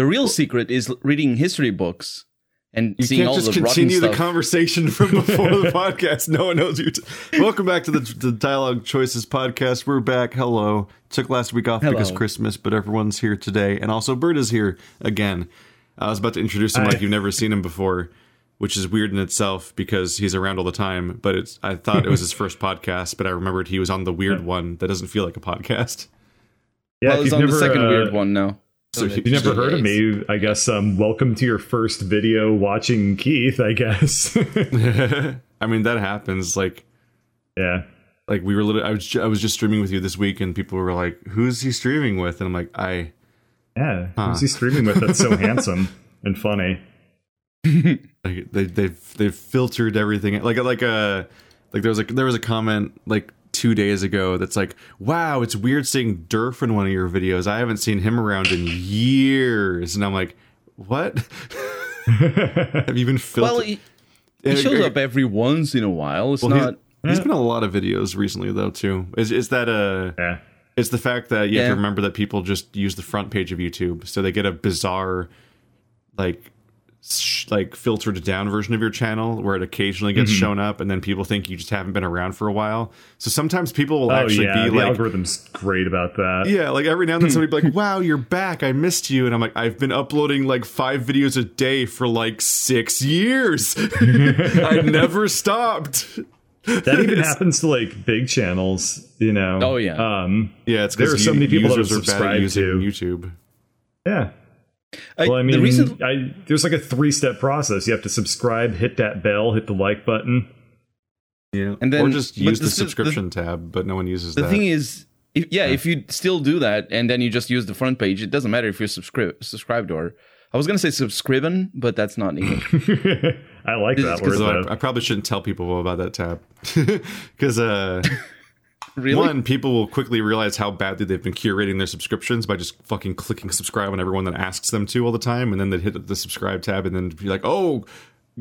The real secret is reading history books and You seeing can't all just the rotten continue the stuff. conversation from before the podcast. No one knows you. T- Welcome back to the, the Dialogue Choices podcast. We're back. Hello. Took last week off because Hello. Christmas, but everyone's here today, and also Bert is here again. I was about to introduce him Hi. like you've never seen him before, which is weird in itself because he's around all the time. But it's I thought it was his first podcast, but I remembered he was on the weird one that doesn't feel like a podcast. Yeah, well, if on never, the second uh, weird one now. So you never heard of me, I guess um, welcome to your first video watching Keith, I guess. I mean that happens. Like yeah. like we were literally, I was ju- I was just streaming with you this week, and people were like, "Who's he streaming with?" And I'm like, "I." Yeah. Huh. Who's he streaming with that's so handsome and funny? like they they've they've filtered everything like like a, like there was a there was a comment like two days ago that's like wow it's weird seeing Durf in one of your videos. I haven't seen him around in years. And I'm like what? Have you been filtered Well, he, he shows up every once in a while. It's Well, he's- not. he's been a lot of videos recently though too. Is is that uh Yeah. it's the fact that you have to remember that people just use the front page of YouTube, so they get a bizarre, like, sh- like filtered down version of your channel where it occasionally gets Mm-hmm. shown up, and then people think you just haven't been around for a while. So sometimes people will Oh, actually yeah. be the like, algorithm's great about that. yeah, like every now and then somebody be like, "Wow, you're back! I missed you," and I'm like, "I've been uploading like five videos a day for like six years. I never stopped." That even happens to like big channels, you know. Oh, yeah. Um, Yeah, it's There because are so many people that users have are bad at subscribed using to- YouTube. yeah. I, Well, I mean, the reason I, there's like a three step process. You have to subscribe, hit that bell, hit the like button. Yeah, And then- or just use the the s- subscription tab, but no one uses the that. thing is, if, yeah, if you still do that and then you just use the front page, it doesn't matter if you're subscribed subscribed or. I was gonna say subscriben, but that's not English. I like that It's word. though. I, I probably shouldn't tell people about that tab because uh, really? one, people will quickly realize how badly they've been curating their subscriptions by just fucking clicking subscribe on everyone that asks them to all the time, and then they hit the subscribe tab and then be like, "Oh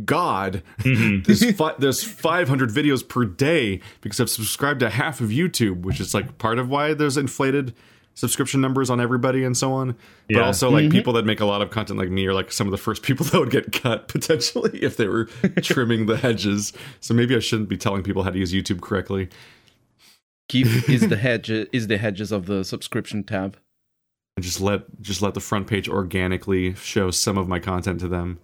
God, mm-hmm. there's fi- there's 500 videos per day because I've subscribed to half of YouTube, which is like part of why there's inflated." subscription numbers on everybody and so on. But also like mm-hmm. people that make a lot of content like me are like some of the first people that would get cut potentially if they were trimming the hedges. So maybe i shouldn't be telling people how to use youtube correctly Keith is the hedge is the hedges of the subscription tab. and just let just let the front page organically show some of my content to them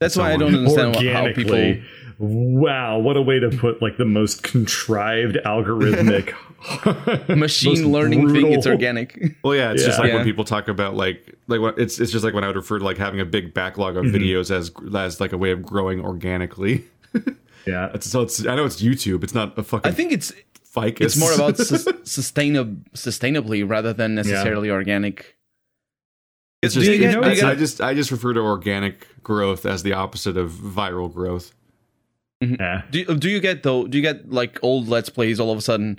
That's why I don't understand wh- how Organically. people. Wow, what a way to put like the most contrived algorithmic Machine most learning thing. It's organic. well yeah it's just Yeah. like when people talk about like like what it's it's just like when i would refer to like having a big backlog of mm-hmm. videos as as like a way of growing organically Yeah. it's, so it's i know it's youtube it's not a fucking I think it's ficus it's more about sus- sustainab- sustainably rather than necessarily organic. It's just, get- I- get- I just I just refer to organic growth as the opposite of viral growth. Mm-hmm. yeah. Do you, do you get though? Do you get like old Let's Plays all of a sudden?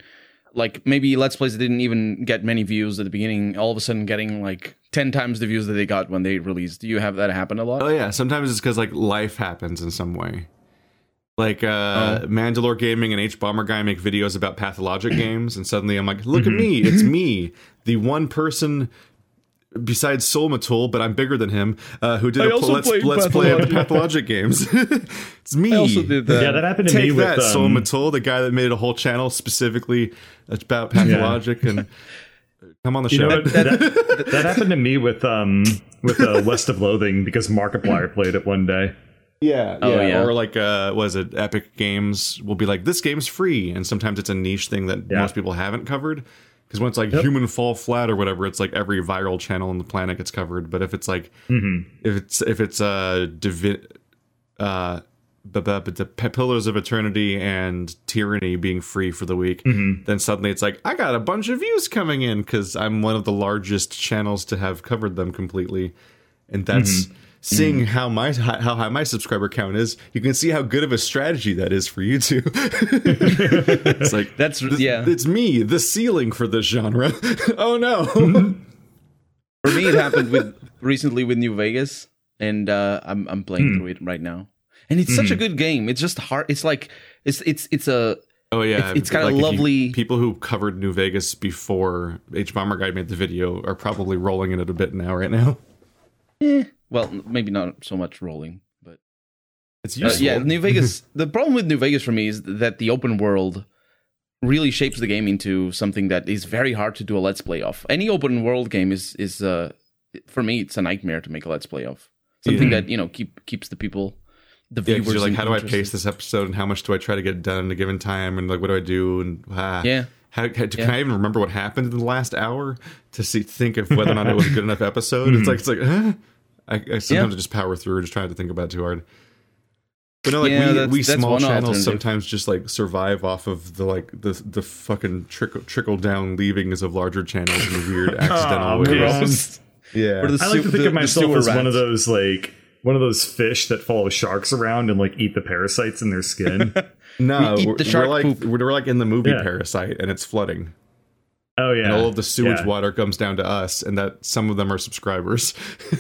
Like maybe Let's Plays that didn't even get many views at the beginning, all of a sudden getting like ten times the views that they got when they released. Do you have that happen a lot? Oh yeah, sometimes it's because like life happens in some way. Like uh Oh. Mandalore Gaming and hbomberguy make videos about pathologic games, and suddenly I'm like, look at me, it's me, the one person besides Solmatul, but I'm bigger than him, uh, who did I a also let's, let's play of the Pathologic. pathologic games. it's me. I also did that. Yeah, that happened to Take me that, with um, Solmatul, the guy that made a whole channel specifically about pathologic and come on the You show. know what? That, that happened to me with um with uh, West of Loathing because Markiplier played it one day. Yeah, Oh, yeah. yeah. Or like, uh, was it Epic Games will be like, this game's free, and sometimes it's a niche thing that Yeah. most people haven't covered. Because when it's like human fall flat or whatever, it's like every viral channel on the planet gets covered. But if it's like, Mm-hmm. if it's if it's uh, divi- uh, the, the, the Pillars of Eternity and Tyranny being free for the week, Mm-hmm. then suddenly it's like I got a bunch of views coming in because I'm one of the largest channels to have covered them completely, and that's seeing how my how high my subscriber count is. You can see how good of a strategy that is for YouTube. it's like That's this- yeah. it's me, the ceiling for this genre. oh no. For me, it happened with recently with New Vegas, and uh, I'm I'm playing through it right now, and it's such a good game. It's just hard. It's like it's it's it's a Oh yeah, It's- it's got a if you- lovely- people who covered New Vegas before hbomberguy made the video are probably rolling in it a bit now, right now. Eh, well, maybe not so much rolling, but It's uh, useful. yeah, New Vegas. the problem with New Vegas for me is that the open world really shapes the game into something that is very hard to do a let's play of. Any open world game is is uh for me it's a nightmare to make a let's play of. Something Yeah. that you know keep keeps the people, the Yeah, viewers. you're like, how do I pace this episode, and how much do I try to get done in a given time, and like, what do I do, and ah. Yeah. How, how, can Yeah. I even remember what happened in the last hour to see think of whether or not it was a good enough episode? It's like it's like huh? I, I sometimes Yeah. Just power through, just trying to think about it too hard. But no, like Yeah, we, that's- we that's small channels sometimes just like survive off of the like the the fucking trickle trickle down leavings of larger channels in weird accidental Aw, ways. gross. Yeah, Or the I like to think the- of myself sewer as one of those like one of those fish that follow sharks around and like eat the parasites in their skin. no, We eat we're, the we're like poop. we're like in the movie Yeah. Parasite, and it's flooding. Oh yeah, and all of the sewage Yeah. water comes down to us, and that some of them are subscribers.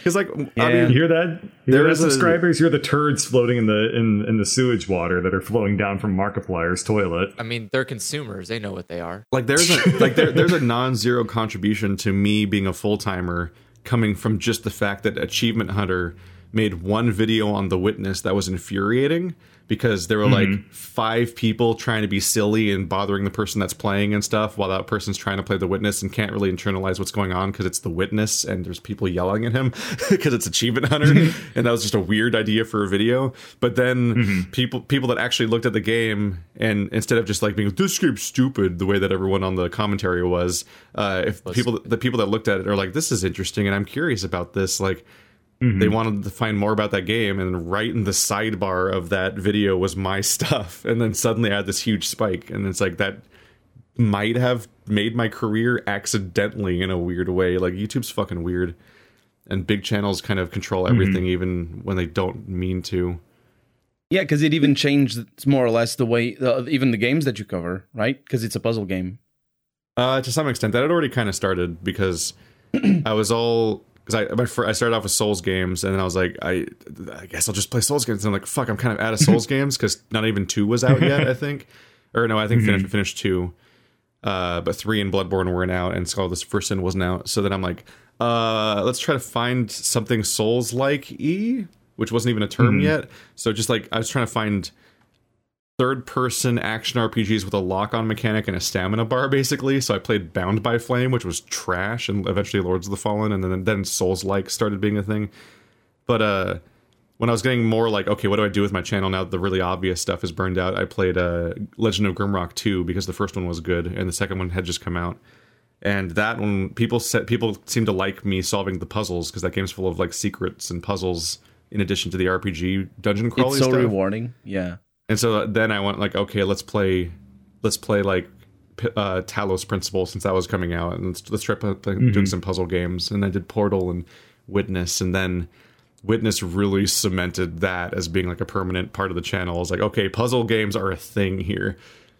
Because, like, I Yeah. You mean, hear that? You There hear that, is a- subscribers? You're the turds floating in the in, in the sewage water that are flowing down from Markiplier's toilet. I mean, they're consumers. They know what they are. like there's a like there, there's a non-zero contribution to me being a full timer coming from just the fact that Achievement Hunter made one video on the witness that was infuriating because there were hmm. like five people trying to be silly and bothering the person that's playing and stuff while that person's trying to play the witness and can't really internalize what's going on because it's the witness and there's people yelling at him because it's achievement hunter. Hmm. And that was just a weird idea for a video. But then hmm. people people that actually looked at the game and instead of just like being this game's stupid the way that everyone on the commentary was uh if people the people that looked at it are like this is interesting and i'm curious about this like they wanted to find more about that game and right in the sidebar of that video was my stuff and then suddenly i had this huge spike and it's like that might have made my career accidentally in a weird way. Like youtube's fucking weird and big channels kind of control everything even when they don't mean to. Yeah, because it even changed more or less the way, uh, even the games that you cover, right? Because it's a puzzle game. Uh, to some extent, that had already kind of started because I was all because I my I started off with Souls games and then I was like I I guess I'll just play Souls games. And I'm like fuck I'm kind of out of Souls games because not even two was out yet I think. Or no I think finished finished two, uh but three and Bloodborne weren't out and Scholar of the First Sin wasn't out. So then I'm like uh let's try to find something Souls like e which wasn't even a term yet. So just like I was trying to find third person action RPGs with a lock on mechanic and a stamina bar, basically. So I played Bound by Flame, which was trash, and eventually Lords of the Fallen, and then then Souls like started being a thing. But uh when I was getting more like, okay, what do I do with my channel now that the really obvious stuff is burned out? I played uh, Legend of Grimrock 2 because the first one was good and the second one had just come out. And that one, people people seem to like me solving the puzzles because that game's full of like secrets and puzzles in addition to the RPG dungeon crawly It's so stuff. rewarding. Yeah. And so then I went like, okay, let's play, let's play like uh, Talos Principle since that was coming out, and let's, let's try pl- play, doing some puzzle games. And I did Portal and Witness, and then Witness really cemented that as being like a permanent part of the channel. I was like, okay, puzzle games are a thing here,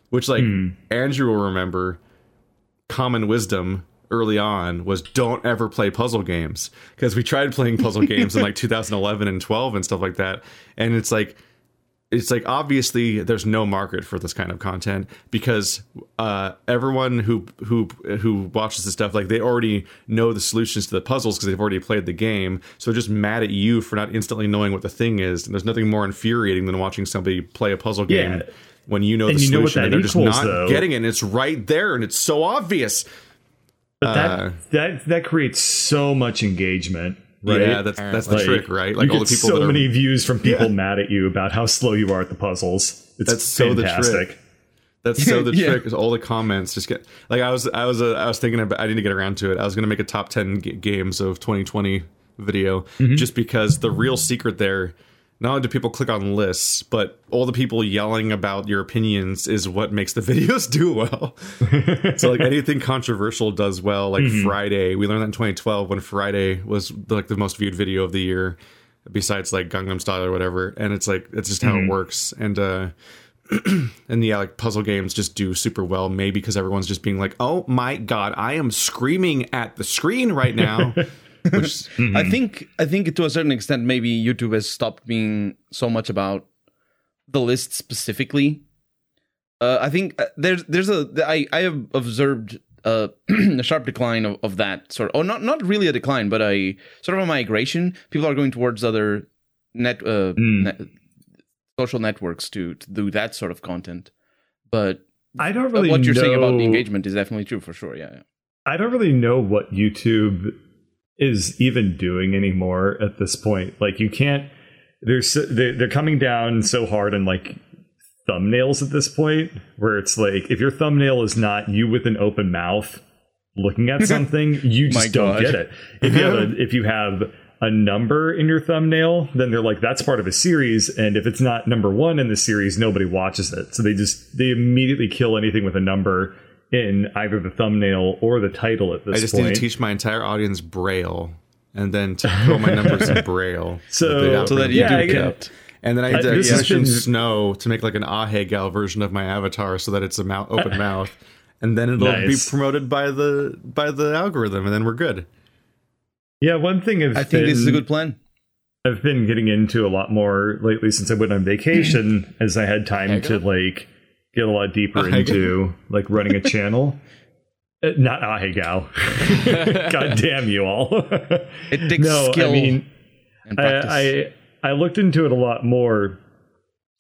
which like Andrew will remember. Common wisdom early on was don't ever play puzzle games because we tried playing puzzle games in like 2011 and 12 and stuff like that, and it's like it's like obviously there's no market for this kind of content because uh, everyone who who who watches this stuff like they already know the solutions to the puzzles because they've already played the game. So they're just mad at you for not instantly knowing what the thing is. And there's nothing more infuriating than watching somebody play a puzzle game Yeah. when you know And the you know what solution and they're just not though. getting it. And it's right there and it's so obvious. But that Uh, that that creates so much engagement, right? yeah that's that's the Like, trick right like you all the people so that are many views from people mad at you about how slow you are at the puzzles. It's That's so the fantastic. trick. That's so the Yeah. trick. Is all the comments just get like I was I was uh, I was thinking about I didn't get around to it. I was going to make a top ten g- games of 2020 video Mm-hmm. just because the real secret there. Not only do people click on lists, but all the people yelling about your opinions is what makes the videos do well. so like anything controversial does well. Like Mm-hmm. Friday, we learned that in 2012 when Friday was like the most viewed video of the year, besides like Gangnam Style or whatever. And it's like it's just how Mm-hmm. it works. And uh and yeah, like puzzle games just do super well. Maybe because everyone's just being like, "Oh my god, I am screaming at the screen right now." Which I think I think to a certain extent maybe YouTube has stopped being so much about the list specifically. Uh, I think uh, there's there's a I I have observed uh, a sharp decline of, of that sort. Oh, not not really a decline, but a sort of a migration. People are going towards other net, uh, Mm. net social networks to to do that sort of content. But I don't really what you're saying about the engagement is definitely true for sure. Yeah. yeah. I don't really know what YouTube is even doing anymore at this point. Like you can't they're so, they're, they're coming down so hard on like thumbnails at this point where it's like if your thumbnail is not you with an open mouth looking at something, you just don't God. get it. If you have a if you have a number in your thumbnail, then they're like that's part of a series and if it's not number 1 in the series, nobody watches it. So they just they immediately kill anything with a number in either the thumbnail or the title at this point. I just point. need to teach my entire audience Braille, and then to throw my numbers in Braille. So- So that you Yeah, do I get- And then I I- had to this commission been- Snow to make like an Ahegao version of my avatar so that it's a mouth, open mouth. And then it'll Nice. be promoted by the by the algorithm, and then we're good. Yeah, one thing I've I think this is a good plan. I've been getting into a lot more lately since I went on vacation, as I had time to like get a lot deeper Ahegao? into like running a channel. Uh, not Ahegao. God damn you all. It takes no, skill I mean, and practice. I, I I looked into it a lot more.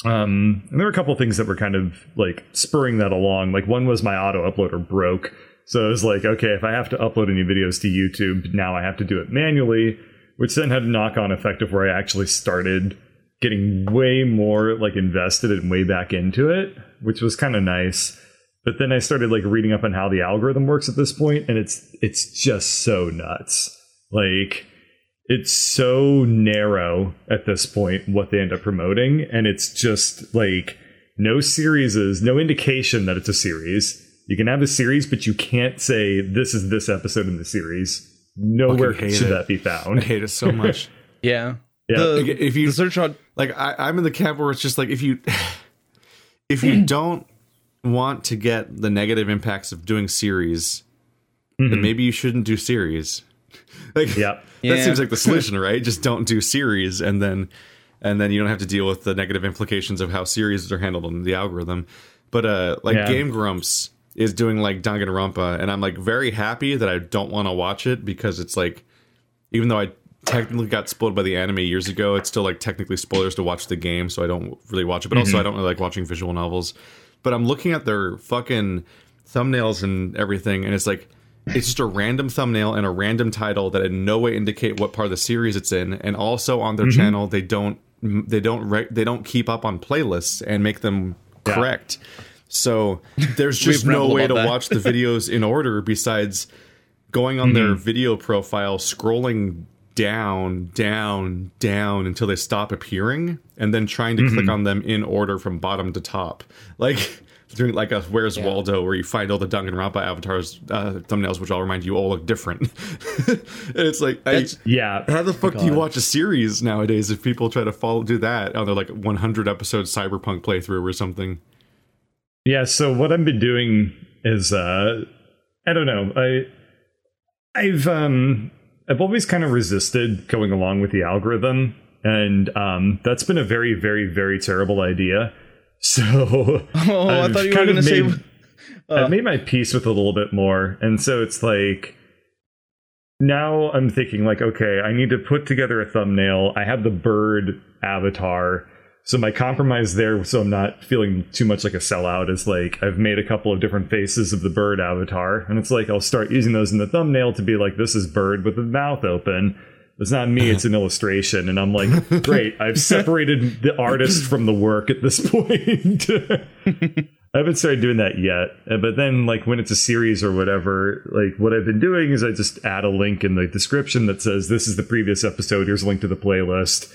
Um, and there were a couple things that were kind of like spurring that along. Like one was my auto uploader broke, so I was like, okay, if I have to upload any videos to YouTube, now I have to do it manually, which then had a knock on effect of where I actually started getting way more like invested and way back into it, which was kind of nice. But then I started like reading up on how the algorithm works at this point, and it's it's just so nuts. Like it's so narrow at this point what they end up promoting, and it's just like no series is no indication that it's a series. You can have a series, but you can't say this is this episode in the series. Nowhere Fucking should it. that be I found. hate it so much. yeah. Yeah. The, if you- the search on like I, I'm in the camp where it's just like if you if you don't want to get the negative impacts of doing series, then maybe you shouldn't do series. Like Yep. that Yeah. seems like the solution, right? Just don't do series, and then and then you don't have to deal with the negative implications of how series are handled on the algorithm. But uh, like Yeah. Game Grumps is doing like Danganronpa, and I'm like very happy that I don't want to watch it because it's like even though I technically got spoiled by the anime years ago, it's still like technically spoilers to watch the game, so I don't really watch it. But also, I don't really like watching visual novels. But I'm looking at their fucking thumbnails and everything, and it's like it's just a random thumbnail and a random title that in no way indicate what part of the series it's in. And also on their channel, they don't they don't re- they don't keep up on playlists and make them Yeah. correct. So there's just no way to that. watch the videos in order besides going on their video profile, scrolling down, down, down until they stop appearing, and then trying to click on them in order from bottom to top. Like doing like a Where's Waldo, where you find all the Duncan Danganronpa avatars uh, thumbnails, which all remind you all look different. and it's like, I, Yeah. how the fuck do you watch a series nowadays if people try to follow do that on their like 100 episode cyberpunk playthrough or something? Yeah, so what I've been doing is uh I don't know. I I've um I've always kind of resisted going along with the algorithm and um that's been a very very very terrible idea. So Oh, I thought you were going to say. Uh. I've made my peace with a little bit more. And so it's like now I'm thinking like, okay, I need to put together a thumbnail. I have the bird avatar. So my compromise there, so I'm not feeling too much like a sellout, is like I've made a couple of different faces of the bird avatar, and it's like I'll start using those in the thumbnail to be like, this is bird with the mouth open. It's not me, it's an illustration, and I'm like, great, I've separated the artist from the work at this point. I haven't started doing that yet, uh, but then like when it's a series or whatever, like what I've been doing is I just add a link in the description that says this is the previous episode. Here's a link to the playlist,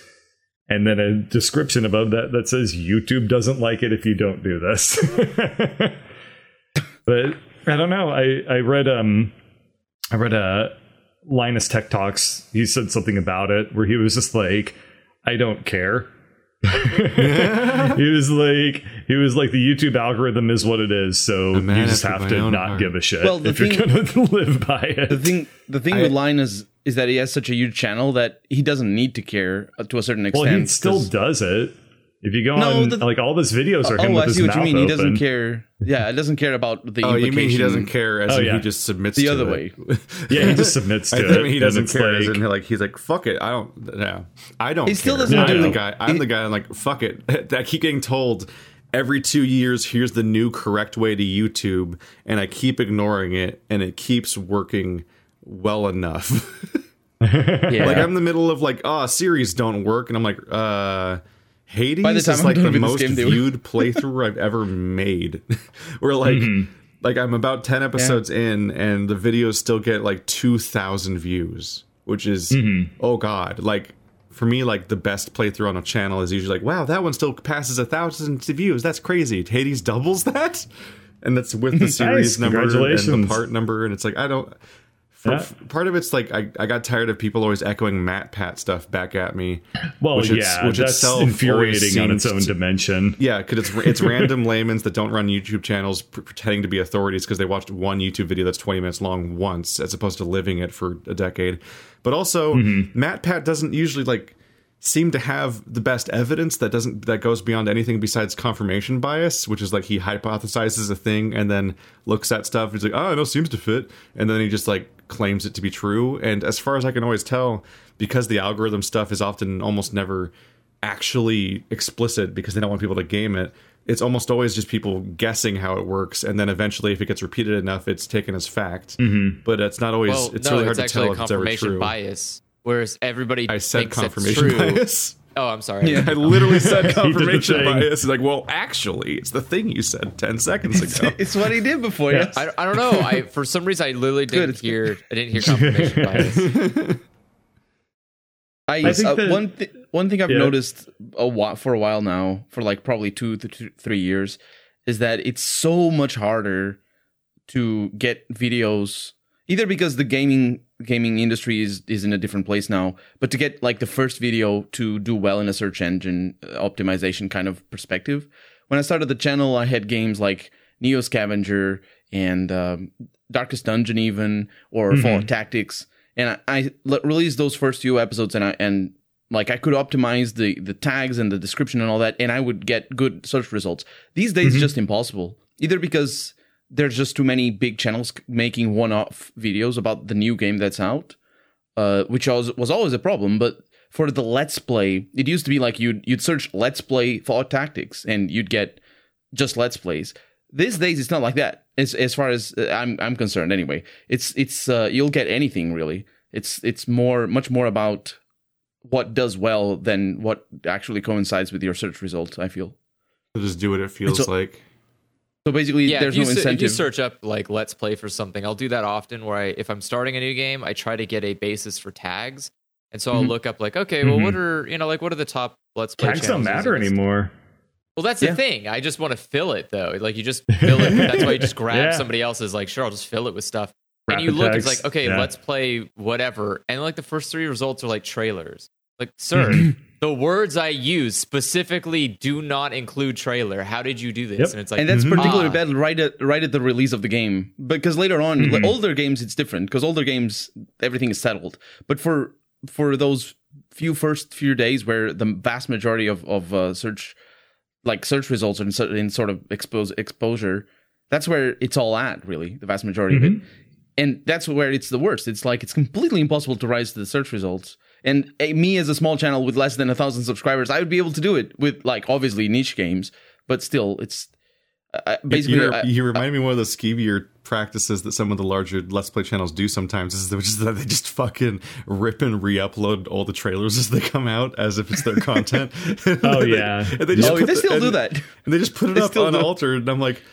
and then a description above that that says YouTube doesn't like it if you don't do this. but I don't know. I I read um I read uh Linus Tech Talks. He said something about it where he was just like, I don't care. he was like he was like the YouTube algorithm is what it is, so you just have to not heart. give a shit Well, the if you're gonna live by it. The thing, the thing I- with Linus is that he has such a huge channel that he doesn't need to care uh, to a certain extent. well, extent. he still 'cause- does it. If you go No, on, the- like all his videos are him Oh, with I his see what mouth you mean. He doesn't care. Yeah, it doesn't care about the. Oh, you mean he doesn't care as Oh, yeah. he just submits The to other it. Yeah, he just submits to I it. think he doesn't it's care. as like- in, like he's like, fuck it. I don't. Yeah, I don't. He still care. doesn't I'm do- the guy. I'm he- the guy. I'm like, fuck it. I keep getting told every two years, here's the new correct way to YouTube, and I keep ignoring it, and it keeps working well enough. Yeah. like I'm in the middle of like, oh, series don't work, and I'm like, uh. Hades By the time is I'm like the most game, viewed playthrough I've ever made. Where like Mm-hmm. like I'm about 10 episodes in and the videos still get like 2000 views, which is Mm-hmm. oh god. Like for me like the best playthrough on a channel is usually like wow, that one still passes a thousand views. That's crazy. Hades doubles that? And that's with the series number and the part number and it's like I don't for, Yeah. part of it's like I, I got tired of people always echoing MatPat stuff back at me. well, which yeah, which that's itself infuriating on its own to- dimension. Yeah, because it's it's random layman's that don't run YouTube channels pr- pretending to be authorities because they watched one YouTube video that's 20 minutes long once, as opposed to living it for a decade. But also, mm-hmm. MatPat doesn't usually like seem to have the best evidence that doesn't that goes beyond anything besides confirmation bias, which is like he hypothesizes a thing and then looks at stuff. He's like, oh, no, seems to fit, and then he just like claims it to be true. And as far as I can always tell, because the algorithm stuff is often almost never actually explicit because they don't want people to game it. It's almost always just people guessing how it works, and then eventually, if it gets repeated enough, it's taken as fact. Mm-hmm. But it's not always. Well, it's no, really it's hard to tell if it's ever true. bias. Whereas everybody I said confirmation true. bias. Oh, I'm sorry. Yeah. I literally said confirmation bias. He's like, well, actually, it's the thing you said ten seconds ago. it's what he did before. Yeah. Yes. I, I don't know. I for some reason I literally didn't good. hear. I didn't hear confirmation bias. I, I think uh, that- one th- one thing I've Yeah. noticed a while, for a while now, for like probably two to th- three years, is that it's so much harder to get videos. Either because the gaming gaming industry is is in a different place now, but to get like the first video to do well in a search engine uh, optimization kind of perspective. When I started the channel, I had games like Neo Scavenger and um, Darkest Dungeon, even or Fallout Tactics, and I, I released those first few episodes, and I and like I could optimize the the tags and the description and all that, and I would get good search results. These days, it's just impossible. Either because there's just too many big channels making one-off videos about the new game that's out, uh, which was was always a problem. But for the Let's Play, it used to be like you'd you'd search Let's Play Fallout Tactics, and you'd get just Let's Plays. These days, it's not like that. As as far as uh, I'm I'm concerned, anyway. It's it's uh, you'll get anything really. It's it's more much more about what does well than what actually coincides with your search results. I feel just do what it feels a- like. So. Basically, Yeah, there's if you, no se- if you search up like "Let's Play" for something, I'll do that often. Where I, if I'm starting a new game, I try to get a basis for tags, and so I'll Mhm. look up like, okay, well, what are you know, like what are the top Let's Play? Tags don't matter anymore. Well, that's Yeah. the thing. I just want to fill it though. Like you just fill it. that's why you just grab Yeah. somebody else's. Like, sure, I'll just fill it with stuff. and you look, tags, it's like, okay, yeah. let's play whatever. And like the first three results are like trailers. Like, sir, Mm-hmm. the words I use specifically do not include trailer. How did you do this? Yep. And it's like, and that's particularly ah. bad right at right at the release of the game because later on Mhm. like, older games it's different because older games everything is settled but for for those few first few days where the vast majority of of uh, search like search results are in, sort- in sort of expose exposure that's where it's all at really the vast majority of it and that's where it's the worst it's like it's completely impossible to rise to the search results and uh, me as a small channel with less than a thousand subscribers i would be able to do it with like obviously niche games but still it's uh, basically You're- you remind me of one of the skeevier practices that some of the larger Let's Play channels do sometimes, is which is that they just fucking rip and re-upload all the trailers as they come out, as if it's their content. Oh, they- yeah. and they just Oh, put they the- still and- do that. and they just put it They up unaltered, and I'm like.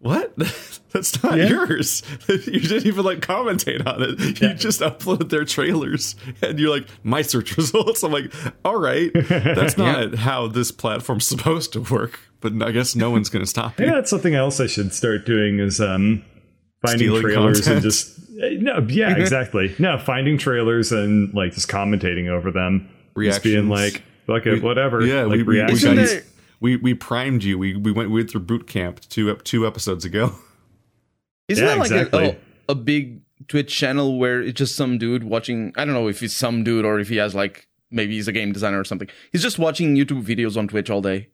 What? That's not Yeah. yours. You didn't even like commentate on it. You just uploaded their trailers, and you're like, my search results. I'm like, all right, that's not how this platform's supposed to work. But I guess no one's going to stop you. Yeah, that's something else I should start doing is um finding Stealing trailers content. and just eh, no yeah exactly no finding trailers and like just commentating over them just being Reactions. like fuck it whatever Yeah, like we, we, we, reactions Isn't got- there- we we primed you. We we went we went through boot camp two ep- two episodes ago. Isn't Yeah, that like exactly. a, a, a big Twitch channel where it's just some dude watching? I don't know if he's some dude or if he has like maybe he's a game designer or something. He's just watching YouTube videos on Twitch all day.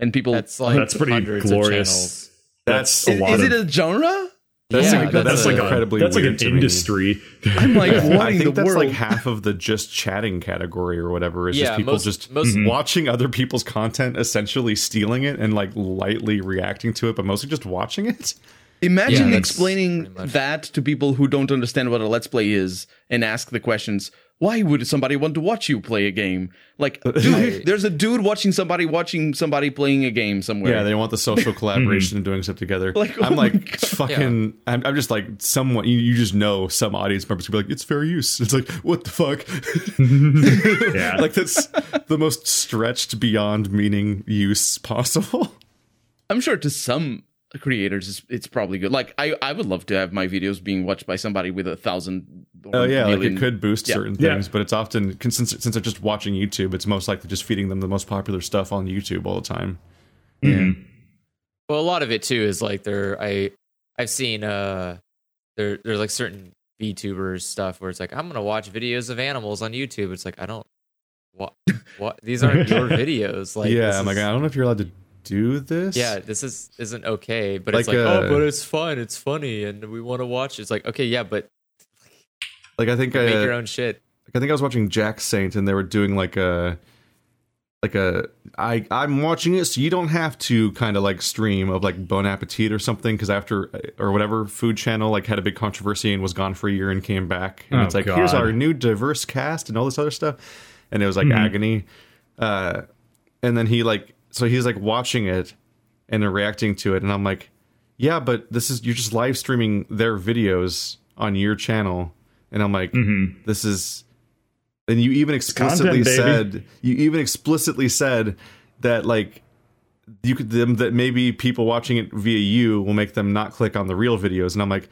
and people. That's like That's pretty hundreds glorious. channels. That's a is, lot is of- it a genre? That's, Yeah, like, that's that's, a- like incredibly That's like an to me. industry. I'm like, what I think the that's world? like half of the just chatting category or whatever. Is Yeah, just people most- just most- Mhm. watching other people's content, essentially stealing it and like lightly reacting to it, but mostly just watching it. Imagine Yeah, explaining that to people who don't understand what a let's play is and ask the questions. Why would somebody want to watch you play a game? Like, dude, there's a dude watching somebody watching somebody playing a game somewhere. Yeah, they want the social collaboration hmm. and doing stuff together. Like, I'm oh like God. fucking. I'm, I'm just like someone. You, you just know some audience members will be like, "It's fair use." It's like, what the fuck? Yeah. like that's the most stretched beyond meaning use possible. I'm sure to some creators it's, it's probably good. Like, I, I would love to have my videos being watched by somebody with a thousand. or Oh yeah, like it could boost Yeah. certain Yeah. things, but it's often since since they're just watching YouTube, it's most likely just feeding them the most popular stuff on YouTube all the time. Mhm. Well, a lot of it too is like there. I I've seen uh there there's like certain VTubers stuff where it's like I'm gonna watch videos of animals on YouTube. It's like I don't what what these aren't your videos. Like yeah, I'm like, I don't know if you're allowed to do this. yeah, this is isn't okay. But it's Like, like uh, oh, but it's fun. It's funny, and we want to watch. It's like okay, yeah, but like I think I, make uh, your own shit. Like I think I was watching Jack Saint and they were doing like a like a I I'm watching it so you don't have to kind of like stream of like Bon Appetit or something because after or whatever food channel like had a big controversy and was gone for a year and came back and Oh, it's like here's our new diverse cast and all this other stuff and it was like agony uh and then he like so he's like watching it and reacting to it and I'm like yeah but this is you're just live streaming their videos on your channel. And I'm like mm-hmm. this is and you even explicitly content, baby. said you even explicitly said that like you could them that maybe people watching it via you will make them not click on the real videos. And i'm like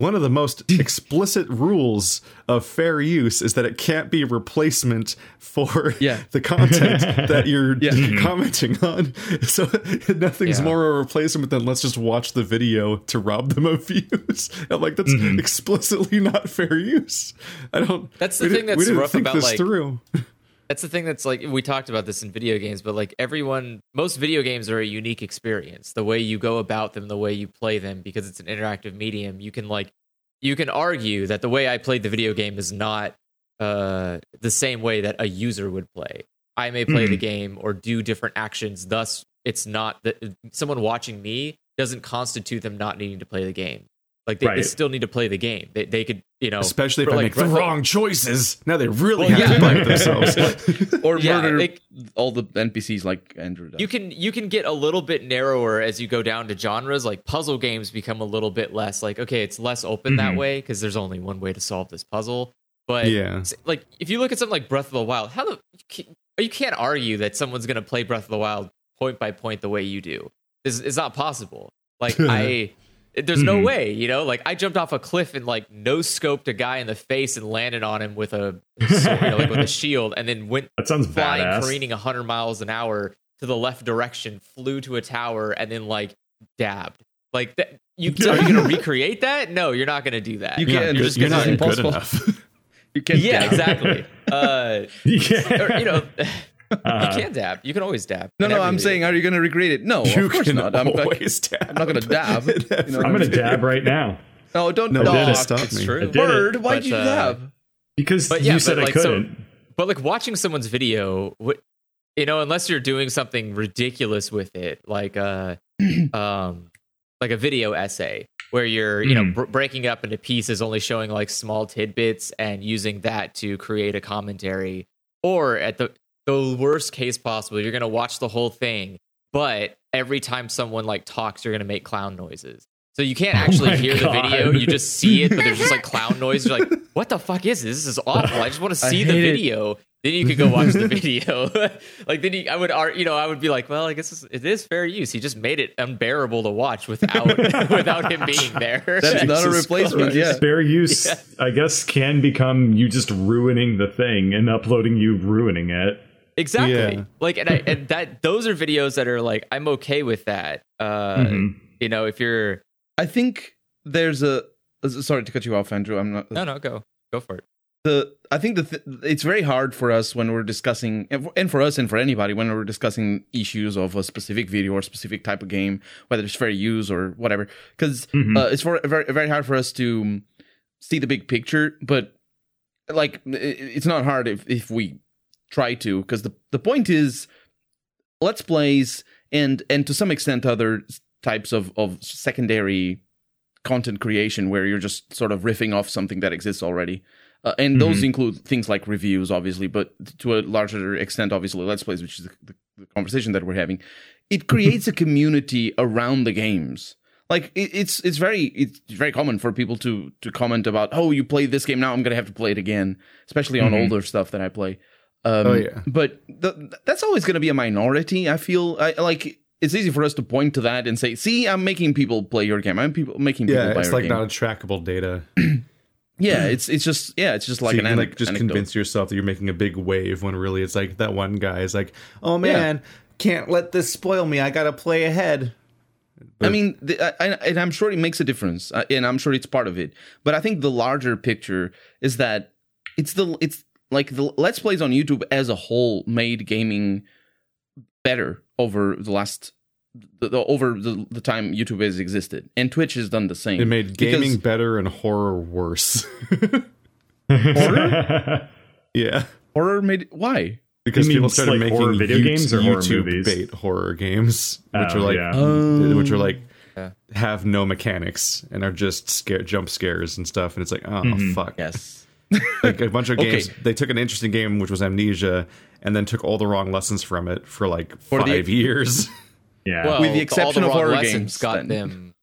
one of the most explicit rules of fair use is that it can't be a replacement for Yeah. the content that you're Yeah. commenting on. So nothing's Yeah. more a replacement than let's just watch the video to rob them of views. I'm like, that's mm-hmm. explicitly not fair use. I don't. That's the thing that's rough about, this like- through. That's the thing that's like we talked about this in video games, but like everyone, most video games are a unique experience. The way you go about them, the way you play them, because it's an interactive medium, you can like you can argue that the way I played the video game is not uh, the same way that a user would play. I may play the game or do different actions. Thus, it's not that someone watching me doesn't constitute them not needing to play the game. Like they, they still need to play the game. They, they could, you know, Especially if for, I like, make the Breath of- wrong choices. Now they really Well, have yeah. to blame themselves. or Yeah, murder like- all the NPCs like Andrew does. you can you can get a little bit narrower as you go down to genres like puzzle games become a little bit less like okay it's less open that Mhm. way because there's only one way to solve this puzzle but Yeah. like if you look at something like breath of the wild how the you can't, you can't argue that someone's going to play breath of the wild point by point the way you do it's, it's not possible like i there's no Mhm. way you know like i jumped off a cliff and like no scoped a guy in the face and landed on him with a sword, you know, like with a shield and then went That sounds flying, badass. careening 100 miles an hour to the left direction, flew to a tower, and then like dabbed. Like that, you are you gonna recreate that? No, you're not gonna do that. You You're can't. not Just good- you're not it's good impossible. enough. You can't. yeah, dab. exactly. Uh, yeah. or, you know, you Uh, can dab. You can always dab. No, no. I'm video. saying, are you going to recreate it? No, you of course not. I'm, like, always dab. I'm not going to dab. You know, I'm gonna dab right now No, don't. No, No, did it stop it's me. true. I. Bird, why'd But, you uh, dab? because But you said but I like, so- couldn't. But like watching someone's video, what you know, unless you're doing something ridiculous with it, like a um, like a video essay where you're you know Mhm. br- breaking up into pieces, only showing like small tidbits and using that to create a commentary, or at the the worst case possible, you're gonna watch the whole thing, but every time someone like talks, you're gonna make clown noises. So you can't Oh actually my hear the video; you just see it, but there's just like clown noise. You're like, "What the fuck is this? This is awful." I just want to see the hate it. video. Then you could go watch the video. like then you, I would, ar- you know, I would be like, "Well, I guess it's, it is fair use." He just made it unbearable to watch without without him being there. That's not a replacement. Yeah. Fair use, Yeah. I guess, can become you just ruining the thing and uploading you ruining it. Exactly. Yeah. Like, and I and that those are videos that are like, I'm okay with that. Uh, Mhm. You know, if you're I think there's a. uh, Sorry to cut you off, Andrew. I'm not. no, no, go go for it. the I think the th- it's very hard for us when we're discussing and for us and for anybody when we're discussing issues of a specific video or specific type of game, whether it's fair use or whatever, because Mhm. uh, it's for, very very hard for us to see the big picture. But like, it's not hard if if we try to, because the the point is, let's plays and and to some extent other types of of secondary content creation where you're just sort of riffing off something that exists already. Uh, and those include things like reviews, obviously, but to a larger extent, obviously, Let's Plays, which is the, the, the conversation that we're having. It creates a community around the games. Like it, it's it's very it's very common for people to to comment about, oh, you played this game now, I'm gonna have to play it again, especially on Mhm. older stuff that I play. Um, Oh, yeah. but th- that's always going to be a minority. I feel I, like it's easy for us to point to that and say, "See, I'm making people play your game. I'm people making people Yeah, play it's like game." not a trackable data. yeah, it's it's just yeah, it's just like so you an can like just anecdote. convince yourself that you're making a big wave when really it's like that one guy is like, oh man, can't let this spoil me. I gotta play ahead. I mean, the, I, I- and I'm sure it makes a difference, uh, and I'm sure it's part of it. But I think the larger picture is that it's the it's like the let's plays on YouTube as a whole made gaming better over the last the, the over the, the time YouTube has existed, and Twitch has done the same. It made gaming Because- better and horror worse. Horror? yeah. horror made why? Because You mean people started like making horror video YouTube, games or horror YouTube movies? bait horror games, which Oh, are like yeah. Um, which are like Yeah. have no mechanics and are just scare jump scares and stuff. And it's like, oh Mhm. fuck. Yes. Like a bunch of Okay. games. They took an interesting game which was Amnesia, and then took all the wrong lessons from it for like For the- five years. yeah. Well, With the all exception of wrong horror lessons games, got then. them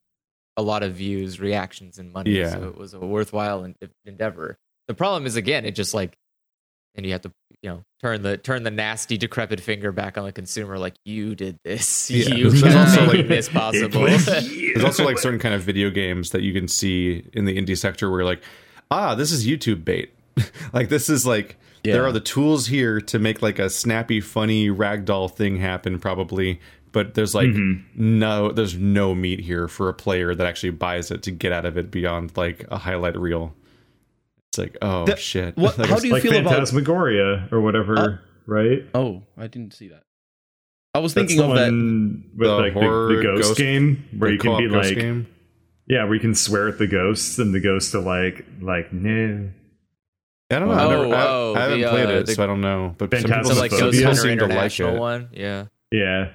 a lot of views, reactions, and money. Yeah. So it was a worthwhile en- endeavor. The problem is again, it just like, and you have to you know turn the turn the nasty decrepit finger back on the consumer, like you did this, Yeah. you There's kept also, like- this possible. There's also like certain kind of video games that you can see in the indie sector where like, ah, this is YouTube bait. like this is like there are the tools here to make like a snappy, funny ragdoll thing happen, probably. But there's like no, there's no meat here for a player that actually buys it to get out of it beyond like a highlight reel. It's like, oh The- shit. what- Like, how do you like feel about- Phantasmagoria or whatever, Uh, right? Oh, I didn't see that. I was That's thinking the of that. with The like the, horror the ghost, ghost- game where the you can be ghost like, game? Yeah, we can swear at the ghosts and the ghosts are like, like, no. I don't know. Oh, I've never, I, oh, I haven't the, played uh, it, the- so I don't know. But some Phantasm- people, so like Phobia Ghost people seem to like it. one, yeah. Yeah.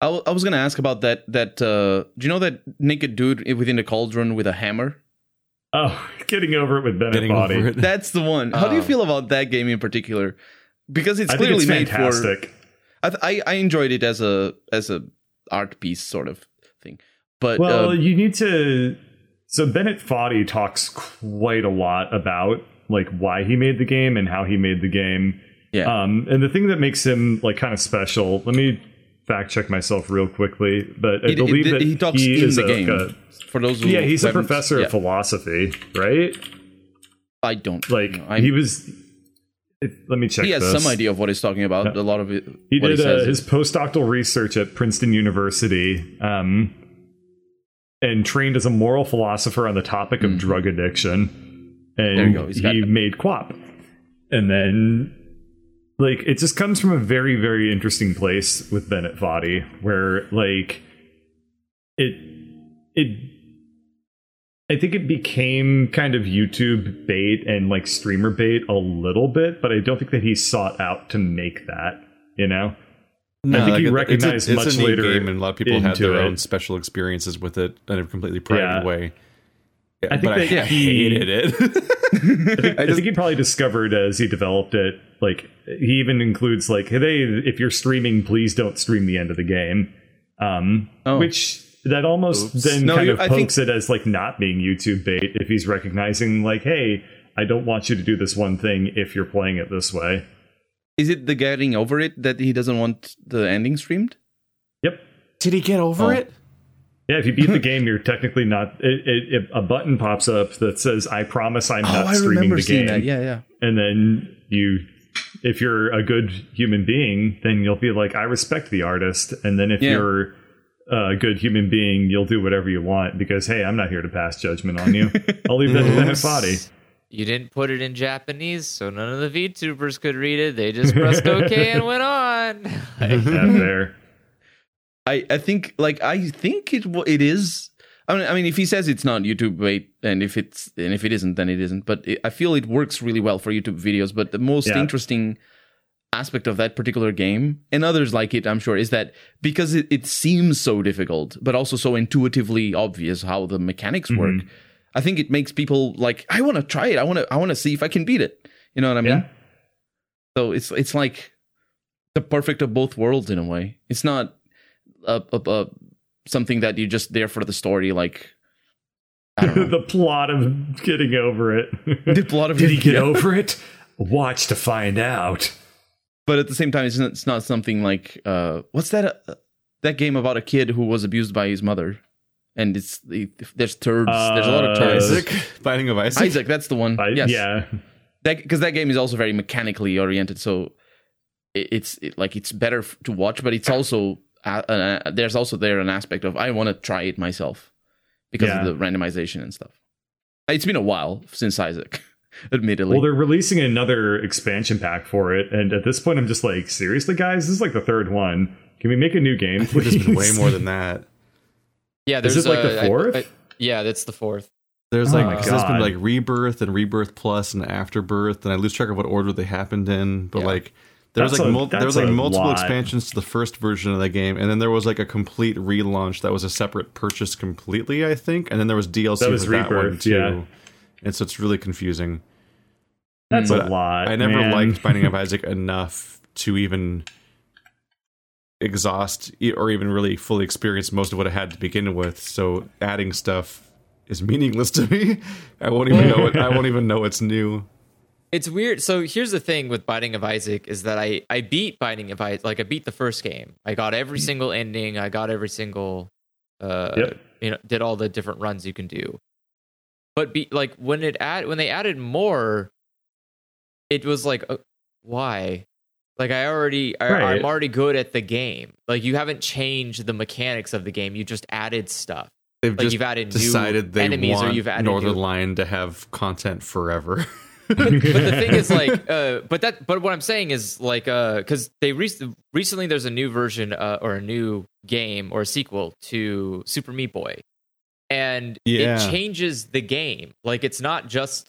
I, w- I was gonna ask about that. That uh, do you know that naked dude within the cauldron with a hammer? Oh, getting over it with Bennett Foddy. That's the one. How do you Oh. feel about that game in particular? Because it's I think clearly it's made fantastic. for. I, th- I I enjoyed it as a as a art piece sort of thing, but Well, uh, you need to. So Bennett Foddy talks quite a lot about like why he made the game and how he made the game. yeah. Um, and the thing that makes him like kind of special. Let me fact check myself real quickly, but I He- believe he- that he talks in is the a- game. a- for those who yeah, he's a professor yeah, of philosophy, right? I don't Like know. He was. If, let me check. he has this. some idea of what he's talking about. A lot of it. He did he uh, his postdoctoral research at Princeton University um, and trained as a moral philosopher on the topic of mm-hmm. drug addiction. And There you go. He's got made QWOP. And then, like, it just comes from a very, very interesting place with Bennett Foddy, where, like, it, it, I think it became kind of YouTube bait and like streamer bait a little bit, but I don't think that he sought out to make that, you know? No, I think like, he it- recognized it's a, much a later game, and a lot of people had their it. own special experiences with it in a completely private Yeah. way. Yeah, I think but that I he- hated it. I think, I just- think he probably discovered as he developed it, like he even includes like, hey, if you're streaming, please don't stream the end of the game. Um, Oh. which that almost Oops. then No, kind of I think- pokes it as like not being YouTube bait if he's recognizing like, hey, I don't want you to do this one thing if you're playing it this way. Is it the getting over it that he doesn't want the ending streamed? Yep. Did he get over Oh. it? Yeah, if you beat the game, you're technically not. It, it, it, a button pops up that says, "I promise I'm Oh, not I streaming the game." that. Yeah, yeah. and then you if you're a good human being then you'll be like i respect the artist and then if Yeah. you're a good human being you'll do whatever you want because hey i'm not here to pass judgment on you i'll leave that to Bennett Foddy you didn't put it in Japanese, so none of the VTubers could read it. They just pressed OK and went on. Ain't that fair? I I think like I think it it is. I mean, I mean, if he says it's not YouTube bait, and if it's and if it isn't, then it isn't. But it, I feel it works really well for YouTube videos. But the most Yeah. interesting aspect of that particular game, and others like it, I'm sure, is that because it, it seems so difficult, but also so intuitively obvious how the mechanics work. Mm-hmm. I think it makes people like, I want to try it. I want to. I want to see if I can beat it. You know what I mean? Yeah. So it's it's like the perfect of both worlds in a way. It's not a, a, a something that you're just there for the story. Like I don't know. the plot of getting over it. the plot of Did he get over it? Watch to find out. But at the same time, it's not, it's not something like uh, what's that uh, that game about a kid who was abused by his mother, and it's there's turds. there's a lot of Uh, turds. Isaac, Binding of Isaac. Isaac, that's the one. I- yes. Yeah. because that game is also very mechanically oriented so it, it's it, like it's better f- to watch but it's also uh, uh, there's also there an aspect of i want to try it myself because Yeah. of the randomization and stuff it's been a while since isaac admittedly Well, they're releasing another expansion pack for it, and at this point, I'm just like, seriously, guys, this is like the third one. Can we make a new game, I think please? there's been way more than that. Yeah, Is there's it like the uh, I- fourth? I- yeah, that's the fourth. There's Oh like my 'cause there's been like rebirth and rebirth plus and afterbirth, and I lose track of what order they happened in. But Yeah. like there was like a- mul- there was like multiple lot. expansions to the first version of the game, and then there was like a complete relaunch that was a separate purchase completely, I think, and then there was DLC That was for that one Rebirth, too. yeah. And so it's really confusing. That's But a lot. I never man. liked Binding of Isaac enough to even exhaust or even really fully experience most of what it had to begin with. So adding stuff is meaningless to me. I won't even know it. I won't even know it's new. It's weird. So here's the thing with Binding of Isaac is that I I beat Binding of Isaac. Like I beat the first game. I got every single ending. I got every single. Uh, Yep. You know, did all the different runs you can do. But be like when it add when they added more, it was like, uh, why? Like I already, I, Right. I'm already good at the game. Like you haven't changed the mechanics of the game. You just added stuff. They've Like just you've added new decided they enemies or want you've added Northern new- Line to have content forever. but the thing is like uh but that but what i'm saying is like uh because they re- recently there's a new version uh, or a new game or a sequel to super meat boy and Yeah. it changes the game like it's not just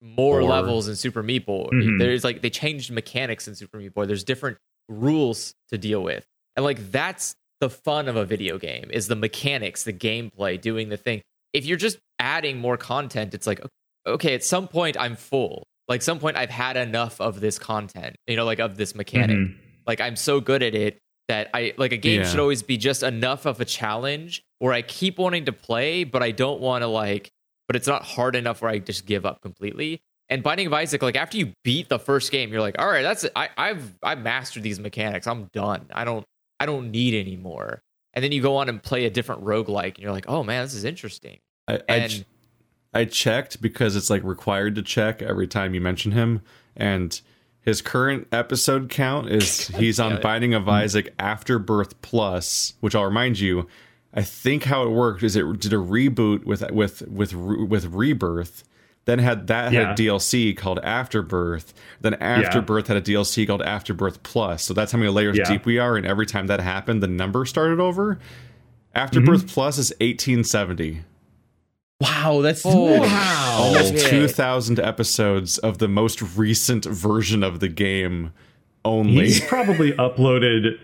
more Or- levels in super meat boy Mhm. there's like they changed mechanics in super meat boy there's different rules to deal with and like that's the fun of a video game is the mechanics the gameplay doing the thing if you're just adding more content it's like okay at some point i'm full like some point i've had enough of this content you know like of this mechanic Mhm. like i'm so good at it that i like a game Yeah. should always be just enough of a challenge where i keep wanting to play but i don't want to like but it's not hard enough where i just give up completely and binding of isaac like after you beat the first game you're like all right that's it I, i've i've mastered these mechanics i'm done i don't i don't need any more and then you go on and play a different roguelike and you're like oh man this is interesting I, I, ch- I checked because it's like required to check every time you mention him, and his current episode count is he's on. Binding of Isaac Afterbirth Plus, which I'll remind you. I think how it worked is it did a reboot with with with with Rebirth, then had that Yeah. had DLC called Afterbirth, then Afterbirth had a DLC called Afterbirth Plus. So that's how many layers Yeah. deep we are, and every time that happened, the number started over. Afterbirth mm-hmm. Plus is 1870 wow that's Holy almost shit. 2000 episodes of the most recent version of the game only He's probably uploaded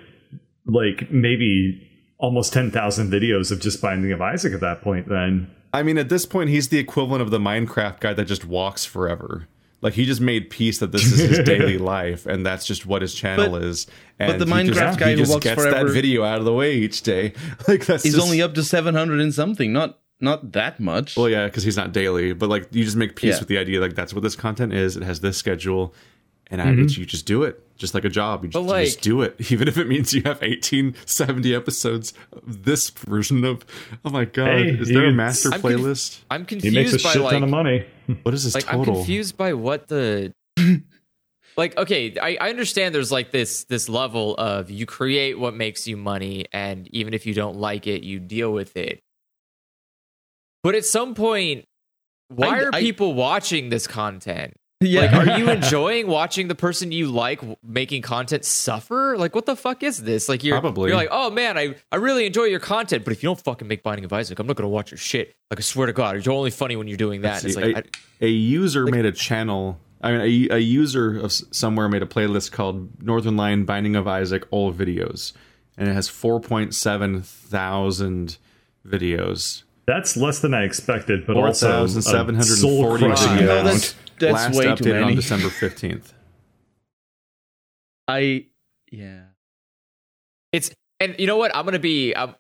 like maybe almost 10,000 videos of just Binding of Isaac at that point then. i mean at this point he's the equivalent of the minecraft guy that just walks forever. Like he just made peace that this is his daily life and that's just what his channel But- is. and the Minecraft just, guy who just walks gets forever- that video out of the way each day. Like that's he's just, only up to 700 and something not not that much. Well yeah because he's not daily but like you just make peace Yeah. with the idea like that's what this content is. It has this schedule and Mm-hmm. it's, you just do it just like a job you just, But, you just do it even if it means you have 1870 episodes of this version of oh my god Hey, is there a master I'm conf- playlist i'm confused. He makes a confused by shit like ton of money. what is this like I'm confused by what the like okay I, I understand there's like this this level of you create what makes you money and even if you don't like it you deal with it but at some point why I- are I- people watching this content? Yeah. Like, are you enjoying watching the person you like making content suffer? Like, what the fuck is this? Like, you're Probably. you're like, oh man, I, I really enjoy your content, but if you don't fucking make Binding of Isaac, I'm not gonna watch your shit. Like, I swear to God, you're only funny when you're doing that. It's like, a, a user made a channel. I mean, a, a user of somewhere made a playlist called Northern Lion Binding of Isaac All Videos, and it has 4.7 thousand videos. That's less than I expected, but also a 4,740 videos. That's Last way updated too on. December 15th. I yeah. It's and you know what? I'm gonna be. Um,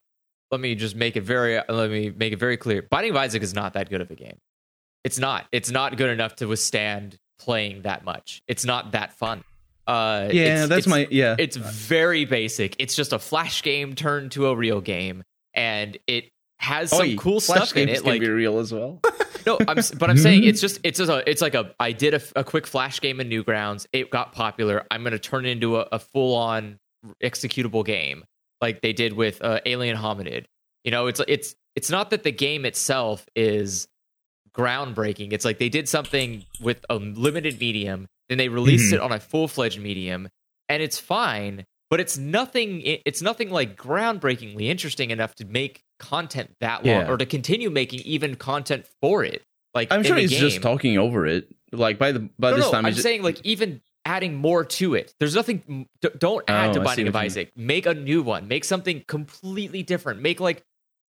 let me just make it very. uh, Let me make it very clear. Binding of Isaac is not that good of a game. It's not. It's not good enough to withstand playing that much. It's not that fun. Uh, Yeah, it's- that's my yeah. It's very basic. It's just a flash game turned to a real game, and it has some Oi, cool Flash stuff in it. can Like be real as well. no, I'm, but I'm saying it's just it's just a it's like a I did a, a quick flash game in Newgrounds. It got popular. I'm gonna turn it into a, a full on executable game like they did with uh, Alien Hominid. You know, it's it's it's not that the game itself is groundbreaking. It's like they did something with a limited medium, then they released Mhm. it on a full fledged medium, and it's fine. But it's nothing. It's nothing like groundbreakingly interesting enough to make content that long, Yeah. or to continue making even content for it. Like I'm sure the he's just talking over it. Like by the by No, this no, time, I'm it's just- saying like even adding more to it. There's nothing. d- Don't add Oh, to Binding of what you. Isaac. Make a new one. Make something completely different. Make like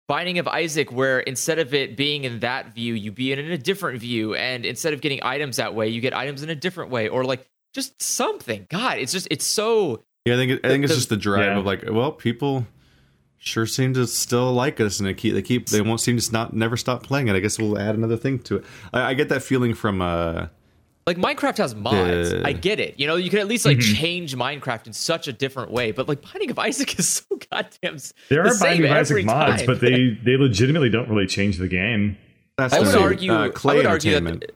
Binding of Isaac, where instead of it being in that view, you be in a different view, and instead of getting items that way, you get items in a different way, or like just something. God, it's just it's so. Yeah, I think it, I think it's just the drive Yeah. of like, well, people sure seem to still like us, and they keep they keep they won't seem to not never stop playing it. I guess we'll add another thing to it. I, I get that feeling from uh, Like Minecraft has mods. Yeah. I get it. You know, you can at least like Mhm. change Minecraft in such a different way. But like Binding of Isaac is so goddamn. s- There the are same Binding of Isaac every mods, time. but they they legitimately don't really change the game. that's I the would thing, argue. uh, Klei I would argue Entertainment.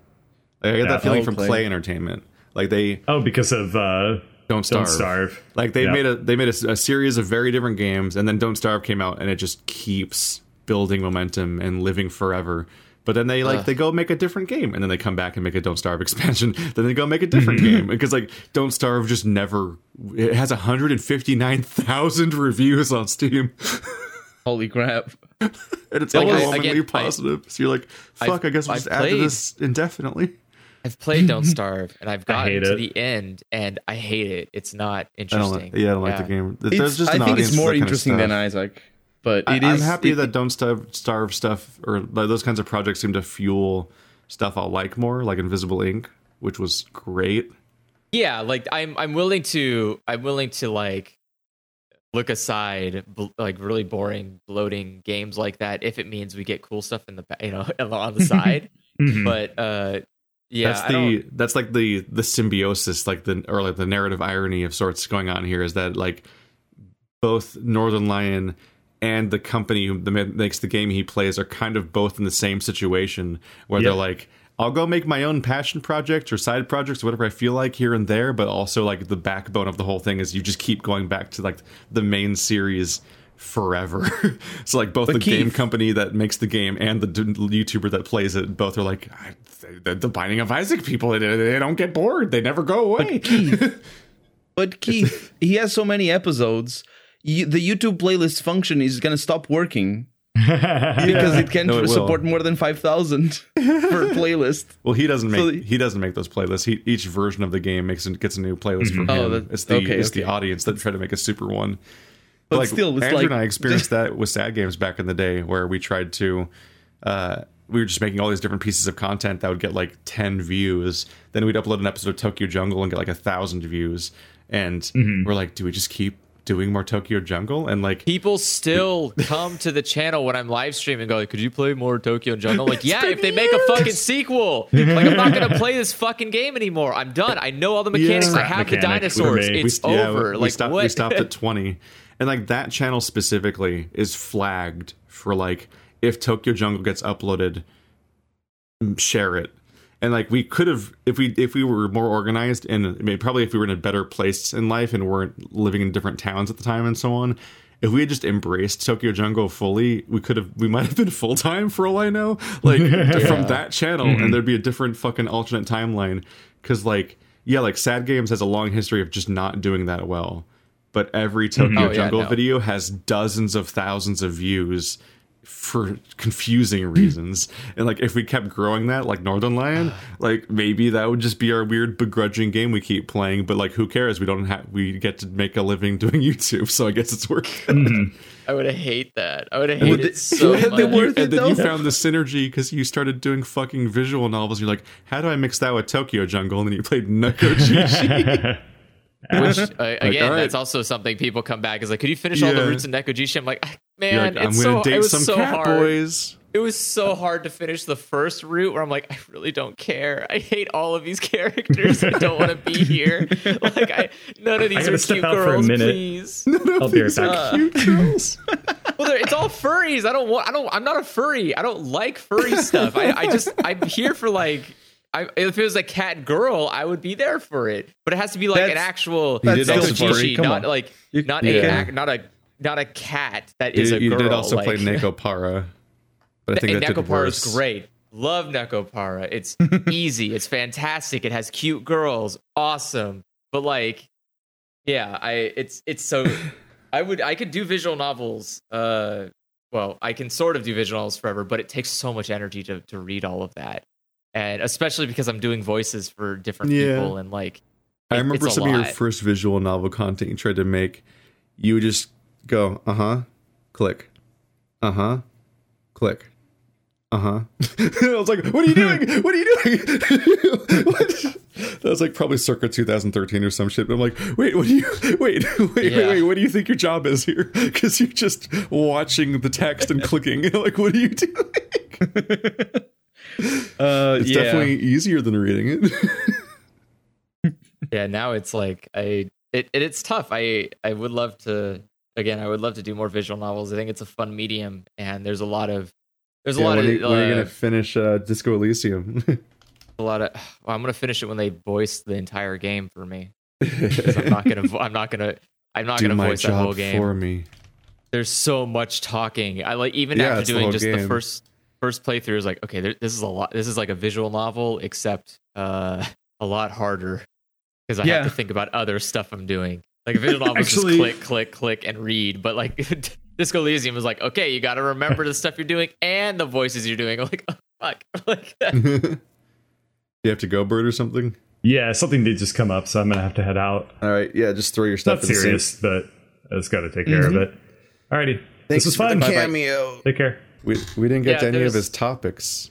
that I get Yeah. that feeling Oh, from Klei. Klei Entertainment. Like they Oh, because of uh, don't starve. Don't Starve. Like they Yeah. made a they made a, a series of very different games, and then Don't Starve came out, and it just keeps building momentum and living forever. But then they like Ugh. they go make a different game, and then they come back and make a Don't Starve expansion. then they go make a different mm-hmm. game because like Don't Starve just never. It has 159,000 reviews on Steam, holy crap. and it's Like, I- overwhelmingly again, I- positive. so you're like, fuck, i guess we'll I've just add to played- this indefinitely. I've played Don't Starve and I've gotten to it. the end and I hate it. It's not I don't interesting. like, yeah, I don't like the game. There's It's, just I an think it's more that kind of interesting stuff. than Isaac, but I, it I'm is- happy it- that Don't Starve, Starve stuff or like, those kinds of projects seem to fuel stuff I'll like more, like Invisible, Inc., which was great. Yeah, like I'm I'm willing to I'm willing to like look aside bl- like really boring bloating games like that if it means we get cool stuff in the you know on the side. Mhm. but uh yeah, that's the that's like the the symbiosis, like the or like the narrative irony of sorts going on here is that like both Northern Lion and the company who the, makes the game he plays are kind of both in the same situation where Yep. they're like I'll go make my own passion projects or side projects, whatever I feel like here and there. But also, like the backbone of the whole thing is you just keep going back to like the main series forever. so, like both But the game company that makes the game and the d- YouTuber that plays it, both are like "I- the, the Binding of Isaac people. They, they don't get bored. They never go away. But Keith, but Keith he has so many episodes. You, the YouTube playlist function is going to stop working because it can't No, it will. support more than five thousand for a playlist. well, he doesn't make So the- he doesn't make those playlists. He, each version of the game makes and gets a new playlist for him. Oh, that- it's the okay, it's the audience that try to make a super one. But still, it's Andrew like and I experienced that with sad games back in the day, where we tried to. Uh, we were just making all these different pieces of content that would get like 10 views then we'd upload an episode of tokyo jungle and get like a thousand views and Mm-hmm. we're like do we just keep doing more tokyo jungle and like people still come to the channel when I'm live streaming and go, could you play more Tokyo Jungle? I'm like, yeah, if they make a fucking sequel. Like, I'm not going to play this fucking game anymore. I'm done. I know all the mechanics. Yeah. I have the Mechanic for dinosaurs. me. It's yeah, over. we, like, stopped, what? we stopped at 20 and like that channel specifically is flagged for like if tokyo jungle gets uploaded share it and like we could have if we if we were more organized and I mean, probably if we were in a better place in life and weren't living in different towns at the time and so on if we had just embraced Tokyo Jungle fully, we could have we might have been full time for all I know, like from that channel, Mm-hmm. and there'd be a different fucking alternate timeline. Because like yeah, like Sad Games has a long history of just not doing that well, but every Tokyo Oh, yeah, Jungle no. video has dozens of thousands of views for confusing reasons. and like if we kept growing that like Northern Lion, like maybe that would just be our weird begrudging game we keep playing, but like who cares? We don't have we get to make a living doing YouTube, so I guess it's worth it. I would hate that. I would have Would hated it- it so would it much. be worth and it, then you found the synergy because you started doing fucking visual novels. You're like, how do I mix that with Tokyo Jungle? And then you played Neko Jishi. Which uh, again, all right. that's also something people come back is like, could you finish all the Yeah. roots in Nekojishi? I'm like, "Ah, You're man, like, I'm it's gonna so date some so cat hard. boys. It was so hard to finish the first route where I'm like, I really don't care. I hate all of these characters. I don't want to be here. Like, I none of these are cute out for a girls, please. I'll be right back. Cute girls. well, it's all furries. I don't want. I don't. I'm not a furry. I don't like furry stuff. I, I just. I'm here for like. I, if it was a cat girl, I would be there for it. But it has to be like an actual that's still furry. Not on. like not yeah. a ac- not a not a cat that is You, a you girl. did also like, play Neko Para, but I think that Nekopara is great. Love Nekopara. It's easy. It's fantastic. It has cute girls. Awesome. But like, yeah, I it's it's so I would I could do visual novels. Uh, well, I can sort of do visual novels forever, but it takes so much energy to to read all of that, and especially because I'm doing voices for different Yeah. people and like. I remember some of your first visual novel content you tried to make. You would just go, uh huh, click, uh huh, click, uh huh. I was like, "What are you doing? What are you doing?" what? That was like probably circa 2013 or some shit. But I'm like, "Wait, what do you? Wait, wait, wait, Yeah. wait. What do you think your job is here? Because you're just watching the text and clicking. like, what are you doing? Uh, It's yeah. definitely easier than reading it. yeah now it's like i it, it it's tough i i would love to again i would love to do more visual novels i think it's a fun medium and there's a lot of there's a Yeah, lot when, of you, when are you uh, gonna finish uh, Disco Elysium? a lot of well, i'm gonna finish it when they voice the entire game for me. i'm not gonna i'm not gonna i'm not Do gonna voice that whole game for me. there's so much talking i like even Yeah, after the doing whole just the first first playthrough is like okay there, this is a lot this is like a visual novel except uh a lot harder because i Yeah. have to think about other stuff i'm doing like a visual novel is Actually- just click click click and read but like disco elysium is like okay you got to remember the stuff you're doing and the voices you're doing I'm like oh, fuck like you have to go, Bird, or something? Yeah, something did just come up, so I'm gonna have to head out. All right, yeah, just throw your It's not stuff in the sink. serious, but I just got to take care of it. Alrighty, Thanks this was for the fun. cameo. Take care. We, we didn't get Yeah, to any of his topics.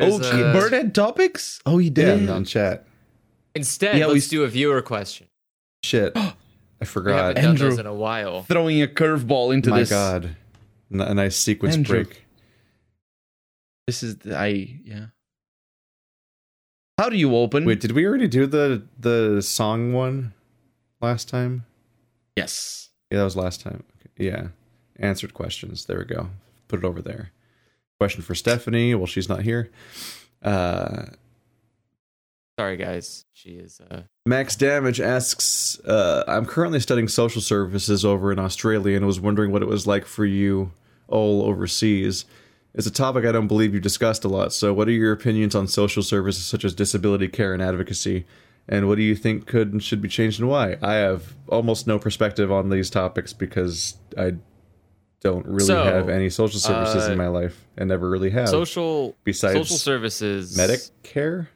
Oh, There's, uh, Bird had topics. Oh, he Yeah, did. on chat. instead Yeah, we let's s- do a viewer question Shit, I we forgot. haven't done Andrew. those in a while Throwing a curveball into this. My this. God, N- a nice sequence Andrew. break. This is the, I yeah. How do you open? Wait, did we already do the the song one last time? yes. Yeah, that was last time. Okay, Yeah, answered questions. There we go. Put it over there. Question for Stephanie. Well, she's not here. Uh, sorry guys she is uh Max Damage asks, uh, I'm currently studying social services over in Australia and was wondering what it was like for you all overseas. It's a topic I don't believe you discussed a lot, so what are your opinions on social services such as disability care and advocacy? And what do you think could and should be changed and why? I have almost no perspective on these topics because I don't really So, have any social services uh, in my life and never really have. social besides social services Medicare?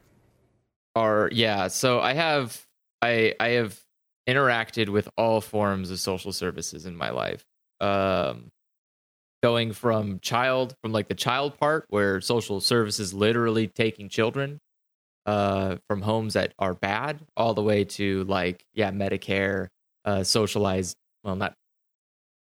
Are yeah. So i have i i have interacted with all forms of social services in my life. Um going from child from like the child part where social services literally taking children uh from homes that are bad all the way to like yeah medicare uh socialized well not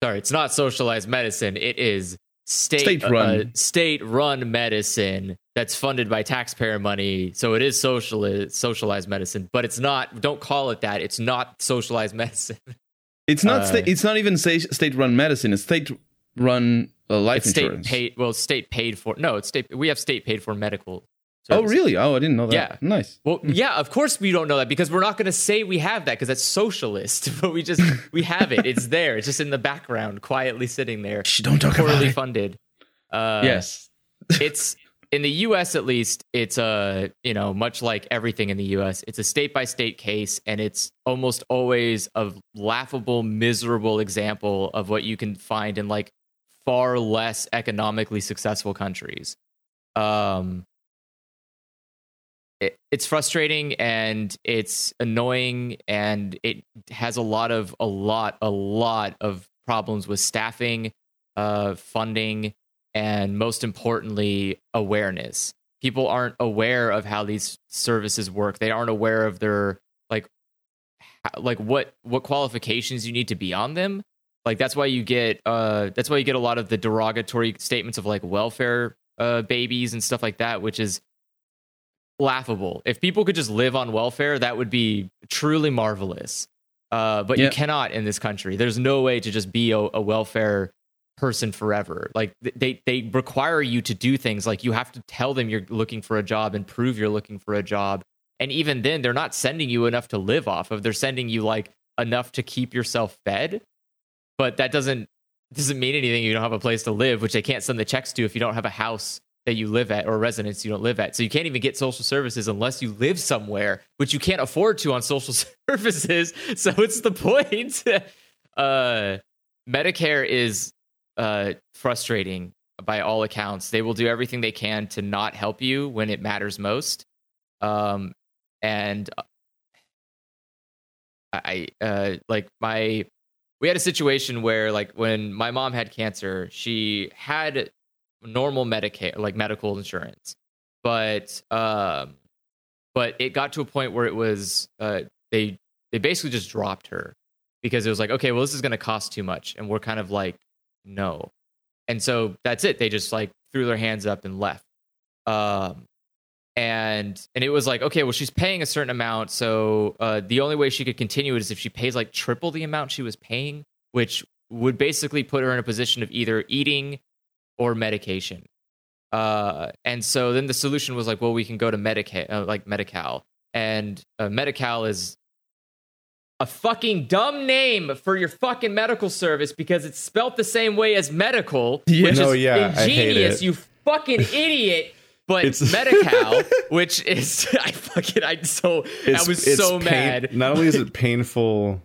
sorry it's not socialized medicine. It is state State-run. uh, state run medicine that's funded by taxpayer money so it is social socialized medicine but it's not don't call it that it's not socialized medicine It's not. Uh, sta- it's not even sta- state-run medicine. It's state-run uh, life it's state insurance. paid well state paid for no it's state we have state paid for medical Oh, really? Oh, I didn't know that. Yeah. Nice. Well, yeah, of course we don't know that because we're not going to say we have that because that's socialist. But we just we have it. It's there. It's just in the background, quietly sitting there, Shh, don't talk about poorly it. funded. Uh, yes. it's in the U.S. at least. It's a you know much like everything in the U.S. It's a state by state case, and it's almost always a laughable, miserable example of what you can find in like far less economically successful countries. Um, it, it's frustrating and it's annoying and it has a lot of a lot a lot of problems with staffing uh funding and most importantly awareness. People aren't aware of how these services work. They aren't aware of their like like what what qualifications you need to be on them. Like that's why you get uh that's why you get a lot of the derogatory statements of like welfare uh babies and stuff like that which is laughable. If people could just live on welfare that would be truly marvelous. Uh but you cannot in this country. There's no way to just be a, a welfare person forever. Like they they require you to do things. Like you have to tell them you're looking for a job and prove you're looking for a job. And even then they're not sending you enough to live off of. They're sending you like enough to keep yourself fed. But that doesn't doesn't mean anything you don't have a place to live which they can't send the checks to if you don't have a house that you live at or residence you don't live at. So you can't even get social services unless you live somewhere which you can't afford to on social services. So it's the point. Uh medicare is uh frustrating by all accounts. They will do everything they can to not help you when it matters most. Um and i uh like my we had a situation where like when my mom had cancer she had normal medicare like medical insurance. But um but it got to a point where it was uh they they basically just dropped her because it was like okay well this is going to cost too much. And we're kind of like no. And so that's it. They just like threw their hands up and left. Um and and it was like okay well she's paying a certain amount. So uh the only way she could continue it is if she pays like triple the amount she was paying which would basically put her in a position of either eating or medication uh and so then the solution was like well we can go to medica uh, like Medi-Cal and uh, Medi-Cal is a fucking dumb name for your fucking medical service because it's spelt the same way as medical, Yeah. No, which is Oh, yeah, ingenious. You fucking idiot. But It's- medical, which is I fucking I so I was so pain- mad. Not only is it painful,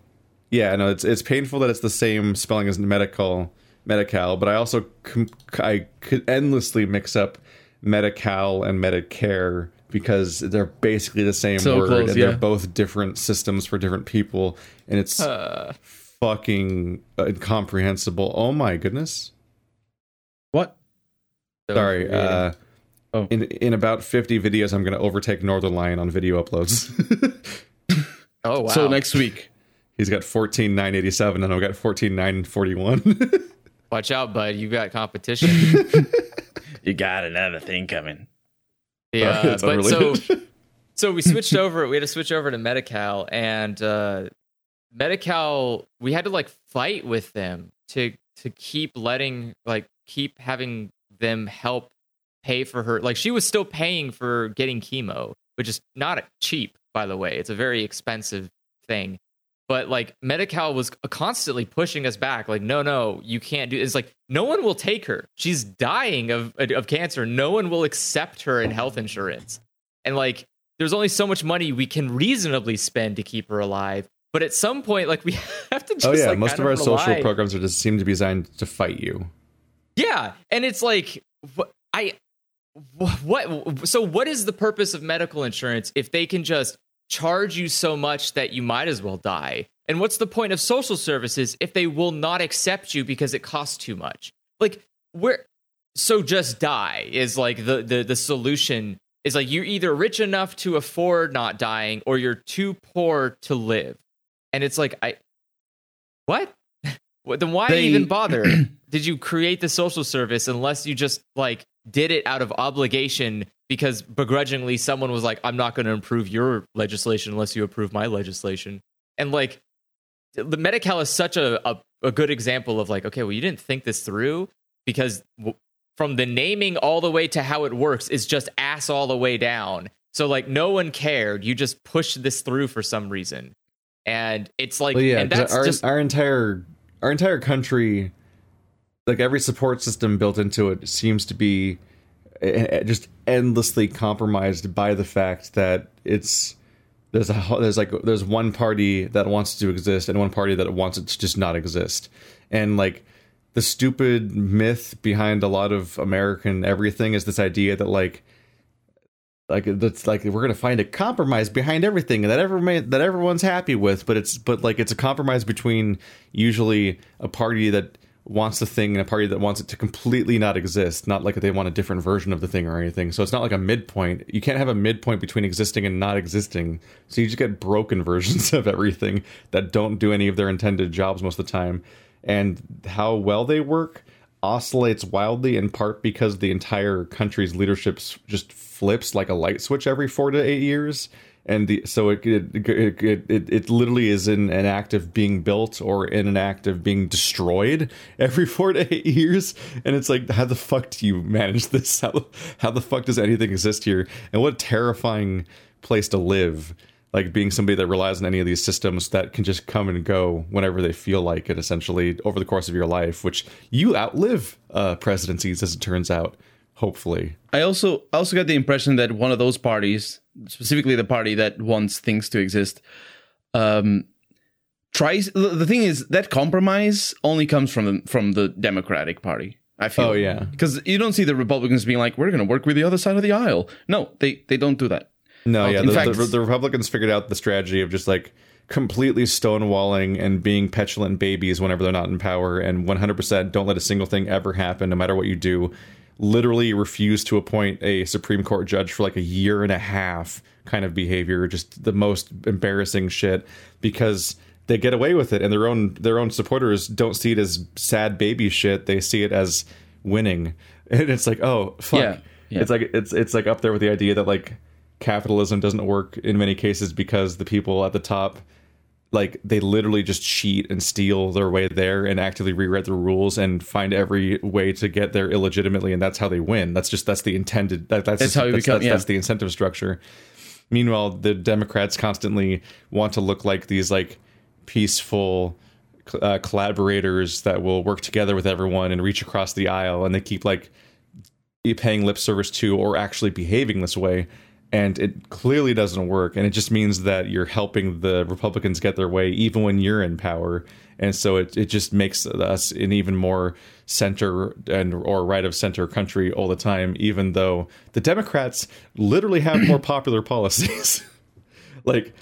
yeah, no, it's it's painful that it's the same spelling as medical, medical, but I also com- I could endlessly mix up Medi-Cal and Medicare because they're basically the same So word close, and yeah. they're both different systems for different people, and it's Uh, fucking incomprehensible. Oh my goodness. What? so Sorry. weird. Uh, Oh. in in about fifty videos, I'm going to overtake Northern Lion on video uploads. oh wow. So next week. He's got fourteen nine eighty seven, and I've got fourteen nine forty one. Watch out, bud. You got competition. You got another thing coming. Yeah, It's but so so we switched over. We had to switch over to Medi-Cal, and uh, Medi-Cal. We had to like fight with them to to keep letting like keep having them help pay for her. Like she was still paying for getting chemo, which is not cheap, by the way. It's a very expensive thing. But like Medi-Cal was constantly pushing us back, like, no, no, you can't do. It's like no one will take her. She's dying of of cancer. No one will accept her in health insurance. And like, there's only so much money we can reasonably spend to keep her alive. But at some point, like, we have to oh, just oh yeah, like, most kind of our social programs are just seem to be designed to fight you. Yeah, and it's like I wh- what so what is the purpose of medical insurance if they can just charge you so much that you might as well die? And what's the point of social services if they will not accept you because it costs too much? Like where so just die is like the the the solution is like you're either rich enough to afford not dying or you're too poor to live. And it's like I what? Then why They- even bother? Did you create the social service unless you just like did it out of obligation because begrudgingly someone was like, I'm not going to improve your legislation unless you approve my legislation. And like the Medi-Cal is such a, a, a good example of like, okay, well, you didn't think this through because w- from the naming all the way to how it works is just ass all the way down. So like no one cared. You just pushed this through for some reason. And it's like Well, yeah, and that's our just our entire our entire country, like every support system built into it, seems to be eh, eh, just endlessly compromised by the fact that it's there's a there's like there's one party that wants to exist and one party that wants it to just not exist, and like the stupid myth behind a lot of American everything is this idea that like like that's like we're gonna find a compromise behind everything that everyone that everyone's happy with but it's but like it's a compromise between usually a party that wants the thing and a party that wants it to completely not exist not like they want a different version of the thing or anything. So it's not like a midpoint. You can't have a midpoint between existing and not existing. So you just get broken versions of everything that don't do any of their intended jobs most of the time. And how well they work oscillates wildly in part because the entire country's leadership just flips like a light switch every four to eight years and the, so it it, it it it it literally is in an act of being built or in an act of being destroyed every four to eight years. And it's like how the fuck do you manage this? How, how the fuck does anything exist here? And what a terrifying place to live like being somebody that relies on any of these systems that can just come and go whenever they feel like it essentially over the course of your life which you outlive uh, presidencies as it turns out hopefully. I also I also got the impression that one of those parties, specifically the party that wants things to exist, um, tries. The thing is that compromise only comes from the, from the Democratic Party. I feel. Oh, yeah. because you don't see the Republicans being like, "We're going to work with the other side of the aisle." No, they they don't do that. no yeah in the, fact- the, the republicans figured out the strategy of just like completely stonewalling and being petulant babies whenever they're not in power and 100% don't let a single thing ever happen no matter what you do literally refuse to appoint a supreme court judge for like a year and a half kind of behavior just the most embarrassing shit because they get away with it and their own their own supporters don't see it as sad baby shit. They see it as winning. And it's like oh fuck. Yeah, yeah. it's like it's it's like up there with the idea that like capitalism doesn't work in many cases because the people at the top like they literally just cheat and steal their way there and actively rewrite the rules and find every way to get there illegitimately and that's how they win. That's just that's the intended that, that's That's just, how you that's, become- that's, yeah. that's the incentive structure. Meanwhile the democrats constantly want to look like these like peaceful uh, collaborators that will work together with everyone and reach across the aisle and they keep like paying lip service to or actually behaving this way and it clearly doesn't work and it just means that you're helping the republicans get their way even when you're in power and so it, it just makes us an even more center and or right of center country all the time even though the democrats literally have more popular policies. Like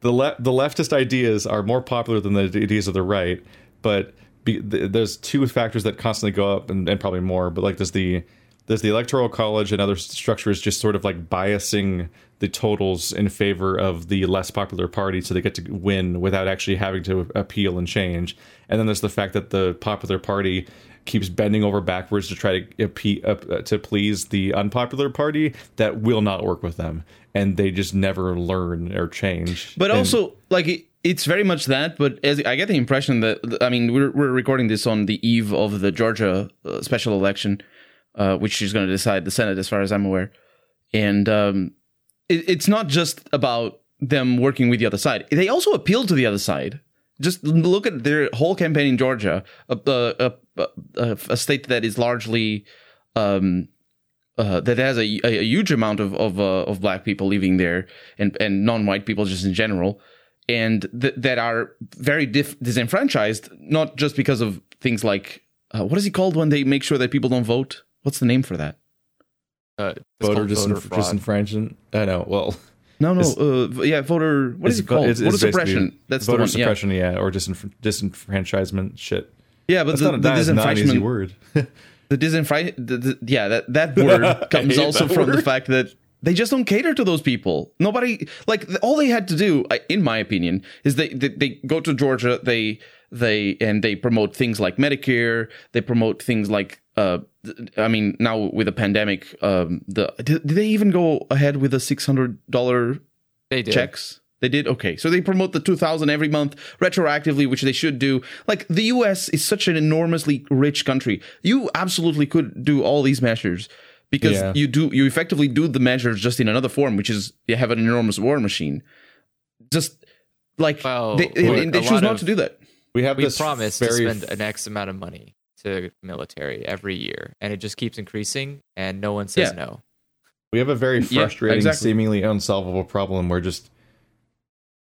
the le- the leftist ideas are more popular than the ideas of the right but be- th- there's two factors that constantly go up and, and probably more but like there's the there's the electoral college and other structures just sort of like biasing the totals in favor of the less popular party so they get to win without actually having to appeal and change and then there's the fact that the popular party keeps bending over backwards to try to appe- uh, to please the unpopular party that will not work with them and they just never learn or change But And- also, like it, it's very much that. But as I get the impression that I mean, we're we're recording this on the eve of the Georgia uh, special election, uh, which is going to decide the Senate, as far as I'm aware. And um, it, it's not just about them working with the other side; they also appeal to the other side. Just look at their whole campaign in Georgia, a, a, a, a, state that is largely. Um, uh, that has a, a, a huge amount of of, uh, of black people living there and and non-white people just in general and th- that are very dif- disenfranchised not just because of things like uh, what is it called when they make sure that people don't vote what's the name for that? Uh, it's voter, disenf- voter disenfranchisement? I know well no no uh, yeah voter what is it called? it's- voter it's basically suppression. That's voter the one suppression yeah, or disenf- disenfranchisement shit. Yeah yeah but that's the, not, the that is not an easy disenfranchisement word. the disenfranch the, the, yeah that that word comes also that from the fact that they just don't cater to those people. Nobody like all they had to do in my opinion is they, they they go to georgia they they and they promote things like medicare they promote things like uh i mean now with the pandemic um the did, did they even go ahead with the $600 checks They did okay. So they promote the 2000 every month retroactively, which they should do. Like the US is such an enormously rich country. You absolutely could do all these measures because Yeah. you do you effectively do the measures just in another form, which is you have an enormous war machine. Just like Well, they, we- and they choose not of- to do that. We have we this promise very to spend an X amount of money to military every year, and it just keeps increasing, and no one says Yeah. no. We have a very Yeah, frustrating, exactly. seemingly unsolvable problem where just,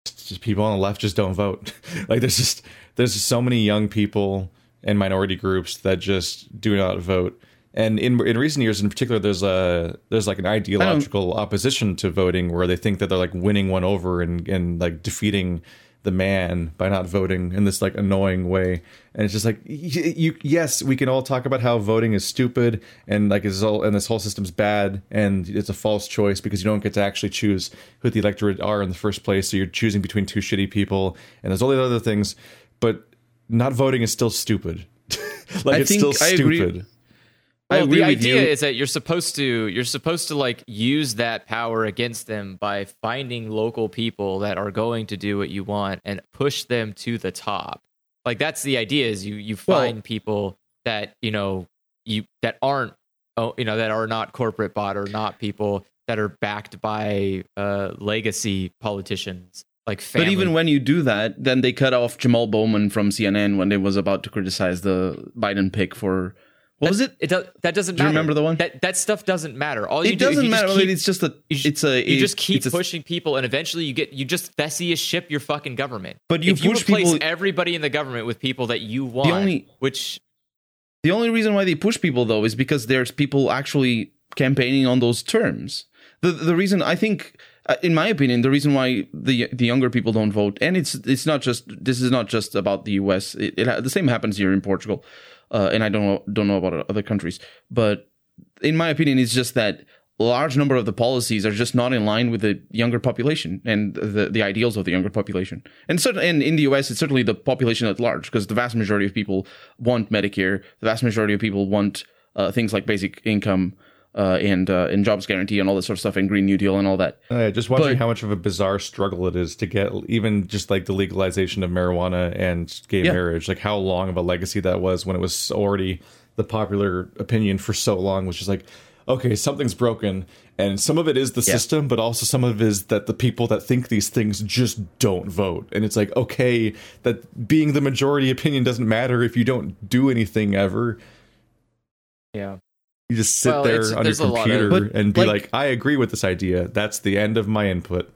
just people on the left just don't vote. like there's just there's just so many young people and minority groups that just do not vote. And in in recent years, in particular, there's a there's like an ideological opposition to voting where they think that they're like winning one over and and like defeating the man by not voting in this like annoying way. And it's just like y- you yes we can all talk about how voting is stupid and like is all and this whole system's bad and it's a false choice because you don't get to actually choose who the electorate are in the first place. So you're choosing between two shitty people and there's all these other things. But not voting is still stupid. Like I it's still stupid Well, the idea is that you're supposed to you're supposed to like use that power against them by finding local people that are going to do what you want and push them to the top. Like that's the idea is you you Well- find people that, you know, you that aren't oh, you know, that are not corporate bought or not people that are backed by uh legacy politicians like family. But even when you do that, then they cut off Jamal Bowman from CNN when they was about to criticize the Biden pick for what was it? it does that doesn't Do you matter. remember the one? That that stuff doesn't matter. All you It do doesn't you just matter. keep- it's just a. you ju- it's a. you just keep a- pushing people and eventually you get you just Theseus ship your fucking government But you if you replace people- everybody in the government with people that you want only- which The only reason why they push people though is because there's people actually campaigning on those terms. The the reason I think, uh, in my opinion, the reason why the the younger people don't vote, and it's it's not just this is not just about the U.S. It, it the same happens here in Portugal, uh, and I don't know don't know about other countries, but in my opinion, it's just that large number of the policies are just not in line with the younger population and the, the ideals of the younger population. And certainly, and in the US, it's certainly the population at large because the vast majority of people want Medicare. The vast majority of people want uh, things like basic income uh, and uh, and jobs guarantee and all this sort of stuff and Green New Deal and all that. Uh, just watching But- how much of a bizarre struggle it is to get even just like the legalization of marijuana and gay Yeah. marriage, like how long of a legacy that was when it was already the popular opinion for so long, was just like, okay, something's broken. And some of it is the Yeah. system, but also some of it is that the people that think these things just don't vote. And it's like, okay, that being the majority opinion doesn't matter if you don't do anything ever. yeah You just sit Well, there on your there's a lot of- computer and be like- like, I agree with this idea. That's the end of my input.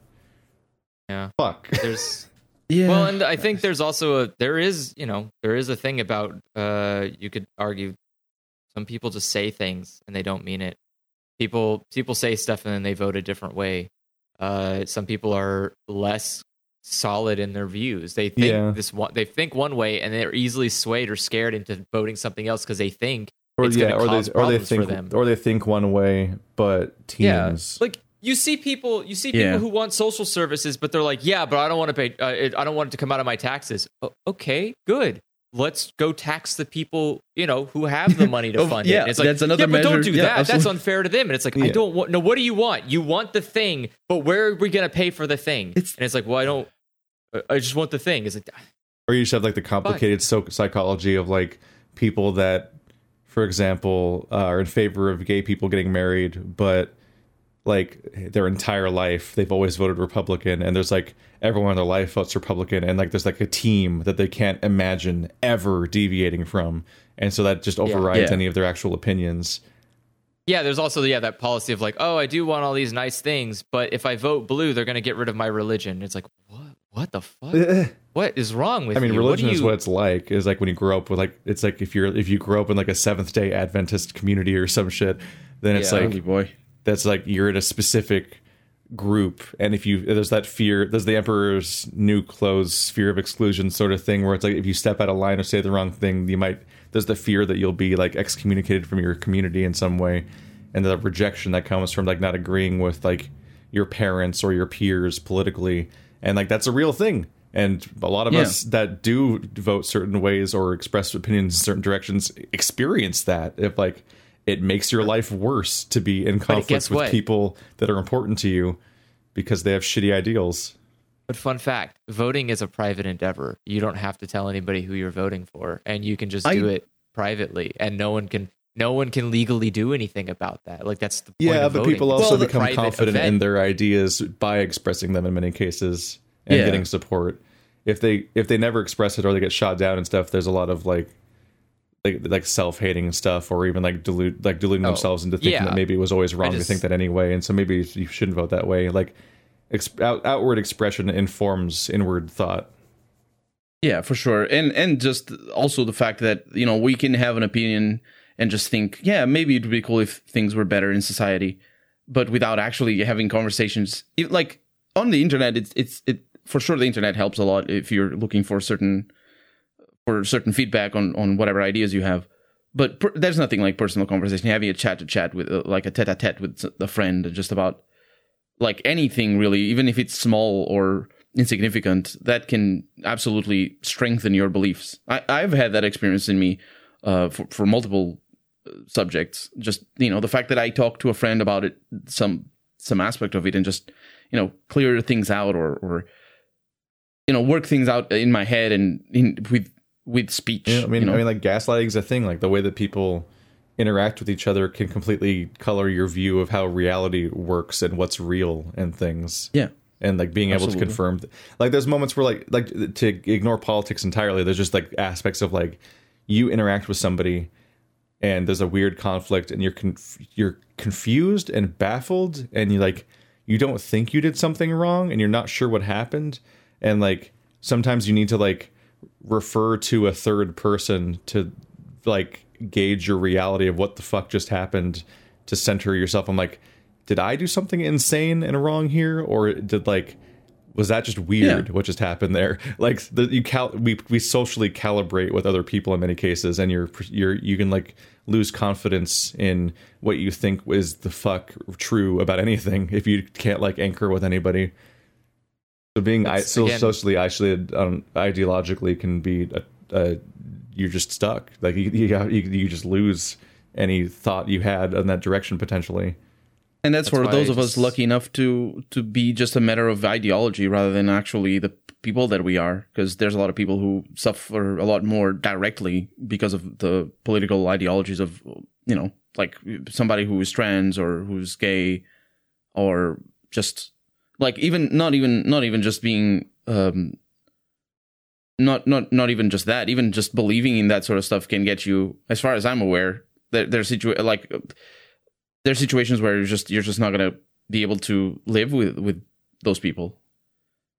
yeah Fuck. there's Yeah. well and i think there's also a there is you know there is a thing about uh you could argue some people just say things and they don't mean it people people say stuff and then they vote a different way uh some people are less solid in their views they think Yeah. this one they think one way and they're easily swayed or scared into voting something else because they think or it's yeah, or they or they think or they think one way, but teams. Yeah, like you see people, you see people Yeah. who want social services, but they're like, yeah, but I don't want to pay. Uh, it, I don't want it to come out of my taxes. O- okay, good. Let's go tax the people, you know, who have the money to Oh, fund yeah, it. It's like, that's another yeah, but don't do Yeah, that. That's unfair to them. And it's like, I don't want. No, what do you want? You want the thing, but where are we going to pay for the thing? It's- and it's like, well, I don't. uh, I just want the thing. It's like, or you just have like the complicated so- psychology of like people that, for example, uh, are in favor of gay people getting married, but like their entire life they've always voted Republican, and there's like everyone in their life votes Republican, and like there's like a team that they can't imagine ever deviating from, and so that just overrides Yeah. any of their actual opinions. Yeah, there's also yeah that policy of like, oh, I do want all these nice things, but if I vote blue, they're going to get rid of my religion. It's like, what? What the fuck? Eh, eh. what is wrong with I mean, you? religion what do is you... what it's like. Is like when you grow up with like it's like if you're if you grow up in like a Seventh Day Adventist community or some shit, then it's Yeah. like Holy boy. that's like you're in a specific group, and if you there's that fear, there's the Emperor's new clothes fear of exclusion sort of thing, where it's like if you step out of line or say the wrong thing, you might there's the fear that you'll be like excommunicated from your community in some way, and the rejection that comes from like not agreeing with like your parents or your peers politically, and like that's a real thing. And a lot of Yeah. us that do vote certain ways or express opinions in certain directions experience that. If like it makes your life worse to be in conflict with what? people that are important to you because they have shitty ideals. But fun fact, voting is a private endeavor. You don't have to tell anybody who you're voting for and you can just I- do it privately and no one can no one can legally do anything about that. Like that's the point Yeah, of but voting. people also a become private confident in their ideas by expressing them in many cases and Yeah. getting support. If they if they never express it or they get shot down and stuff, there's a lot of like like like self hating stuff or even like dilute like deluding Oh, themselves into thinking yeah. that maybe it was always wrong just- to think that anyway, and so maybe you shouldn't vote that way. Like ex- out, outward expression informs inward thought. Yeah, for sure. And and just also the fact that, you know, we can have an opinion and just think, yeah, maybe it would be cool if things were better in society, but without actually having conversations It- like on the internet it's it's it for sure the internet helps a lot if you're looking for certain for certain feedback on on whatever ideas you have. But per, there's nothing like personal conversation, having a chat to chat with uh, like a tete-a-tete with a friend just about like anything really, even if it's small or insignificant, that can absolutely strengthen your beliefs. I, I've had that experience in me uh, for, for multiple subjects. Just you know, the fact that I talk to a friend about it, some some aspect of it, and just you know, clear things out or or you know, work things out in my head and in, with with speech. Yeah, I mean, you know? I mean, like gaslighting is a thing. Like the way that people interact with each other can completely color your view of how reality works and what's real and things. yeah, and like being able to confirm like there's moments where like like to ignore politics entirely there's just like aspects of like you interact with somebody and there's a weird conflict and you're conf- you're confused and baffled and you like you don't think you did something wrong and you're not sure what happened and like sometimes you need to like refer to a third person to like gauge your reality of what the fuck just happened to center yourself. I'm like, did I do something insane and wrong here, or did like was that just weird Yeah. what just happened there? Like the, you cal- we we socially calibrate with other people in many cases, and you're you're you can like lose confidence in what you think is the fuck true about anything if you can't like anchor with anybody. So being I, so again- socially isolated um, ideologically can be a, a you're just stuck. Like you, you you you just lose any thought you had in that direction potentially. And that's, That's for those I of us lucky enough to to be just a matter of ideology rather than actually the people that we are. Because there's a lot of people who suffer a lot more directly because of the political ideologies of you know, like somebody who is trans or who's gay, or just like even not even not even just being um not not not even just that even just believing in that sort of stuff can get you as far as i'm aware there, there's situa- like there's situations where you're just you're just not gonna be able to live with with those people.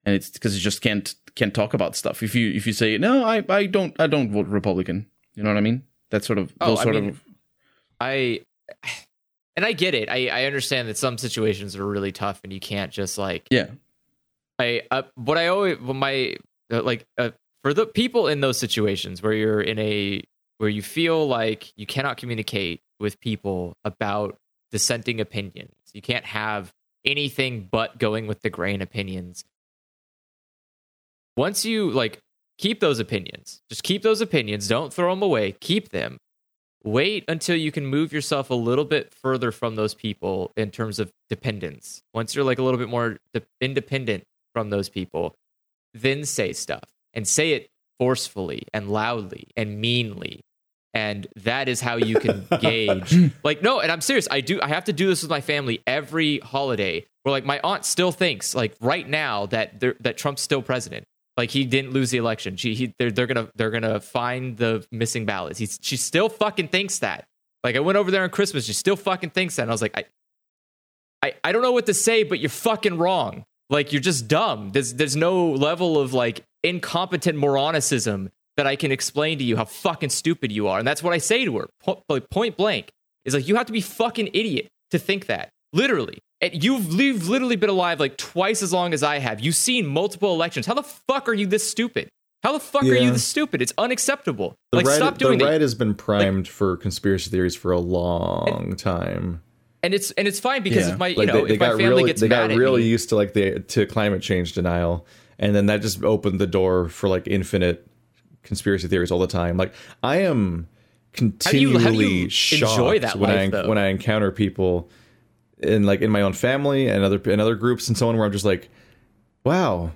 And it's because you just can't can't talk about stuff. If you if you say no i i don't i don't vote republican you know what i mean? That's sort of Oh, those I sort mean, of I and I get it. I I understand that some situations are really tough and you can't just like yeah. I uh, what I always what my uh, like uh, for the people in those situations where you're in a where you feel like you cannot communicate with people about dissenting opinions. You can't have anything but going with the grain opinions. Once you like keep those opinions, just keep those opinions, don't throw them away, keep them. Wait until you can move yourself a little bit further from those people in terms of dependence. Once you're like a little bit more de- independent from those people, then say stuff and say it forcefully and loudly and meanly. And that is how you can gauge. Like, no, and I'm serious. I do. I have to do this with my family every holiday. Where like my aunt still thinks like right now that that Trump's still president. Like he didn't lose the election. She he, they're they're gonna they're gonna find the missing ballots. He's she still fucking thinks that. Like I went over there on Christmas. She still fucking thinks that. And I was like, I, I I don't know what to say, but you're fucking wrong. Like you're just dumb. There's there's no level of like incompetent moronicism that I can explain to you how fucking stupid you are. And that's what I say to her, point, point blank. Is like you have to be fucking idiot to think that. Literally. And you've, you've literally been alive like twice as long as I have. You've seen multiple elections. How the fuck are you this stupid? How the fuck are you this stupid? It's unacceptable. The like right, stop doing the right has been primed for conspiracy theories for a long time. And it's and it's fine because Yeah. if my you Like know they, they if my family really gets they mad got at really me, used to like the to climate change denial, and then that just opened the door for like infinite conspiracy theories all the time. Like I am do you- continually how do you shocked enjoy that when life, I though? when I encounter people in like in my own family and other in other groups and so on where I'm just like, wow,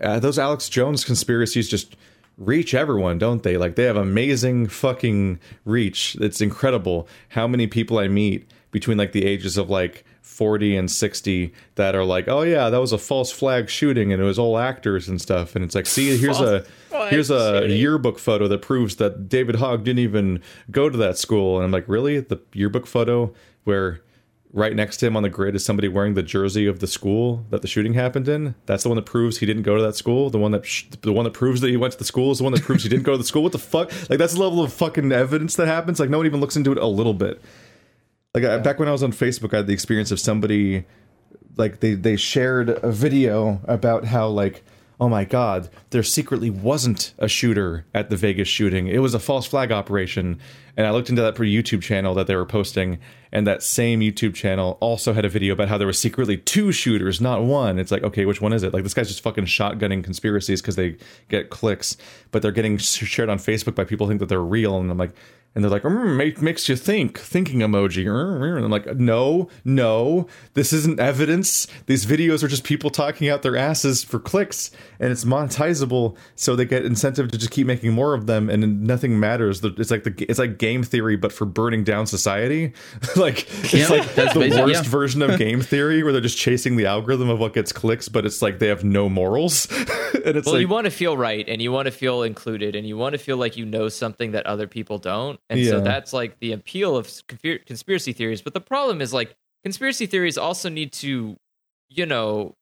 uh, those Alex Jones conspiracies just reach everyone, don't they? Like they have amazing fucking reach. It's incredible how many people I meet between like the ages of like 40 and 60 that are like, "Oh yeah, that was a false flag shooting and it was all actors and stuff." And it's like, "See, here's a here's a shooting. yearbook photo that proves that David Hogg didn't even go to that school." And I'm like, "Really? The yearbook photo where right next to him on the grid is somebody wearing the jersey of the school that the shooting happened in. That's the one that proves he didn't go to that school. The one that sh- the one that proves that he went to the school is the one that proves he didn't go to the school. What the fuck? Like that's the level of fucking evidence that happens. Like no one even looks into it a little bit. Like I, back when I was on Facebook, I had the experience of somebody like they they shared a video about how like oh my god there secretly wasn't a shooter at the vegas shooting. It was a false flag operation. And i looked into that per youtube channel that they were posting. And that same youtube channel also had a video about how there were secretly two shooters not one. It's like okay which one is it? Like this guy's just fucking shotgunning conspiracies because they get clicks. But they're getting shared on facebook by people who think that they're real. And i'm like and they're like, mm, make, makes you think, thinking emoji. And I'm like, no, no, this isn't evidence. These videos are just people talking out their asses for clicks, and it's monetizable, so they get incentive to just keep making more of them, and nothing matters. It's like the it's like game theory, but for burning down society. like it's Yeah, like the worst yeah. version of game theory, where they're just chasing the algorithm of what gets clicks, but it's like they have no morals, and it's Well, like you want to feel right and you want to feel included and you want to feel like you know something that other people don't. And so that's like the appeal of conspiracy theories. But the problem is like conspiracy theories also need to, you know,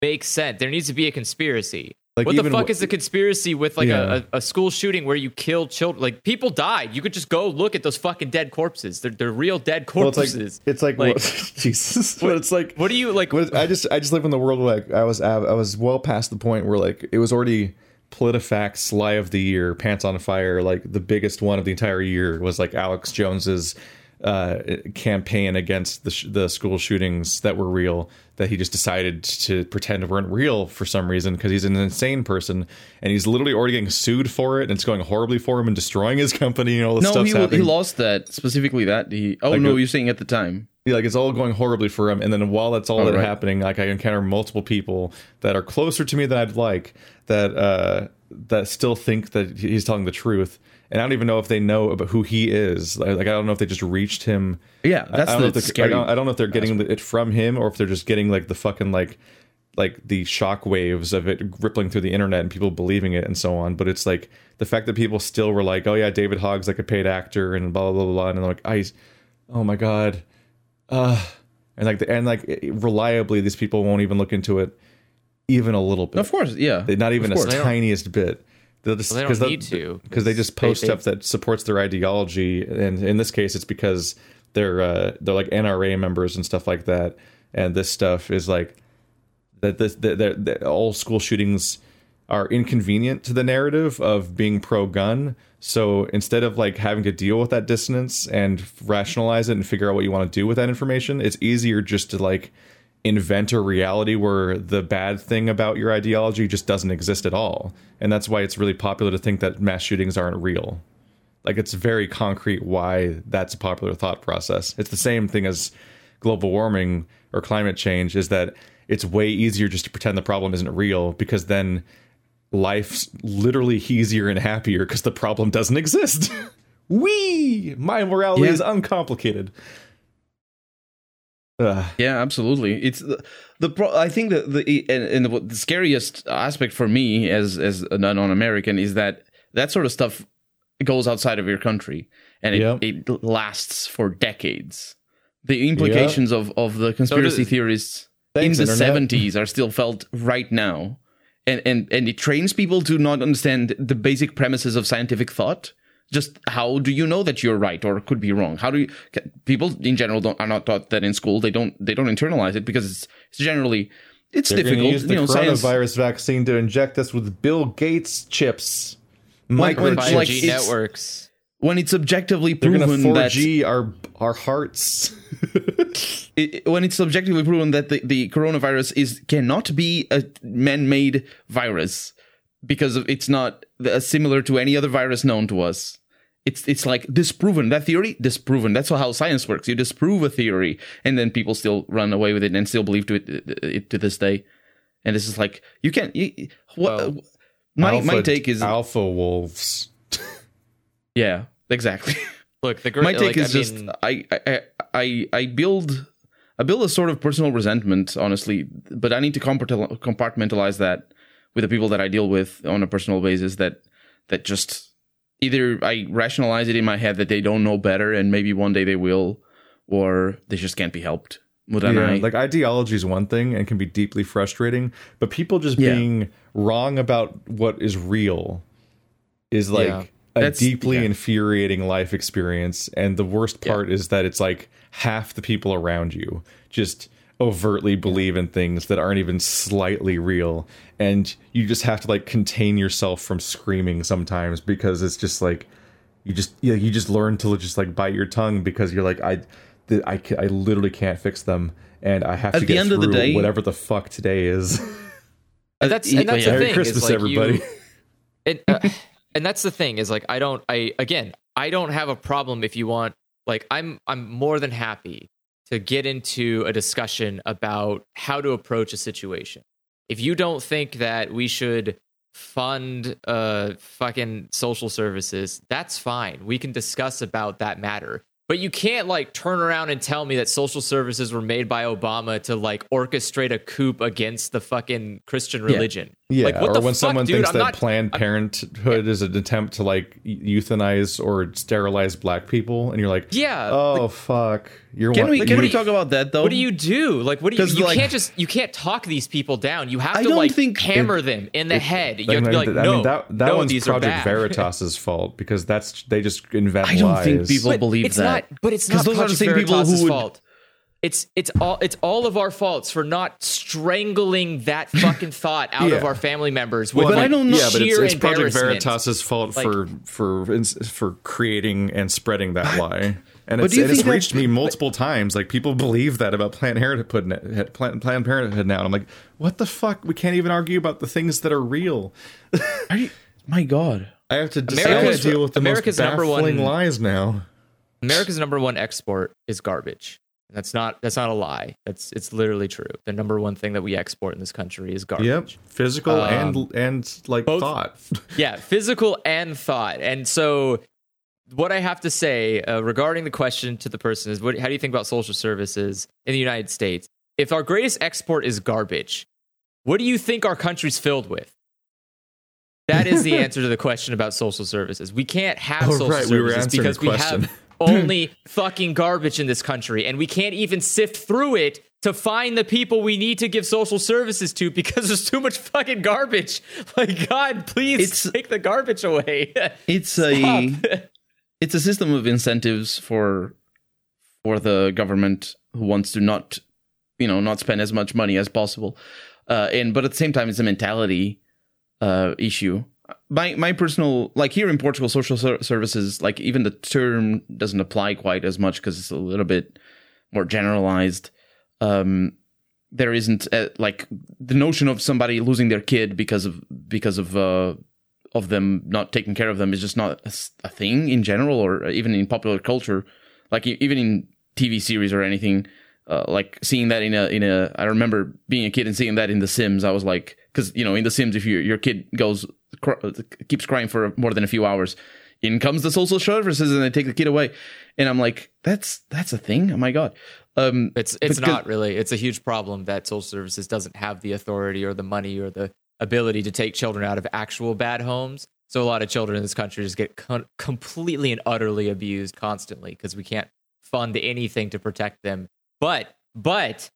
make sense. There needs to be a conspiracy. Like, what the fuck wh- is a conspiracy with like Yeah. a, a, school shooting where you kill children? Like people died. You could just go look at those fucking dead corpses. They're, they're real dead well, it's corpses. like it's like, Like- what- Jesus, but it's like what do you like? What- I just I just live in the world where like I was I was well past the point where like it was already PolitiFact's lie of the year, pants on fire, like the biggest one of the entire year was like Alex Jones's uh, campaign against the sh- the school shootings that were real that he just decided to pretend weren't real for some reason because he's an insane person and he's literally already getting sued for it and it's going horribly for him and destroying his company and all this No, stuff's he, he lost that specifically. That he. Oh Like no, a- you're saying at the time. Like it's all going horribly for him and then while that's all Oh, that right. happening like i encounter multiple people that are closer to me than i'd like that uh that still think that he's telling the truth and i don't even know if they know about who he is like, i don't know if they just reached him Yeah, that's I, don't the they're- scary. I don't, I don't know if they're getting it from him or if they're just getting like the fucking like like the shock waves of it rippling through the internet and people believing it and so on. But it's like the fact that people still were like, "Oh yeah, David Hogg's like a paid actor," and blah blah blah, blah and I'm like, "I, oh my god," uh, and like the, and like reliably, these people won't even look into it even a little bit. of course, yeah. They- not even Of a course. tiniest bit. They'll just Well, they don't 'cause they'll- need to, because they just post they- stuff that supports their ideology, and in this case, it's because they're uh, they're like NRA members and stuff like that. And this stuff is like that. This that, that, that all school shootings are inconvenient to the narrative of being pro gun. So instead of like having to deal with that dissonance and rationalize it and figure out what you want to do with that information, it's easier just to like invent a reality where the bad thing about your ideology just doesn't exist at all. And that's why it's really popular to think that mass shootings aren't real. Like it's very concrete why that's a popular thought process. It's the same thing as global warming or climate change is that it's way easier just to pretend the problem isn't real because then life's literally easier and happier because the problem doesn't exist. Wee! My morality Yeah. is uncomplicated. Ugh. Yeah, absolutely. It's the, the pro- I think that the and, and the, the scariest aspect for me as as a non-American is that that sort of stuff goes outside of your country and it, Yep. it lasts for decades. The implications of of the conspiracy does- theorists Thanks, in the Internet. seventies are still felt right now, and and and it trains people to not understand the basic premises of scientific thought. Just how do you know that you're right or could be wrong? How do you, people in general don't are not taught that in school? They don't they don't internalize it because it's, it's generally it's They're going to difficult. use the you know, science. coronavirus vaccine to inject us with Bill Gates chips. Like when- like 5G networks. when it's objectively They're going proven to that 4G our our hearts. it, when it's objectively proven that the, the coronavirus is cannot be a man-made virus because it's not similar to any other virus known to us. It's it's like disproven that theory disproven. That's how science works. You disprove a theory, and then people still run away with it and still believe to it, it to this day. and this is like you can't. You, what Well, my alpha, my take is alpha wolves. yeah exactly. Look, the great. my take like, is I just mean, I, I I I build I build a sort of personal resentment, honestly, but I need to compartmentalize compartmentalize that with the people that I deal with on a personal basis. That that just either I rationalize it in my head that they don't know better, and maybe one day they will, or they just can't be helped. Yeah, I, like ideology is one thing and can be deeply frustrating, but people just Yeah. being wrong about what is real is like Yeah. A That's- deeply yeah. infuriating life experience. And the worst part is that it's like half the people around you just overtly believe in things that aren't even slightly real. And you just have to like contain yourself from screaming sometimes because it's just like you just yeah you just learn to just like bite your tongue because you're like I th- I I literally can't fix them and I have At to the get end of the through day- whatever the fuck today is. and that's and that's yeah. the Merry. Christmas, like everybody. You, it, uh, and that's the thing is like I don't. I again, I don't have a problem if you want. Like I'm, I'm more than happy to get into a discussion about how to approach a situation. If you don't think that we should fund uh fucking social services, that's fine. We can discuss about that matter. But you can't like turn around and tell me that social services were made by Obama to like orchestrate a coup against the fucking Christian religion. Yeah, like, what or the when fuck, someone dude? thinks I'm that not- Planned Parenthood is an attempt to like euthanize or sterilize black people, and you're like, Yeah, oh fuck, you're can one- we like, can you- we talk about that though? What do you do? Like, what do you? 'Cause, You like- can't just you can't talk these people down. You have I to like think- hammer them in the head. You I have to be like, mean, no, I mean, that that no, one's these are Project. Veritas's fault because that's they just invent I don't lies. think people But believe it's that. not. But it's 'Cause not those are the Project same people who Veritas's would- fault. It's it's all it's all of our faults for not strangling that fucking thought out of our family members. With But I don't know- Yeah, but it's, it's Project. Veritas's fault Like- for for for creating and spreading that lie. And But it's, and it's think that- reached me multiple times. Like people believe that about Planned Parenthood, Planned, Planned Parenthood now. And I'm like, what the fuck? We can't even argue about the things that are real. Are you, my God. I have to, I have America's- to deal with the America's most number one- lies now. America's number one export is garbage. And that's not that's not a lie. That's it's literally true. The number one thing that we export in this country is garbage. Yep, physical Um, and and like both- thought. yeah, physical and thought. And so, what I have to say uh, regarding the question to the person is, what, how do you think about social services in the United States? If our greatest export is garbage, what do you think our country's filled with? That is the answer to the question about social services. We can't have Oh, social right, services answering because we have only fucking garbage in this country, and we can't even sift through it to find the people we need to give social services to because there's too much fucking garbage. Like, God, please It's- take the garbage away. It's a it's a system of incentives for for the government who wants to not you know not spend as much money as possible uh and but at the same time it's a mentality uh issue my my personal like here in portugal social ser- services like even the term doesn't apply quite as much because it's a little bit more generalized. Um there isn't uh like the notion of somebody losing their kid because of because of uh of them not taking care of them is just not a thing in general or even in popular culture. Like even in tv series or anything uh, like seeing that in a in a i remember being a kid and seeing that in the sims i was like because you know in the sims if your your kid goes cr- keeps crying for more than a few hours in comes the social services and they take the kid away and i'm like that's that's a thing oh my god um It's it's Because- not really. It's a huge problem that social services doesn't have the authority or the money or the ability to take children out of actual bad homes. So a lot of children in this country just get con- completely and utterly abused constantly because we can't fund anything to protect them. But but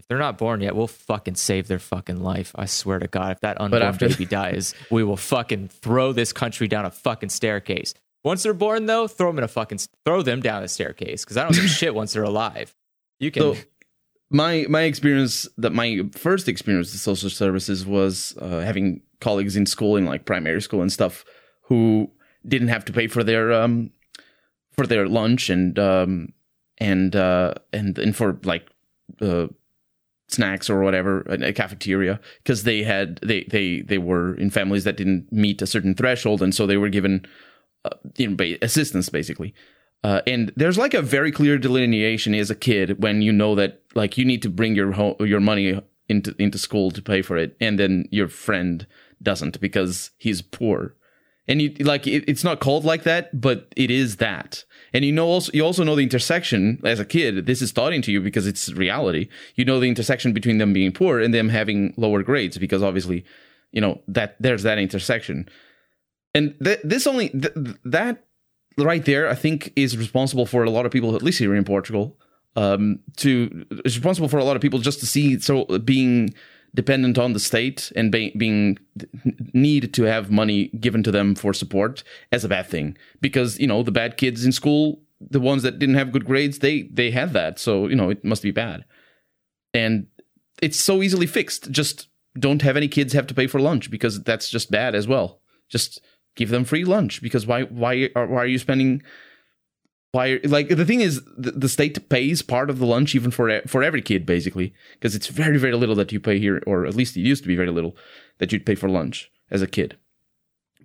if they're not born yet, we'll fucking save their fucking life. I swear to God, if that unborn after- baby dies, we will fucking throw this country down a fucking staircase. Once they're born, though, throw them in a fucking throw them down a staircase because I don't give a shit once they're alive. You can. So my my experience that my first experience with social services was uh, having colleagues in school in like primary school and stuff who didn't have to pay for their um for their lunch and um and uh and and for like uh snacks or whatever a cafeteria because they had they they they were in families that didn't meet a certain threshold and so they were given uh, you know assistance basically uh, and there's like a very clear delineation as a kid when you know that like you need to bring your ho- your money into into school to pay for it, and then your friend doesn't because he's poor. And you like it, it's not called like that, but it is that. And you know also you also know the intersection as a kid. This is taught into you because it's reality. You know the intersection between them being poor and them having lower grades because obviously, you know that there's that intersection. And th- this only th- that right there, I think, is responsible for a lot of people, at least here in Portugal, um, to is responsible for a lot of people just to see so being dependent on the state and be, being need to have money given to them for support as a bad thing. Because you know the bad kids in school the ones that didn't have good grades they they had that. So you know it must be bad. And it's so easily fixed. Just don't have any kids have to pay for lunch because that's just bad as well. Just give them free lunch because why why are, why are you spending why like the thing is the, the state pays part of the lunch even for for every kid basically because it's very very little that you pay here or at least it used to be very little that you'd pay for lunch as a kid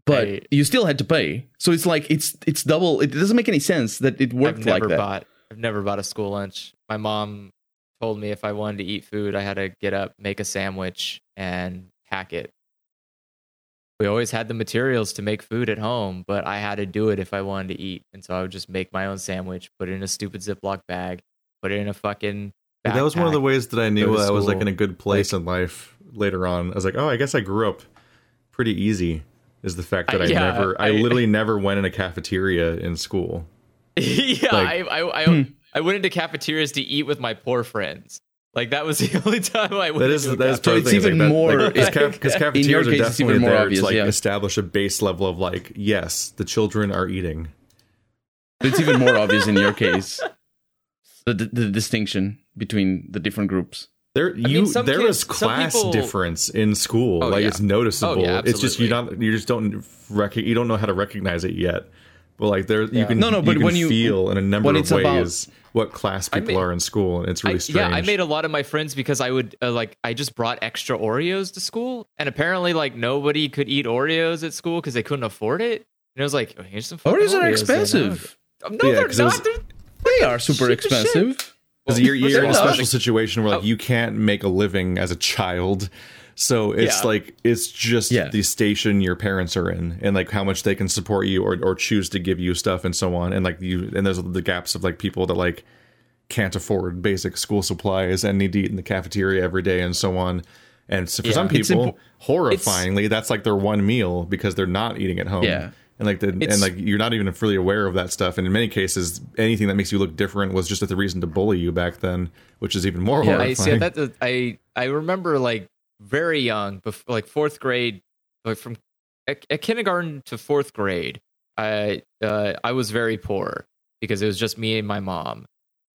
but I- you still had to pay so it's like it's it's double it doesn't make any sense that it worked I've never like that bought I've never bought a school lunch. My mom told me if I wanted to eat food, I had to get up, make a sandwich, and pack it. We always had the materials to make food at home, but I had to do it if I wanted to eat. And so I would just make my own sandwich, put it in a stupid Ziploc bag, put it in a fucking But that was one of the ways that I knew go I was like in a good place in life later on. I was like, oh, I guess I grew up pretty easy. Is the fact that I, I- yeah, never, I, I- literally never went in a cafeteria in school. yeah, Like- I I I, Hmm. I went into cafeterias to eat with my poor friends. Like that was the only time I went. That is into a that is So part of it's the thing, even like that- more- like, because caf- 'cause In your cafeterias are case, it's even definitely more there obvious, to like yeah. establish a base level of like, yes, the children are eating. it's even more obvious in your case the, the, the distinction between the different groups There mean, you some there kids- is class people- difference in school. Oh, like yeah. it's noticeable. Oh, yeah, it's just you not you just don't rec- you don't know how to recognize it yet. But like there you can No, no, you but can when you- feel in a number of it's about- ways what class people made- are in school and it's really I, strange. yeah, I made a lot of my friends because I would uh, like I just brought extra Oreos to school, and apparently like nobody could eat Oreos at school because they couldn't afford it. And it was like, oh, here's some. fucking oreos are expensive Oh, No, Yeah, they're 'cause it was- not. They're- they are super shit. expensive Because you're, you're in a special situation where like Oh. you can't make a living as a child. So it's Yeah. like it's just Yeah. the station your parents are in and like how much they can support you or, or choose to give you stuff and so on. And like you and there's the gaps of like people that like can't afford basic school supplies and need to eat in the cafeteria every day and so on. And so for Yeah. some people, impo- horrifyingly, that's like their one meal because they're not eating at home. Yeah. And like the and like you're not even fully aware of that stuff. And in many cases, anything that makes you look different was just the reason to bully you back then, which is even more Yeah. horrifying. I see that. I I remember like very young, before, like fourth grade, like from at, at kindergarten to fourth grade. I uh, I was very poor because it was just me and my mom,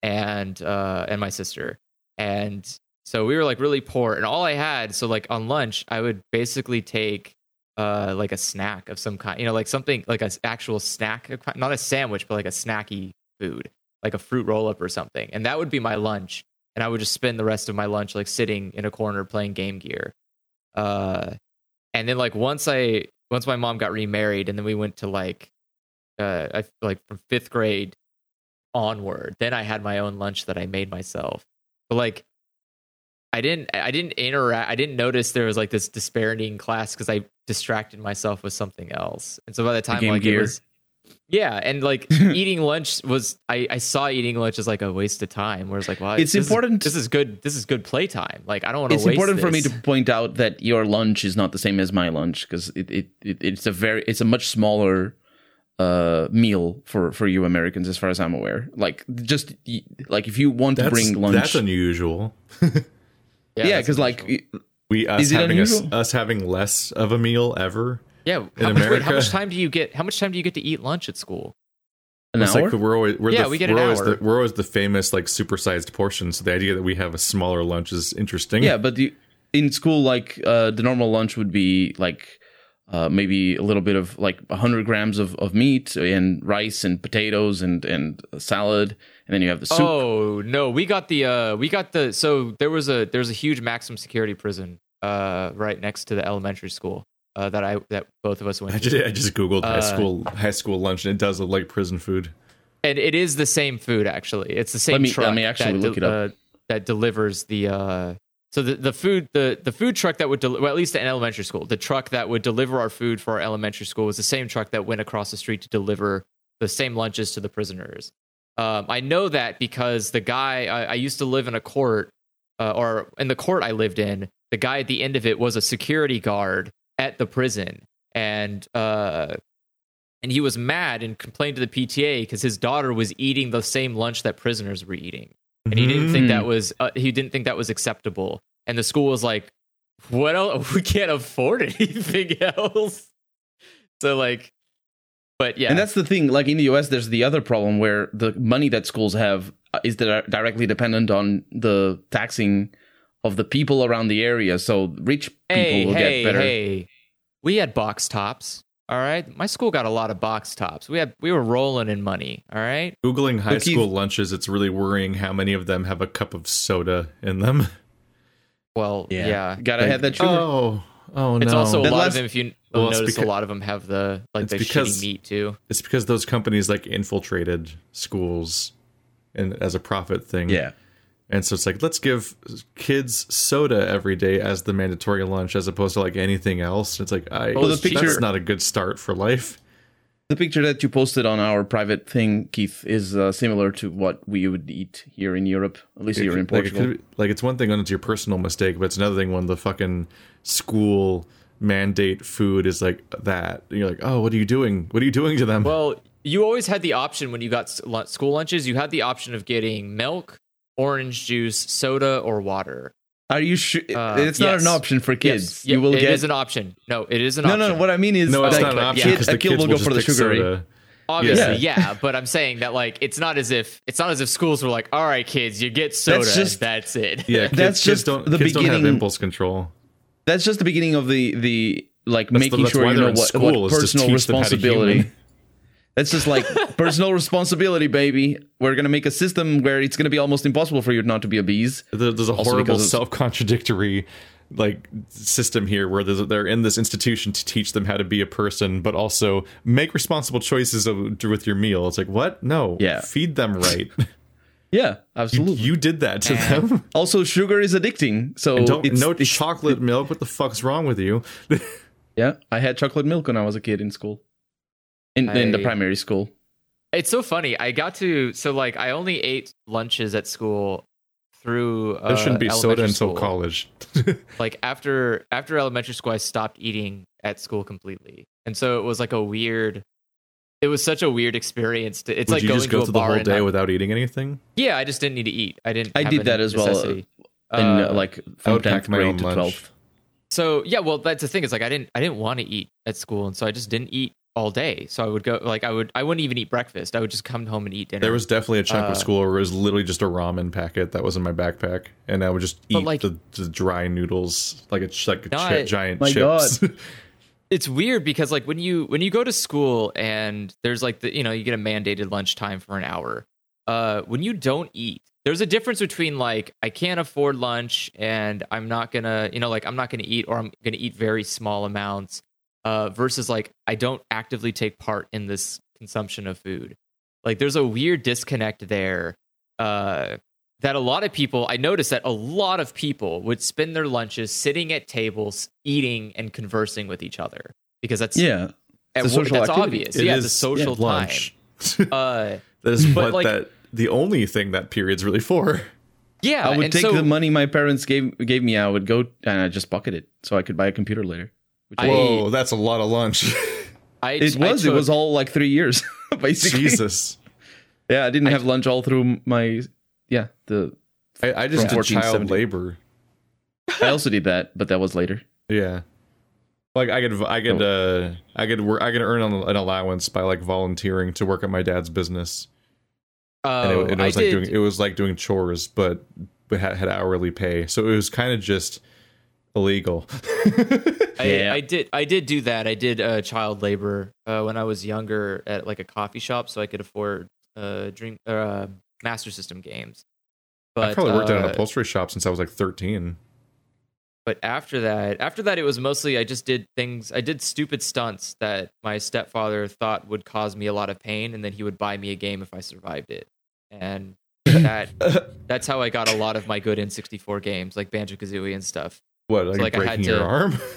and uh, and my sister, and so we were like really poor. And all I had, so like on lunch, I would basically take uh like a snack of some kind, you know, like something like an actual snack, not a sandwich, but like a snacky food, like a fruit roll up or something, and that would be my lunch and I would just spend the rest of my lunch like sitting in a corner playing Game Gear. Uh, and then like once I once my mom got remarried, and then we went to like uh I like from fifth grade onward. Then I had my own lunch that I made myself. But like I didn't I didn't interact. I didn't notice there was like this disparity in class because I distracted myself with something else. And so by the time Game like Gear. it was yeah, and like eating lunch was I, I saw eating lunch as like a waste of time. Where it's like, well, It's this is- important- this is good. This is good playtime. Like I don't want to. it's waste important for me to point out that your lunch is not the same as my lunch because it, it, it it's a very it's a much smaller uh meal for for you Americans as far as I'm aware. Like just like if you want to bring lunch, that's unusual. yeah, that's because like. We us Is it having us, unusual? us having less of a meal ever. Yeah. in How much, wait, how much time do you get? How much time do you get to eat lunch at school? an It's hour. like we're always we're Yeah, the, we get an we're always hour. the we're always the famous like supersized portion. So the idea that we have a smaller lunch is interesting. yeah, but the, in school, like uh, the normal lunch would be like uh, maybe a little bit of like 100 grams of, of meat and rice and potatoes and and salad, and then you have the soup. Oh no, we got the uh we got the so there was a there's a huge maximum security prison uh right next to the elementary school uh that I that both of us went I to. just I just googled high Uh, school high school lunch and it does look like prison food. and it is the same food actually. It's the same Let me- truck let me actually that look it up. Uh, that delivers the uh so the, the food the the food truck that would del- well at least in elementary school the truck that would deliver our food for our elementary school was the same truck that went across the street to deliver the same lunches to the prisoners. Um, I know that because the guy I, I used to live in a court uh, or in the court I lived in. The guy at the end of it was a security guard at the prison, and uh, and he was mad and complained to the PTA because his daughter was eating the same lunch that prisoners were eating, and he didn't think that was uh, he didn't think that was acceptable. And the school was like, "What else? We can't afford anything else." So like, but yeah, And that's the thing. Like in the US, there's the other problem where the money that schools have uh, is directly dependent on the taxing of the people around the area. So rich people hey, will hey, get better. hey. We had box tops. All right, my school got a lot of box tops. We had we were rolling in money. All right, Googling high Keith- school lunches, it's really worrying how many of them have a cup of soda in them. well, yeah. yeah. Gotta have that sugar. Oh, oh no! It's also a That lot last- of them. If you Well, it's notice, a lot of them have the like it's the because- shitty meat too. it's because those companies like infiltrated schools and as a profit thing. yeah. And so it's like, let's give kids soda every day as the mandatory lunch as opposed to like anything else. It's like, I, Well, the that's picture- not a good start for life. The picture that you posted on our private thing, Keith, is uh, similar to what we would eat here in Europe. At least here in like, it Portugal. be- like, it's one thing when it's your personal mistake, but it's another thing when the fucking school mandate food is like that. And you're like, oh, what are you doing? What are you doing to them? Well, you always had the option when you got school lunches. You had the option of getting milk, orange juice, soda, or water. Are you sure? Uh, it's not yes. an option for kids. Yes, you yeah, will it get is an option. No, it is an no, option. no. What I mean is, no, it's like, not an option because a the kid kids will will go for the pick sugary. soda. Obviously, Yeah. yeah. but I'm saying that like it's not as if it's not as if schools were like, all right, kids, you get soda. That's just- that's it. Yeah, kids, That's kids just don't, the kids don't have beginning- impulse control. That's just the beginning of the the like That's making that's sure you know in what, school, what is to personal teach them how to responsibility. Human. That's just like personal responsibility, baby. We're gonna make a system where it's gonna be almost impossible for you not to be obese. There- There's a Also horrible self-contradictory like system here where they're in this institution to teach them how to be a person, but also make responsible choices with your meal. It's like what? No, Yeah. feed them right. Yeah, you, absolutely. you did that to them. also, sugar is addicting. So And don't it's, no it's- chocolate milk. What the fuck's wrong with you? Yeah, I had chocolate milk when I was a kid in school, in in the primary school. It's so funny. I got to so like I only ate lunches at school through. Uh, there shouldn't be soda elementary until school. college. Like after after elementary school, I stopped eating at school completely, and so it was like a weird. It was such a weird experience. To, it's Would like you going just to go a through the bar whole day not- without eating anything? Yeah, I just didn't need to eat. I didn't. I did that as well, necessity. in Uh, uh, like I from would pack tenth my own grade to lunch. twelfth. So yeah, well, that's the thing is like I didn't I didn't want to eat at school, and so I just didn't eat all day. So I would go like I would I wouldn't even eat breakfast. I would just come home and eat dinner. There was definitely a chunk Uh, of school where it was literally just a ramen packet that was in my backpack, and I would just eat like- the, the dry noodles like a like a No, chi- giant My chips. it's weird because like when you when you go to school and there's like the you know you get a mandated lunch time for an hour uh when you don't eat there's a difference between like i can't afford lunch and i'm not gonna you know like i'm not gonna eat or i'm gonna eat very small amounts uh versus like i don't actively take part in this consumption of food like there's a weird disconnect there uh that a lot of people i noticed that a lot of people would spend their lunches sitting at tables eating and conversing with each other because that's Yeah, at It's a social that's activity. obvious It yeah is the social time lunch. uh that is But, what like- that the only thing that period's really for. yeah I would take so the money my parents gave gave me. I would go and I just pocket it so I could buy a computer later. Which I- Whoa, that's a lot of lunch. I, it I was. it was all like three years, basically. Jesus. Yeah, I didn't have lunch all through my. Yeah, the I, I just did 14, child 17. labor. I also did that, but that was later. Yeah. Like I could, I could, uh, I could work, I could earn an an allowance by like volunteering to work at my dad's business, and oh, it, and it I was like did, doing, it was like doing chores, but but had, had hourly pay, so it was kind of just illegal. I, Yeah. I did I did do that I did uh, child labor uh, when I was younger at like a coffee shop so I could afford uh dream or uh, master system games but I probably worked at an uh, upholstery shop since I was like thirteen. but after that after that it was mostly i just did things i did stupid stunts that my stepfather thought would cause me a lot of pain and then he would buy me a game if i survived it and that that's how I got a lot of my good N64 games, like Banjo Kazooie and stuff. What, like, like, I had breaking your to- arm?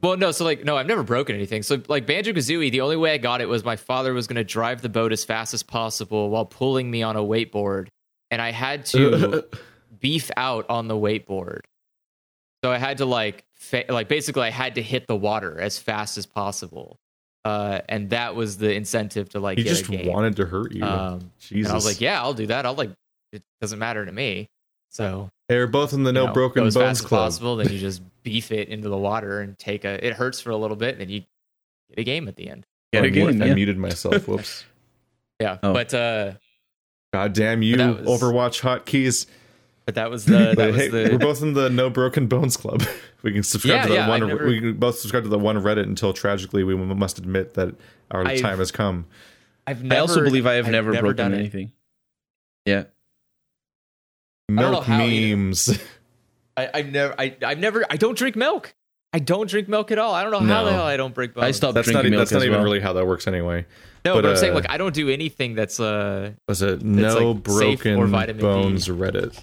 Well, no, so like no, I've never broken anything. So like Banjo Kazooie, the only way I got it was my father was going to drive the boat as fast as possible while pulling me on a wakeboard, and I had to beef out on the wakeboard. So I had to like fa- like basically I had to hit the water as fast as possible, uh, and that was the incentive to like he get just a game. wanted to hurt you. Um, Jesus. I was like, yeah, I'll do that. I'll like it doesn't matter to me. So They were both in the No you know, Broken go as Bones fast as Club. possible. Then you just beef it into the water and take a. It hurts for a little bit, and then you get a game at the end. Get I a game, muted- I yeah. muted myself. Whoops. Yeah, Oh. but uh, God damn you, But that was- Overwatch hotkeys. but that was the that But was hey, the we're both in the No Broken Bones Club. We can subscribe Yeah, to the yeah, one. never- We can both subscribe to the one Reddit until tragically we must admit that our I've time has come. I've never, I also believe I have I've never, broken done it. anything. Yeah. Don't Milk how either. memes. I, I've never, I, I've never, I don't drink milk. I don't drink milk at all. I don't know how No. the hell I don't break bones. I stopped That's not, drinking milk that's not as even well. really how that works anyway. No, but, but, I'm saying uh, like I don't do anything that's uh Was it No like, Broken vitamin D. Bones Reddit?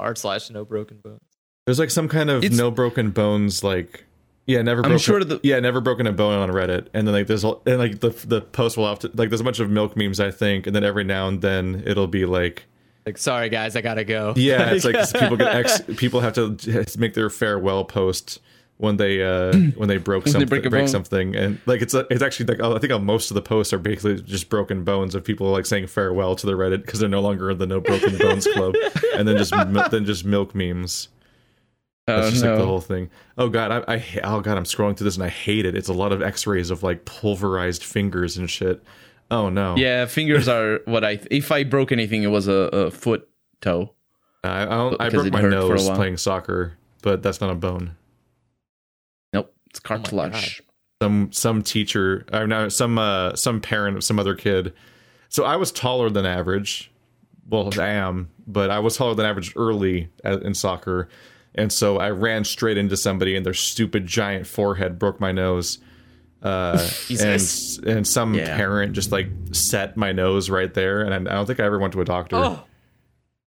r slash no broken bones. There's like some kind of It's- no broken bones like yeah never I'm broken, sure the- yeah never broken a bone on Reddit and then like there's all- and like the the post will have to like there's a bunch of milk memes I think and then every now and then it'll be like Like, sorry guys, I gotta go. yeah it's like people get ex people have to make their farewell post when they uh when they broke they something break break, something and like it's a, it's actually like I think most of the posts are basically just broken bones of people like saying farewell to the Reddit because they're no longer in the no broken bones club and then just then just milk memes. That's Oh, just like the whole thing. Oh god, I, I oh god, I'm scrolling through this and I hate it. It's a lot of X-rays of like pulverized fingers and shit. Oh no. Yeah, fingers are what I. If I broke anything, it was a, a foot toe. I I, don't, I broke my hurt for a nose playing soccer, but that's not a bone. Nope, it's Oh cartilage. Some some teacher, or no, some uh some parent of some other kid. So I was taller than average. Well, I am, but I was taller than average early in soccer, and so I ran straight into somebody, and their stupid giant forehead broke my nose. Uh, and and some Yeah. parent just like set my nose right there, and I, I don't think I ever went to a doctor. Oh,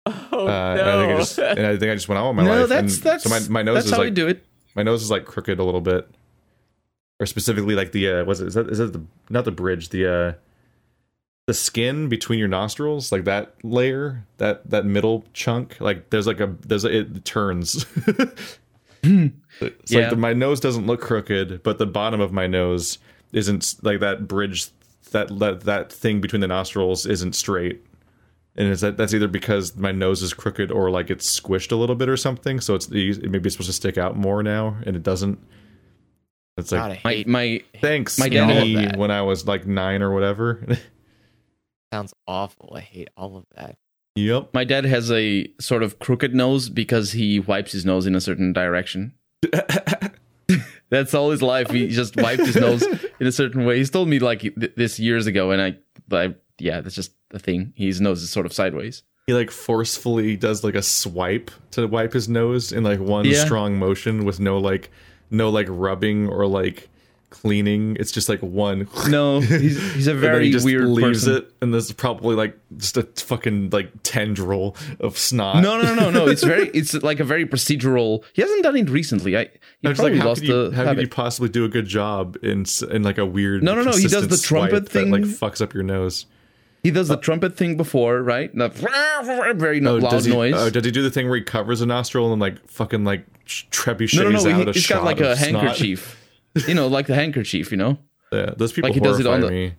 oh Uh, and I think I no. just and I think I just went on with my No, life. that's and that's so my, my nose that's is how like we do it. my nose is like crooked a little bit, or specifically like the uh, was it is that is that the not the bridge the uh the skin between your nostrils like that layer that that middle chunk like there's like a there's a, it turns. it's Yeah. like the, my nose doesn't look crooked, but the bottom of my nose isn't like that bridge that that that thing between the nostrils isn't straight and is that that's either because my nose is crooked or like it's squished a little bit or something so it's it maybe it's supposed to stick out more now and it doesn't it's like God, My my thanks my my dad- me when i was like nine or whatever sounds awful. I hate all of that. yep my dad has a sort of crooked nose because he wipes his nose in a certain direction. That's all his life. He just wiped his nose in a certain way. He's told me like th- this years ago, and I, I, yeah, that's just the thing. His nose is sort of sideways. he like forcefully does like a swipe to wipe his nose in like one Yeah. strong motion with no like no like rubbing or like cleaning it's just like one No, he's he's a very he just weird leaves person. it and there's probably like just a fucking like tendril of snot No, no, no, no. It's very, it's like a very procedural. He hasn't done it recently. I he probably like, how lost could you, the how could you possibly do a good job in in like a weird? No, no, no, he does the trumpet thing. that, like fucks up your nose. He does the uh, trumpet thing before, right? The very Oh, loud does he, noise. Oh, does he do the thing where he covers a nostril and like fucking like trebuchets no, no, no. out He, a he's shot got like a handkerchief. You know, like the handkerchief. You know. Yeah, those people Like he does it on the- me.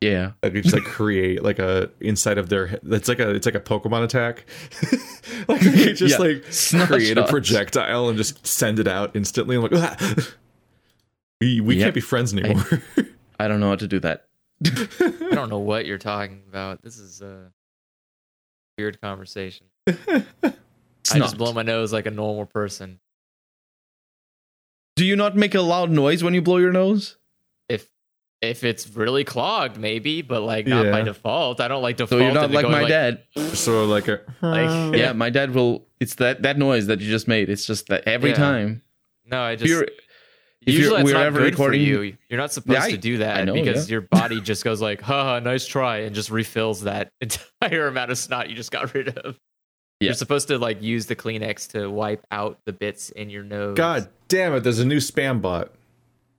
Yeah. Like they just like create like a inside of their. he- It's like a it's like a Pokemon attack. like they just Yeah. like Snot create a projectile and just send it out instantly. I'm like, "Ah." we we Yep. can't be friends anymore. I don't know how to do that. I don't know what you're talking about. This is a weird conversation. I just blow my nose like a normal person. Do you not make a loud noise when you blow your nose? If if it's really clogged, maybe, but like not by default. I don't like So default. you're not like going, my dad. so like a Like- oh. Yeah, my dad will. It's that that noise that you just made. It's just that every Yeah. time. No, I just you're If Usually you're- that's we're not ever good recording- for you. You're not supposed Yeah, I- to do that know, because yeah. your body just goes like, "Haha, nice try," and just refills that entire amount of snot you just got rid of. Yeah. You're supposed to like use the Kleenex to wipe out the bits in your nose. God damn it! There's a new spam bot.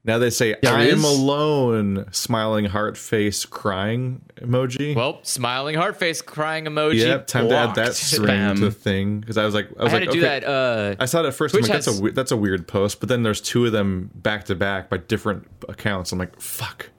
Now they say There I is? am alone, smiling heart face, crying emoji. Well, smiling heart face, crying emoji. yep, time to add that string Spam. to the thing because I was like, I I, had like, to do okay. that. Uh, I saw it at first. I'm like, that's has- a that's a weird post, but then there's two of them back to back by different accounts. I'm like, fuck.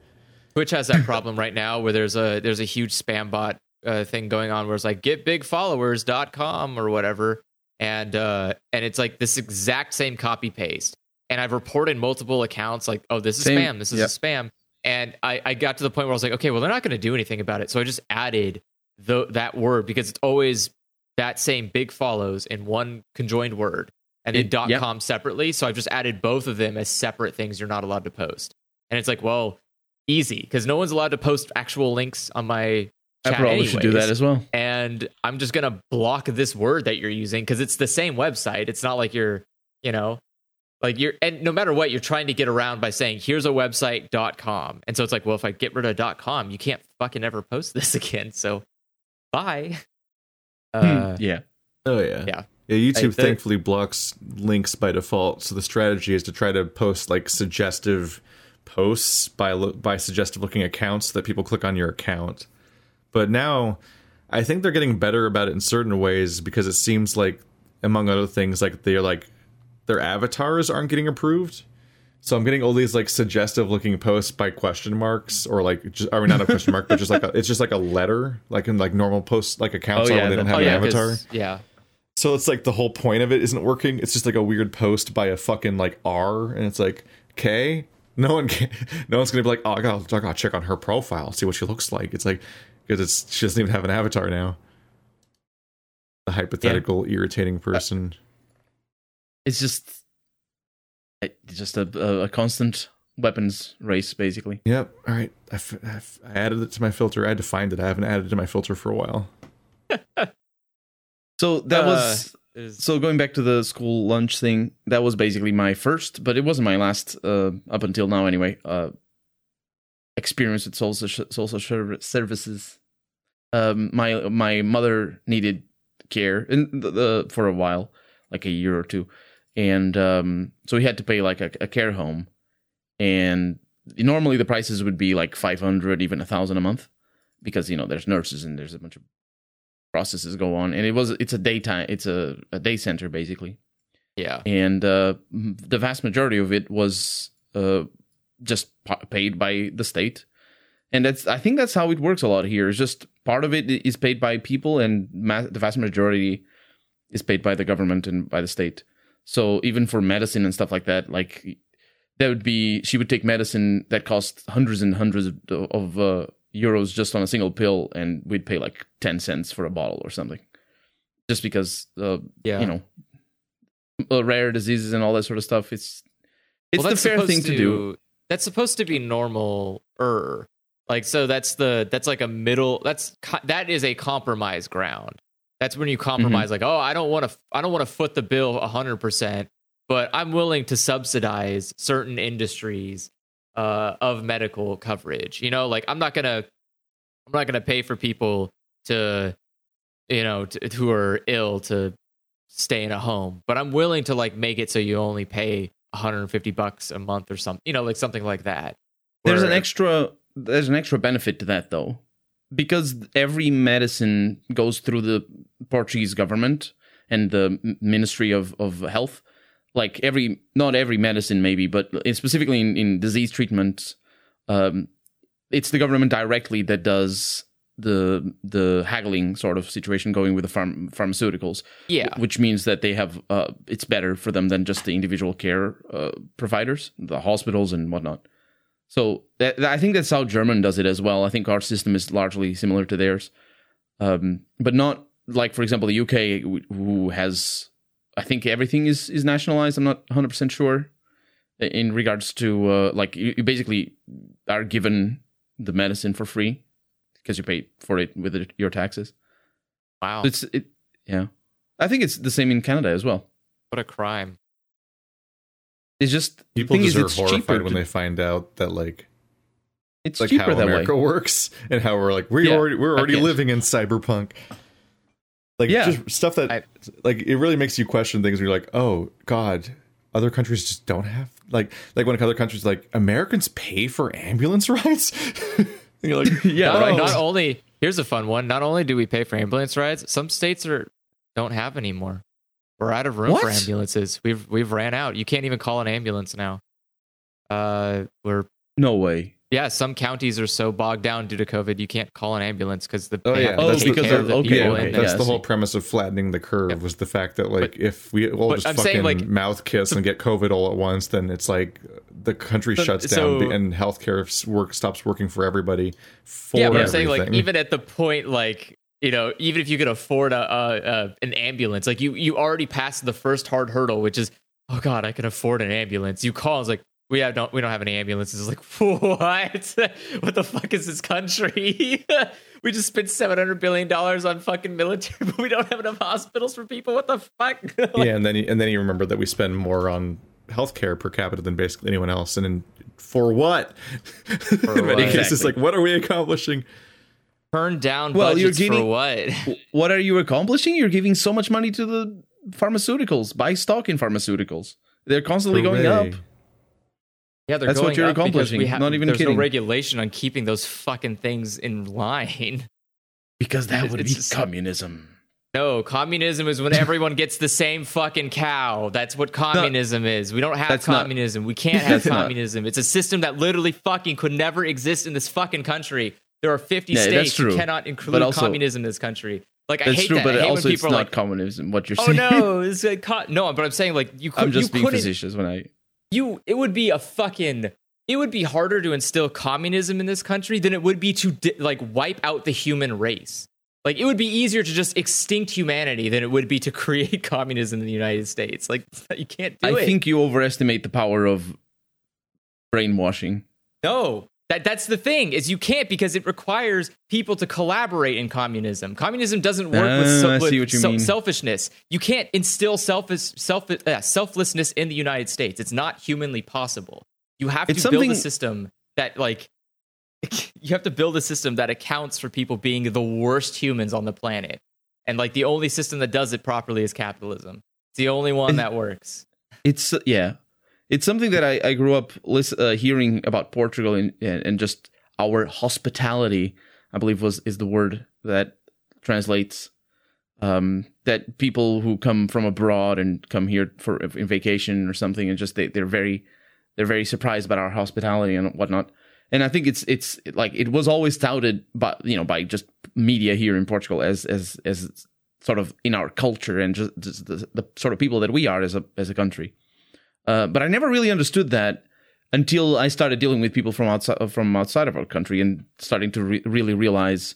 Twitch has that problem right now where there's a there's a huge spam bot uh, thing going on where it's like getbigfollowers.com or whatever. And uh and it's like this exact same copy paste and I've reported multiple accounts like oh this is Same- spam this is yep. a spam. And I I got to the point where I was like okay well they're not going to do anything about it. So I just added the that word because it's always that same big follows in one conjoined word and then dot yep. com separately. So I've just added both of them as separate things you're not allowed to post. And it's like well easy because no one's allowed to post actual links on my I chat probably should do that as well. and i'm just gonna block this word that you're using because it's the same website it's not like you're you know like you're and no matter what you're trying to get around by saying here's a website dot com and so it's like well if i get rid of dot com you can't fucking ever post this again so bye uh yeah. Oh yeah, Yeah. Yeah, YouTube I- thankfully blocks links by default. So the strategy is to try to post like suggestive posts by lo- by suggestive looking accounts so that people click on your account. But now, I think they're getting better about it in certain ways because it seems like, among other things, like they're like their avatars aren't getting approved. So I'm getting all these like suggestive looking posts by question marks or like just I mean not a question mark but just like a, it's just like a letter like in like normal posts like accounts Oh, yeah, they don't have oh an yeah avatar. yeah So it's like the whole point of it isn't working. It's just like a weird post by a fucking like R, and it's like, K. no one, can, no one's gonna be like, oh, I gotta, I gotta check on her profile, see what she looks like. It's like because it's she doesn't even have an avatar now. The hypothetical irritating person. It's just it's just a, a, a constant weapons race, basically. Yep. All right. I, f- I f- I added it to my filter. I had to find it. I haven't added it to my filter for a while. So that Uh, was is- so going back to the school lunch thing. That was basically my first, but it wasn't my last uh, up until now anyway. Uh, experience with social social services. Um, my my mother needed care in the, the for a while, like a year or two, and um, so we had to pay like a, a care home, and normally the prices would be like five hundred, even a thousand a month, because you know there's nurses and there's a bunch of processes go on, and it was it's a daytime, it's a, a day center basically, yeah. And uh, the vast majority of it was uh, just paid by the state. And that's i think that's how it works a lot here. It's just part of it is paid by people and ma- the vast majority is paid by the government and by the state. So even for medicine and stuff like that like that would be she would take medicine that cost hundreds and hundreds of, of uh, euros just on a single pill and we'd pay like 10 cents for a bottle or something. Just because uh, yeah. you know uh, rare diseases and all that sort of stuff it's it's Well, the fair thing to, do That's supposed to be normal er. Like so that's the that's like a middle that's that is a compromise ground. That's when you compromise Mm-hmm. like, "Oh, I don't want to I don't want to foot the bill 100%, but I'm willing to subsidize certain industries uh of medical coverage." You know, like I'm not going to I'm not to pay for people to you know, to, who are ill to stay in a home, but I'm willing to like make it so you only pay 150 bucks a month or something, you know, like something like that. there's an extra there's an extra benefit to that though because every medicine goes through the portuguese government and the ministry of, of health like every not every medicine maybe but specifically in, in disease treatment um, it's the government directly that does the the haggling sort of situation going with the pharm- pharmaceuticals yeah, which means that they have uh, it's better for them than just the individual care uh, providers, the hospitals and whatnot. So that, that- I think that's how German does it as well. I think our system is largely similar to theirs, um, but not like, for example, the UK, who- who has I think everything is is nationalized. I'm not 100 percent sure in regards to uh, like you, you basically are given the medicine for free because you pay for it with it- your taxes. wow, It's it, yeah. I think it's the same in Canada as well. what a crime. It's just People thing just is, are it's horrified cheaper when to- they find out that like It's like cheaper how that America way. works and how we're like we Yeah, already we're already living in cyberpunk. Like Yeah. just stuff that I- like it really makes you question things. Where you're like, oh god, other countries just don't have like like when other countries like Americans pay for ambulance rides. And you're like, Yeah, not, right. not only here's a fun one. Not only do we pay for ambulance rides, some states are don't have anymore. We're out of room for ambulances. We've we've ran out. You can't even call an ambulance now. Uh, we're No way. Yeah. Some counties are so bogged down due to COVID, you can't call an ambulance because the Oh, yeah, that's take because of- the okay, okay, that's yeah, the whole premise of flattening the curve Yep. was the fact that like But- if we all just I'm fucking saying, like- mouth kiss and get COVID all at once, then it's like the country So- shuts so- down and healthcare work stops working for everybody. For yeah, but I'm saying like even at the point like you know even if you could afford a, a, a an ambulance, like you you already passed the first hard hurdle, which is oh god, I can afford an ambulance. You call, it's like we have don't we don't have any ambulances. It's like what? what the fuck is this country? we just spent seven hundred billion dollars on fucking military, but we don't have enough hospitals for people. What the fuck? Like, yeah, and then you, and then you remember that we spend more on healthcare per capita than basically anyone else, and in, for what? In many what? cases, Exactly. like what are we accomplishing? Turn down Well, you're budgets for what? What are you accomplishing? You're giving so much money to the pharmaceuticals. Buy stock in pharmaceuticals. They're constantly going up. Yeah, they're That's what you're accomplishing, We have, not even there's kidding. no regulation on keeping those fucking things in line. Because that It's- would it's be just- communism. No, communism is when everyone gets the same fucking cow. That's what communism is. We don't have That's not- communism. we can't have That's not- communism. It's a system that literally fucking could never exist in this fucking country. There are 50 Yeah, states. You cannot include also- communism in this country. Like I hate true, that. but I hate also when it's people not like, communism. What you're oh, saying? "Oh no, it's a co-. no." But I'm saying like you could. I'm just you being facetious when I. you it would be a fucking it would be harder to instill communism in this country than it would be to di- like wipe out the human race. Like it would be easier to just extinct humanity than it would be to create communism in the united states. Like you can't do I it. think you overestimate the power of brainwashing. no that that's the thing is you can't because it requires people to collaborate in communism. Communism doesn't work with, Ah, se- with sel- selfishness. You can't instill selfish, self, uh, selflessness in the United States. It's not humanly possible. You have It's to build a system that like you have to build a system that accounts for people being the worst humans on the planet. And like the only system that does it properly is capitalism. It's the only one that works. It's yeah, it's something that I, I grew up lis- uh, hearing about Portugal and and just our hospitality. I believe was is the word that translates um, that people who come from abroad and come here for in vacation or something and just they, they're very they're very surprised about our hospitality and whatnot. And I think it's it's like it was always touted by you know by just media here in Portugal as as as sort of in our culture and just, just the, the sort of people that we are as a as a country. Uh, but I never really understood that until I started dealing with people from outside from outside of our country and starting to re- really realize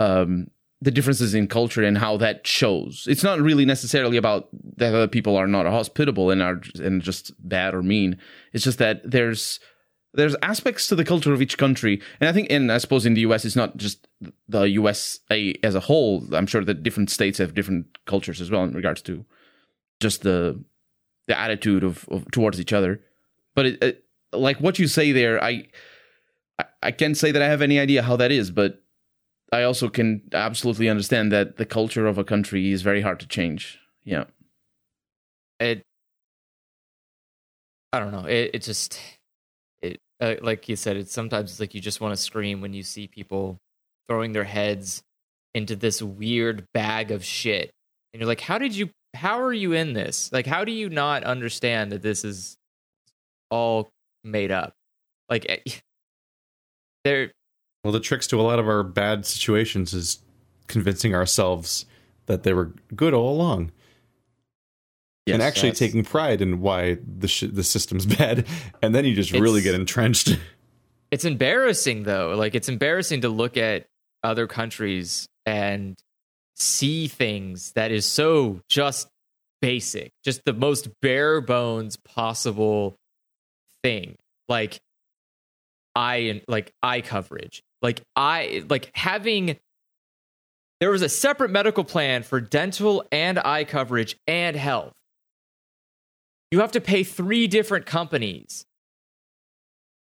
um, the differences in culture and how that shows. It's not really necessarily about that other people are not hospitable and are and just bad or mean. It's just that there's there's aspects to the culture of each country, and I think, and I suppose in the U.S. it's not just the USA as a whole. I'm sure that different states have different cultures as well in regards to just the the attitude of, of towards each other. But it, it, like what you say there, I, I can't say that I have any idea how that is, but I also can absolutely understand that the culture of a country is very hard to change. Yeah. it i don't know it, it just it uh, like you said it's sometimes it's like you just want to scream when you see people throwing their heads into this weird bag of shit and you're like how did you how are you in this like how do you not understand that this is all made up like eh, there Well, the tricks to a lot of our bad situations is convincing ourselves that they were good all along, and actually that's- taking pride in why the sh- the system's bad, and then you just really get entrenched. It's embarrassing though. Like it's embarrassing to look at other countries and see things that is so just basic, just the most bare bones possible thing. Like eye and like eye coverage. Like eye like having there was a separate medical plan for dental and eye coverage and health. you have to pay three different companies.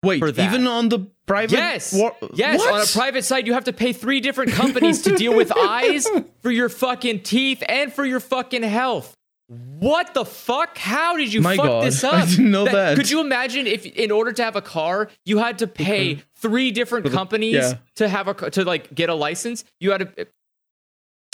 Wait, for that. even on the private? Yes, yes. What? On a private site, you have to pay three different companies to deal with eyes for your fucking teeth and for your fucking health. What the fuck? How did you My fuck God, this I up? didn't know that. Could you imagine if, in order to have a car, you had to pay three different companies yeah. to have a to like get a license? You had to.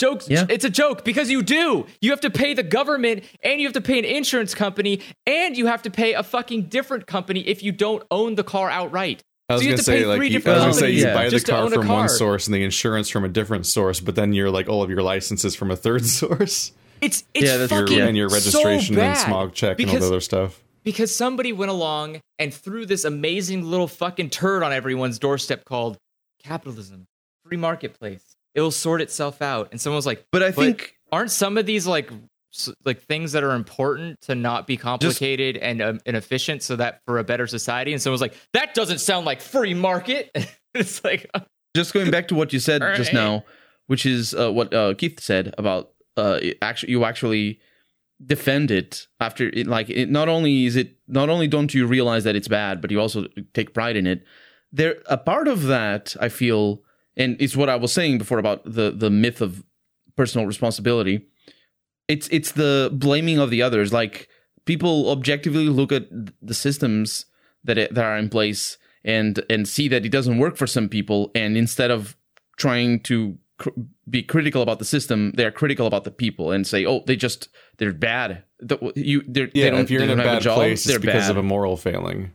Jokes. Yeah. It's a joke because you do. You have to pay the government, and you have to pay an insurance company, and you have to pay a fucking different company if you don't own the car outright. I was So gonna say like you, I was gonna say you companies buy the just to car from one source and the insurance from a different source, but then you're like all of your licenses from a third source. It's it's Yeah, that's true. fucking and your registration so and smog check and all the other stuff. because somebody went along and threw this amazing little fucking turd on everyone's doorstep called capitalism, free marketplace. It will sort itself out. And someone was like, But I think aren't some of these like like things that are important to not be complicated and um, and efficient so that for a better society? And someone was like, that doesn't sound like free market. it's like just going back to what you said All just now, which is uh, what uh, Keith said about uh, actually you actually defend it after it, like it, not only is it not only don't you realize that it's bad, but you also take pride in it. There, a part of that I feel, and it's what I was saying before about the the myth of personal responsibility. It's it's the blaming of the others. Like people objectively look at the systems that it, that are in place and and see that it doesn't work for some people, and instead of trying to cr- be critical about the system, they're critical about the people and say, "Oh, they just they're bad." The, you they're, they Yeah, don't, if you're they in a bad job, place, they're it's because bad. of a moral failing.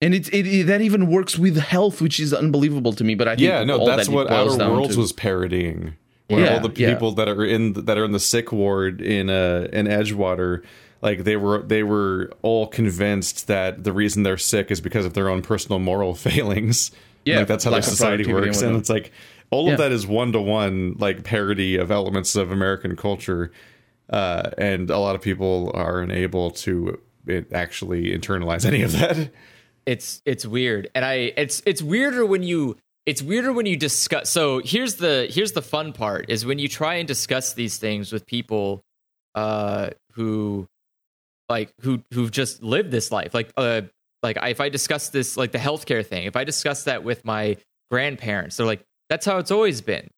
And it, it that even works with health, which is unbelievable to me. But I think Yeah, no, all that's that what Outer Worlds to. was parodying. Where Yeah, all the yeah. people that are in that are in the sick ward in uh in Edgewater, like they were they were all convinced that the reason they're sick is because of their own personal moral failings. Yeah, like that's how their society productivity and works, and it's like all Yeah. of that is one to one like parody of elements of American culture, uh, and a lot of people are unable to actually internalize any of that. it's it's weird. And i it's it's weirder when you it's weirder when you discuss so here's the here's the fun part is when you try and discuss these things with people uh who like who who've just lived this life. Like uh like if i discuss this like the healthcare thing if i discuss that with my grandparents they're like that's how it's always been.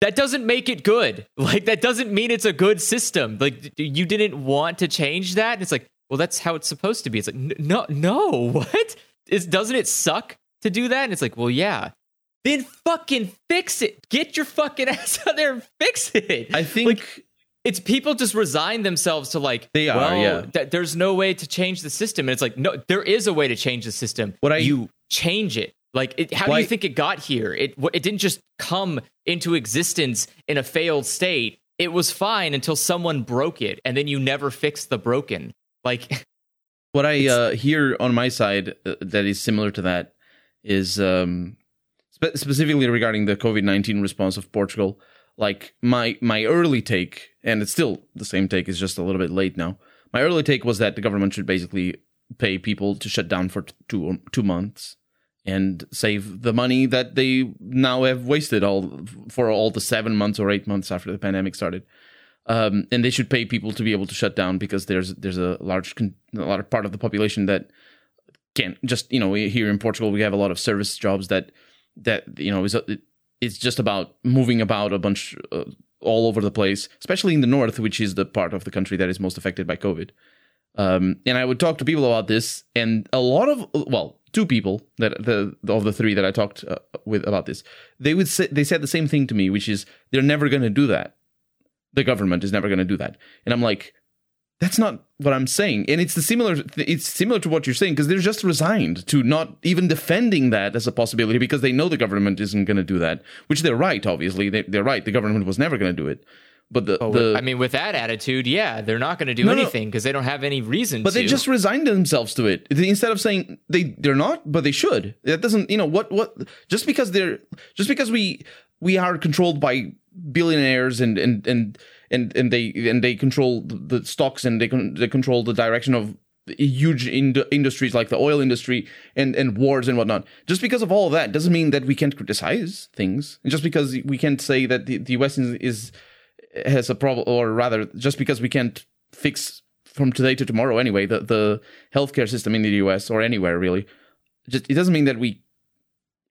That doesn't make it good. Like that doesn't mean it's a good system. Like you didn't want to change that. It's like well that's how it's supposed to be. It's like no no what? Is doesn't it suck to do that? And it's like well yeah. Then fucking fix it. Get your fucking ass out there and fix it. I think Like, it's people just resign themselves to like They are, well, yeah. that there's no way to change the system. And it's like no there is a way to change the system. What I- you change it. Like it, how do you think it got here? It it didn't just come into existence in a failed state. It was fine until someone broke it and then you never fixed the broken like what I uh, hear on my side uh, that is similar to that is um, spe- specifically regarding the COVID nineteen response of Portugal. Like my my early take, and it's still the same take. is just a little bit late now. My early take was that the government should basically pay people to shut down for t- two two months and save the money that they now have wasted all for all the seven months or eight months after the pandemic started um, and they should pay people to be able to shut down because there's there's a large con- a large part of the population that can't just you know here in Portugal we have a lot of service jobs that that you know is a, it's just about moving about a bunch uh, all over the place, especially in the north, which is the part of the country that is most affected by COVID. Um, and I would talk to people about this, and a lot of well, two people that the of the three that I talked uh, with about this, they would say they said the same thing to me, which is they're never going to do that. The government is never going to do that, and I'm like, that's not what I'm saying. And it's the similar. It's similar to what you're saying because they're just resigned to not even defending that as a possibility because they know the government isn't going to do that. Which they're right. Obviously, they, they're right. The government was never going to do it. But the, oh, the i mean with that attitude yeah they're not going to do No, no. anything because they don't have any reason but to they just resigned themselves to it instead of saying they they're not but they should that doesn't you know what what just because they're just because we we are controlled by billionaires and and and and, and they and they control the stocks and they con- they control the direction of huge ind- industries like the oil industry and and wars and whatnot just because of all of that doesn't mean that we can't criticize things and just because we can't say that the, the us is, is has a problem or rather just because we can't fix from today to tomorrow anyway. The the healthcare system in the US or anywhere really, just it doesn't mean that we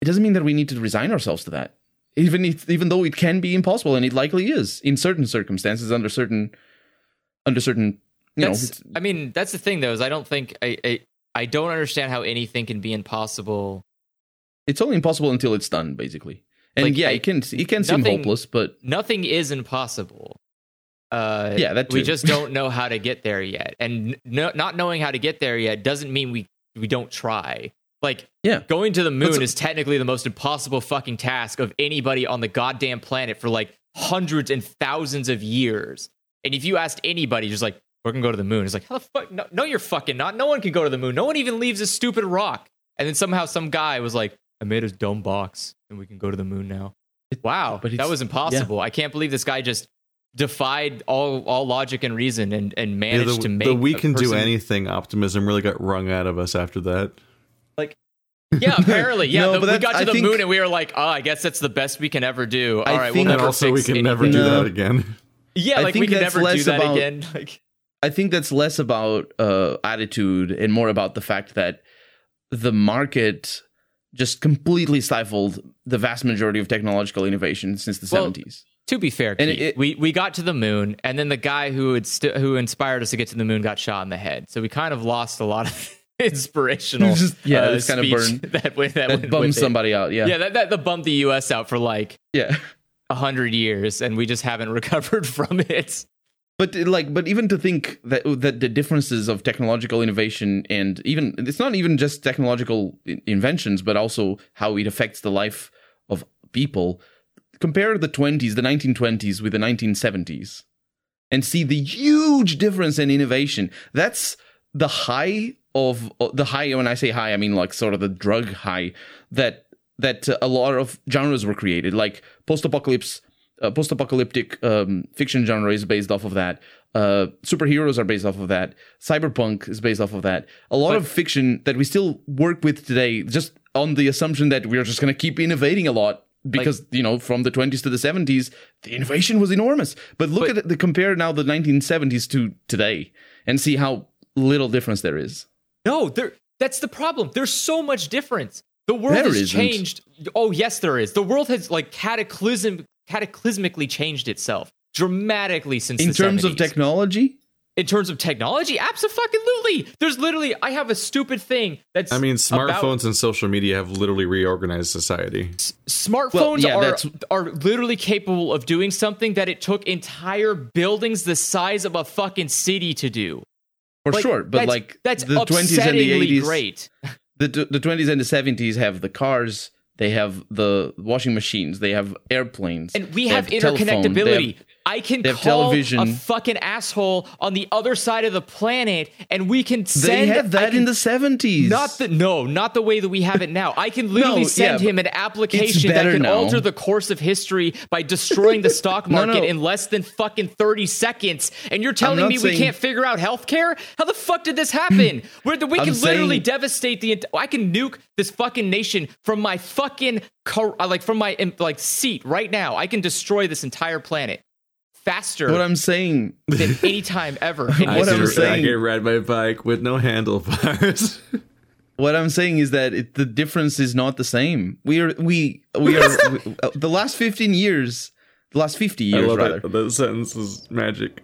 it doesn't mean that we need to resign ourselves to that. Even if, even though it can be impossible and it likely is in certain circumstances under certain under certain you That's, know I mean, that's the thing though. Is I don't think I, I I don't understand how anything can be impossible. it's only impossible until it's done basically. And Like, yeah, I- it can it can seem hopeless, but Nothing is impossible. Uh, Yeah, that we just don't know how to get there yet, and no, not knowing how to get there yet doesn't mean we we don't try. Like yeah. going to the moon That's- is technically the most impossible fucking task of anybody on the goddamn planet for like hundreds and thousands of years. And if you asked anybody, just like we're gonna go to the moon, it's like how the fuck? No, no, you're fucking not. No one can go to the moon. No one even leaves a stupid rock. And then somehow some guy was like, I made a dome box and we can go to the moon now. Wow, but that was impossible. I can't believe this guy just defied all all logic and reason and and Yeah, managed the, to make the we a can do anything optimism really got wrung out of us after that. Yeah, apparently. Yeah, No, the- we got to I the think- moon and we were like, oh, I guess that's the best we can ever do. All I right, think- we'll never also, we fix can never do No. that again. Yeah, I like we can that's never do that about- again. Like, I think that's less about uh, attitude and more about the fact that the market just completely stifled the vast majority of technological innovation since the Well, 70s. to be fair, And Keith, it- we we got to the moon, and then the guy who had st- who inspired us to get to the moon got shot in the head. So we kind of lost a lot of inspirational. Just- yeah, uh, it's kinda speech burned. That went, that, That bummed it. somebody out. Yeah. Yeah, that, that that bummed the U.S. out for like Yeah. a hundred years, and we just haven't recovered from it. But like, but even to think that that the differences of technological innovation and even it's not even just technological inventions, but also how it affects the life of people. Compare the twenties, the nineteen twenties, with the nineteen seventies, and see the huge difference in innovation. That's the high of uh, the high. When I say high, I mean like sort of the drug high that that uh, a lot of genres were created, like post-apocalypse uh, post-apocalyptic um, fiction genre is based off of that. Uh, superheroes are based off of that. Cyberpunk is based off of that. A lot But- of fiction that we still work with today, just on the assumption that we're just going to keep innovating a lot because you know from the 20s to the 70s the innovation was enormous but look But- at the compare now the 1970s to today and see how little difference there is No, there. That's the problem. There's so much difference. The world There has isn't. changed. Oh, yes, there is. The world has like cataclysm, cataclysmically changed itself dramatically since in the terms of technology in terms of technology, absolutely. There's literally, I have a stupid thing that's. I mean, about- smartphones and social media have literally reorganized society. smartphones Well, yeah, are are literally capable of doing something that it took entire buildings the size of a fucking city to do. For Like, sure but that's- like that's the 20s and the 80s great. the the 20s and the 70s have the cars they have the washing machines they have airplanes And we have, telephone, they interconnectability. have- I can have call television. a fucking asshole on the other side of the planet, and we can send. they had that can- in the 70s Not the no, not the way that we have it now. I can literally No, send yeah, him an application that can now. alter the course of history by destroying the stock market no. in less than fucking 30 seconds. And you're telling me we can't figure out healthcare? How the fuck did this happen? Where the, we I'm can literally saying- devastate the I can nuke this fucking nation from my fucking car, uh, like from my like seat right now. I can destroy this entire planet faster what i'm saying than any time ever. What I'm history. I can ride my bike with no handlebars. what i'm saying is that it, the difference is not the same we are we we are we, uh, the last 15 years the last 50 I years love rather it. That sentence is magic.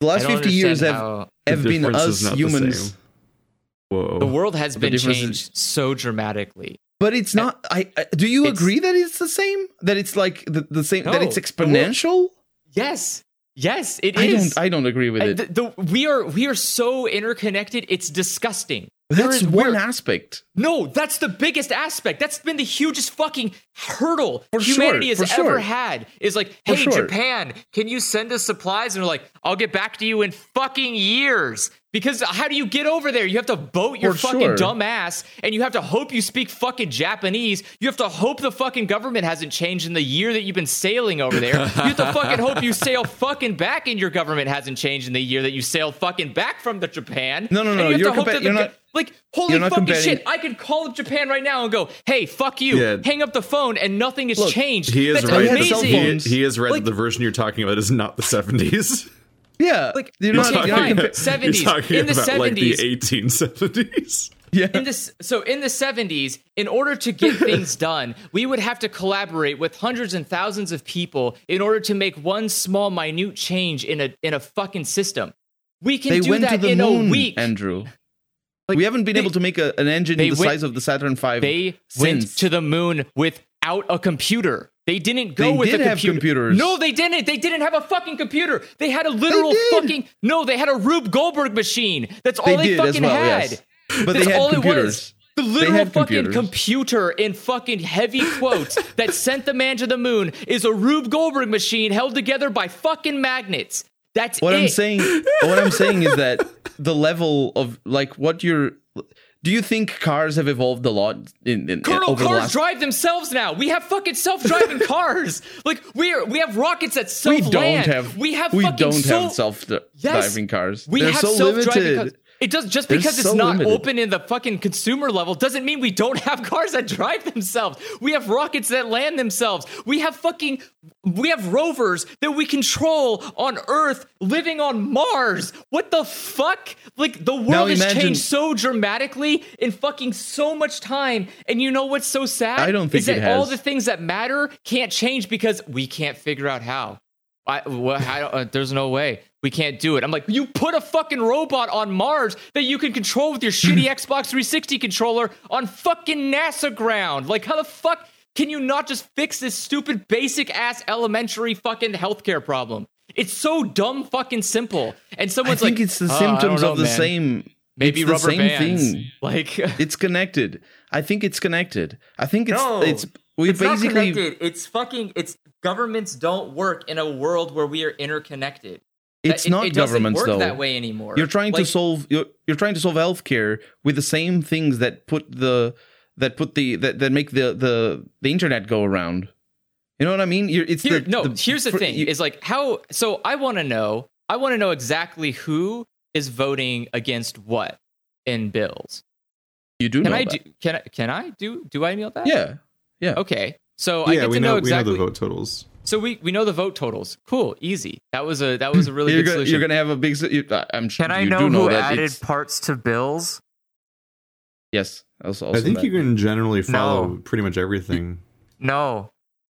the last don't 50 years have have been us is not the humans. Whoa. The world has The been difference is- changed so dramatically. But it's not. I, I do you agree that it's the same? That it's like the, the same? that it's exponential? Yes, yes, it I is. don't. I don't agree with And it. the, the- we are we are so interconnected. It's disgusting. That's is- one aspect. No, that's the biggest aspect. That's been the hugest fucking hurdle For humanity for has ever sure. had. Is like, hey, sure. Japan, can you send us supplies? And they're like, I'll get back to you in fucking years. Because how do you get over there? You have to boat your For fucking sure. dumb ass, and you have to hope you speak fucking Japanese. You have to hope the fucking government hasn't changed in the year that you've been sailing over there. You have to fucking hope you sail fucking back and your government hasn't changed in the year that you sailed fucking back from the Japan. No, no, no, you have you're to hope compa- you're go- not- like holy fucking comparing- shit. I could call up Japan right now and go, "Hey, fuck you." Yeah. Hang up the phone and nothing has Look, changed. He is That's right. amazing. He, he is right Like- the version you're talking about is not the 70s. Yeah, Like, you're you're not, talking- you're not fine. 70s. You're talking In the about like the 70s. 1870s. yeah. in this so in the 70s in order to get things done we would have to collaborate with hundreds and thousands of people in order to make one small minute change in a in a fucking system we can they do went that to the in moon, a week Andrew. Like, we haven't been they- able to make a, an engine the went- size of the Saturn V. they went to the moon without a computer they didn't go They with did a computer. computers. No, they didn't. They didn't have a fucking computer. They had a literal fucking no. They had a Rube Goldberg machine. That's all They they, fucking well, had. yes. But That's they had all computers. it was. The literal fucking computers. computer in fucking heavy quotes that sent the man to the moon is a Rube Goldberg machine held together by fucking magnets. That's what it. I'm saying, what I'm saying is that the level of like what you're. Do you think cars have evolved a lot in, in Colonel, over the cars last? drive themselves now. We have fucking self-driving cars. Like we are, we have rockets that self-land. we don't have. We have. We fucking don't so- have self-driving Yes. cars. We They're have so self-driving limited. cars. It does just They're because it's not limited. open in the fucking consumer level doesn't mean we don't have cars that drive themselves. We have rockets that land themselves. We have fucking we have rovers that we control on Earth living on Mars. What the fuck? Like the Now world has imagine- changed so dramatically in fucking so much time. And you know what's so sad? I don't think is that all the things that matter can't change because we can't figure out how. I, well, I don't, uh, there's no way we can't do it. I'm like, you put a fucking robot on Mars that you can control with your shitty Xbox 360 controller on fucking NASA ground. Like, how the fuck can you not just fix this stupid basic ass elementary fucking healthcare problem? It's so dumb fucking simple. And someone's like, I think like, it's the "Oh, symptoms know, of the man. same. maybe it's the same bands. thing. Like, It's connected. I think it's connected. I think it's No, it's we it's not basically connected. It's fucking. It's governments don't work in a world where we are interconnected. It's it- not it doesn't governments work though. that way anymore. You're trying to solve you're, you're trying to solve healthcare with the same things that put the that put the that, that make the the the internet go around. You know what I mean? You're, it's Here, the, no, the- here's the for- thing: you- is like how. So I want to know. I want to know exactly who is voting against what in bills. you do Can know I that. do? Can I? Can I do? Do I know that? Yeah, yeah. Okay. So I get we to know, know, we know exactly. the vote totals. So we we know the vote totals. Cool, easy. That was a that was a really you're good gonna, solution. you're gonna have a big. You, I- I'm sure Can I know, do know who that added it's- parts to bills? Yes, also, also I think that. you can generally follow No. pretty much everything. No.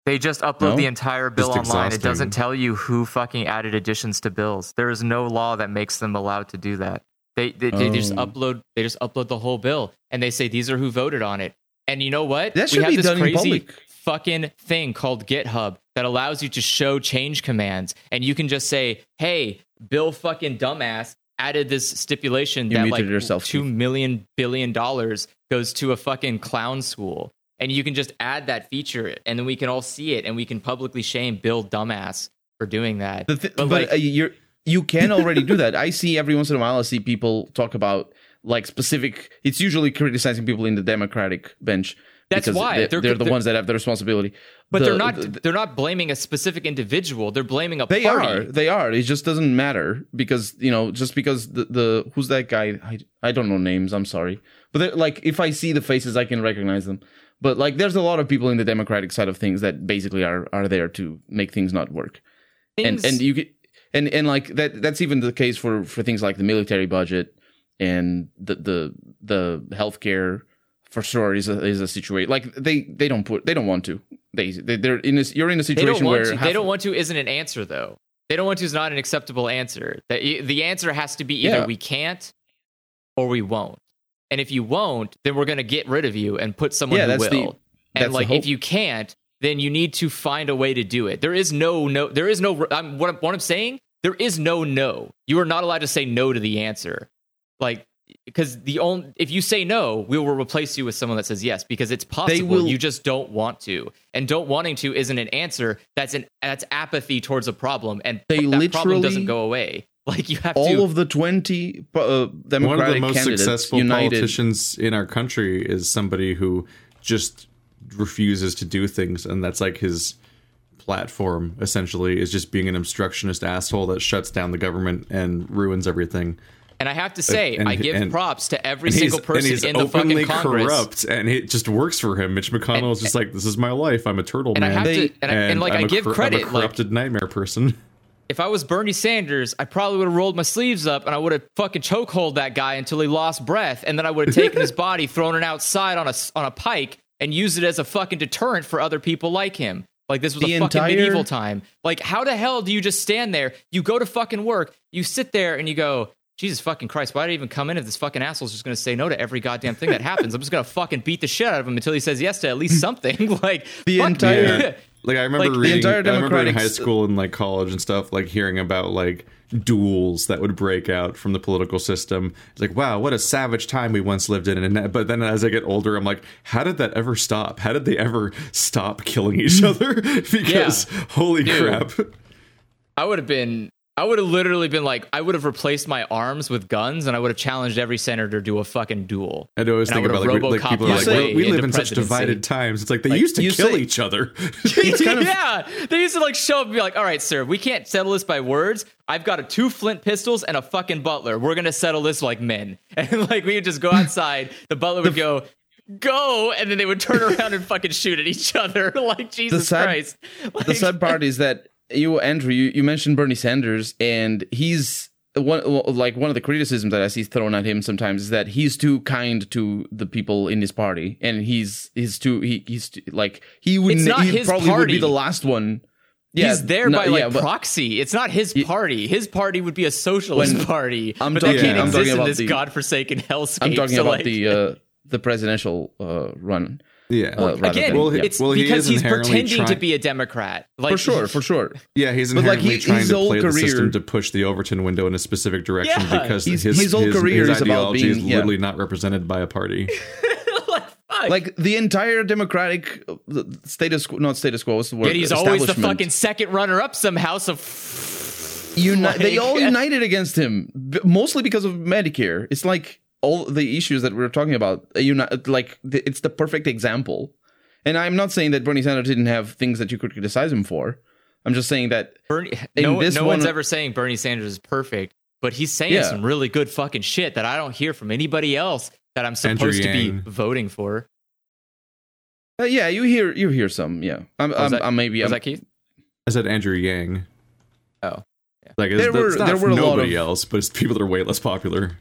They just upload No? the entire bill Just online. It doesn't tell you who fucking added additions to bills. There is no law that makes them allowed to do that. They they, they just Oh. upload they just upload the whole bill and they say these are who voted on it. And you know what? That should we have be this done in crazy public. Fucking thing called GitHub that allows you to show change commands and you can just say, "Hey, Bill fucking dumbass added this stipulation You that like yourself, 2 Keith. million billion dollars goes to a fucking clown school." And you can just add that feature and then we can all see it and we can publicly shame Bill dumbass for doing that. Thi- But, but like- uh, you're you can already do that. I see every once in a while. I see people talk about like specific. It's usually criticizing people in the Democratic bench. That's why. they're, They're- they're the they're- ones that have the responsibility. But The- they're not. the- they're not blaming a specific individual. They're blaming a they party. are. They are. It just doesn't matter because you know just because the, the who's that guy? I, I don't know names. I'm sorry, but they're- like if I see the faces, I can recognize them. But like, there's a lot of people in the Democratic side of things that basically are are there to make things not work. Things- and and you and and like that that's even the case for for things like the military budget and the the the healthcare for sure is a is a situation like they they don't put they don't want to they, they they're in this you're in a situation they don't want where to. They don't want to. Isn't an answer though. They don't want to is not an acceptable answer. That the answer has to be either Yeah. we can't or we won't. And if you won't, then we're going to get rid of you and put someone Yeah, who that's the- will. that's and like if you can't, then you need to find a way to do it. There is no no. There is no. I'm, what, I'm, what I'm saying. There is no no. You are not allowed to say no to the answer. Like because the only if you say no, we will replace you with someone that says yes because it's possible. will- you just don't want to, and don't wanting to isn't an answer. That's an that's apathy towards a problem, and They that problem doesn't go away. Like you have all to. of the 20 uh, One of democratic the most successful united politicians in our country is somebody who just refuses to do things, and that's like his platform. Essentially, is just being an obstructionist asshole that shuts down the government and ruins everything. And I have to say, and- I give and- props to every single person and he's in the openly fucking Congress. corrupt, and it just works for him. Mitch McConnell is just like, "This is my life. I'm a turtle And I man." have They- to, and, I, and like I'm I a give credit, I'm a credit, like corrupted nightmare person. if I was Bernie Sanders, I probably would have rolled my sleeves up and I would have fucking chokehold that guy until he lost breath, and then I would have taken his body, thrown it outside on a s- on a pike, and used it as a fucking deterrent for other people like him. Like this was The a fucking entire- medieval time. Like how the hell do you just stand there? You go to fucking work, you sit there, and you go. Jesus fucking Christ, why did I even come in if this fucking asshole's just gonna say no to every goddamn thing that happens? I'm just gonna fucking beat the shit out of him until he says yes to at least something. like The entire- you. Like I remember Like, the reading, entire I remember in high school and like college and stuff, like hearing about like duels that would break out from the political system. It's like, wow, what a savage time we once lived in. And but then as I get older, I'm like, how did that ever stop? How did they ever stop killing each other? because holy Dude. crap! I would have been. I would have literally been like, I would have replaced my arms with guns, and I would have challenged every senator to a fucking duel. I always And I think about like, would've we- like RoboCop people are like, my we live in such divided times. It's like they used to you kill say- each other. Kind of yeah, they used to like show up and be like, "All right, sir, we can't settle this by words. I've got a two flint pistols and a fucking butler. We're gonna settle this like men." And like we would just go outside. The butler would go, "Go," and then they would turn around and fucking shoot at each other. like Jesus sad- Christ. the sad part is that you andrew you, you mentioned bernie sanders and he's one like one of the criticisms that i see thrown at him sometimes is that he's too kind to the people in his party and he's he's too he, he's too, like he would It's not his probably would party. be the last one yeah He's there no, by like yeah, but proxy. It's not his party. His party would be a socialist When- party. I'm but talking- they can't I'm exist in about this the- godforsaken hellscape. i'm talking so, about like, the uh the presidential uh run yeah, uh, again, than- Well, yeah. it's Well, because is he's inherently pretending to be a Democrat. Like for sure for sure Yeah, he's But, like, inherently he- trying to whole play the system to push the Overton window in a specific direction Yeah. because He's- his, his whole his, career his is about ideology is being- yeah. literally not represented by a party. like, the entire democratic status quo not status quo what's the word Yet he's always the fucking second runner up somehow. So Uni- they all united against him, mostly because of Medicare. It's like all the issues that we're talking about. uh, Uni- like it's the perfect example. And I'm not saying that Bernie Sanders didn't have things that you could criticize him for. I'm just saying that Bernie, In no, this no one's ever saying Bernie Sanders is perfect, but he's saying Yeah. some really good fucking shit that I don't hear from anybody else that I'm supposed to be voting for. uh, yeah, you hear you hear some. Yeah, I'm, Was I'm, that- I'm maybe Was I'm, that Keith? I said Andrew Yang. Oh. yeah. Like it's, There there were- were, not there were a lot nobody of- else, but it's people that are way less popular.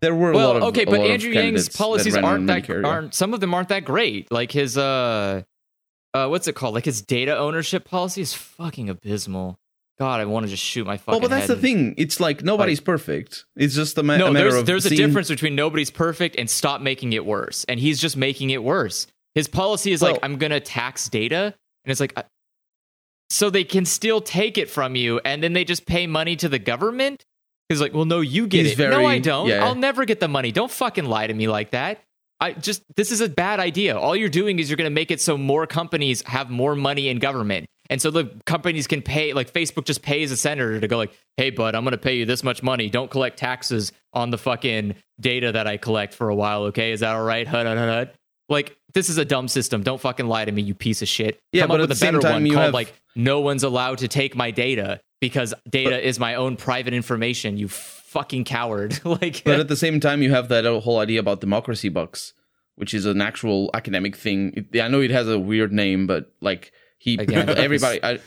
There were a lot Well, of okay, but Andrew Yang's candidates that policies aren't that Medicare, aren't some of them aren't that great. Like his uh, uh, what's it called? Like his data ownership policy is fucking abysmal. God, I want to just shoot my fucking. Well, but that's the thing. It's like nobody's perfect. It's just a, ma- No, a matter there's of there's a difference between nobody's perfect and stop making it worse, and he's just making it worse. His policy is like I'm gonna tax data, and it's like. uh, So they can still take it from you, and then they just pay money to the government. He's like, well, no, you get He's it. no, I don't. yeah. I'll never get the money. Don't fucking lie to me like that. I just this is a bad idea. All you're doing is you're going to make it so more companies have more money in government. And so the companies can pay like Facebook just pays a senator to go like, "Hey bud, I'm going to pay you this much money. Don't collect taxes on the fucking data that I collect for a while, okay? Is that all right?" Hud, hud, hud. Like this is a dumb system. Don't fucking lie to me, you piece of shit. Yeah, Come but up with a better one called have- like no one's allowed to take my data because data is my own private information. You fucking coward. like But at the same time, you have that whole idea about democracy bucks, which is an actual academic thing. It- I know it has a weird name, but like he, Again, everybody, I,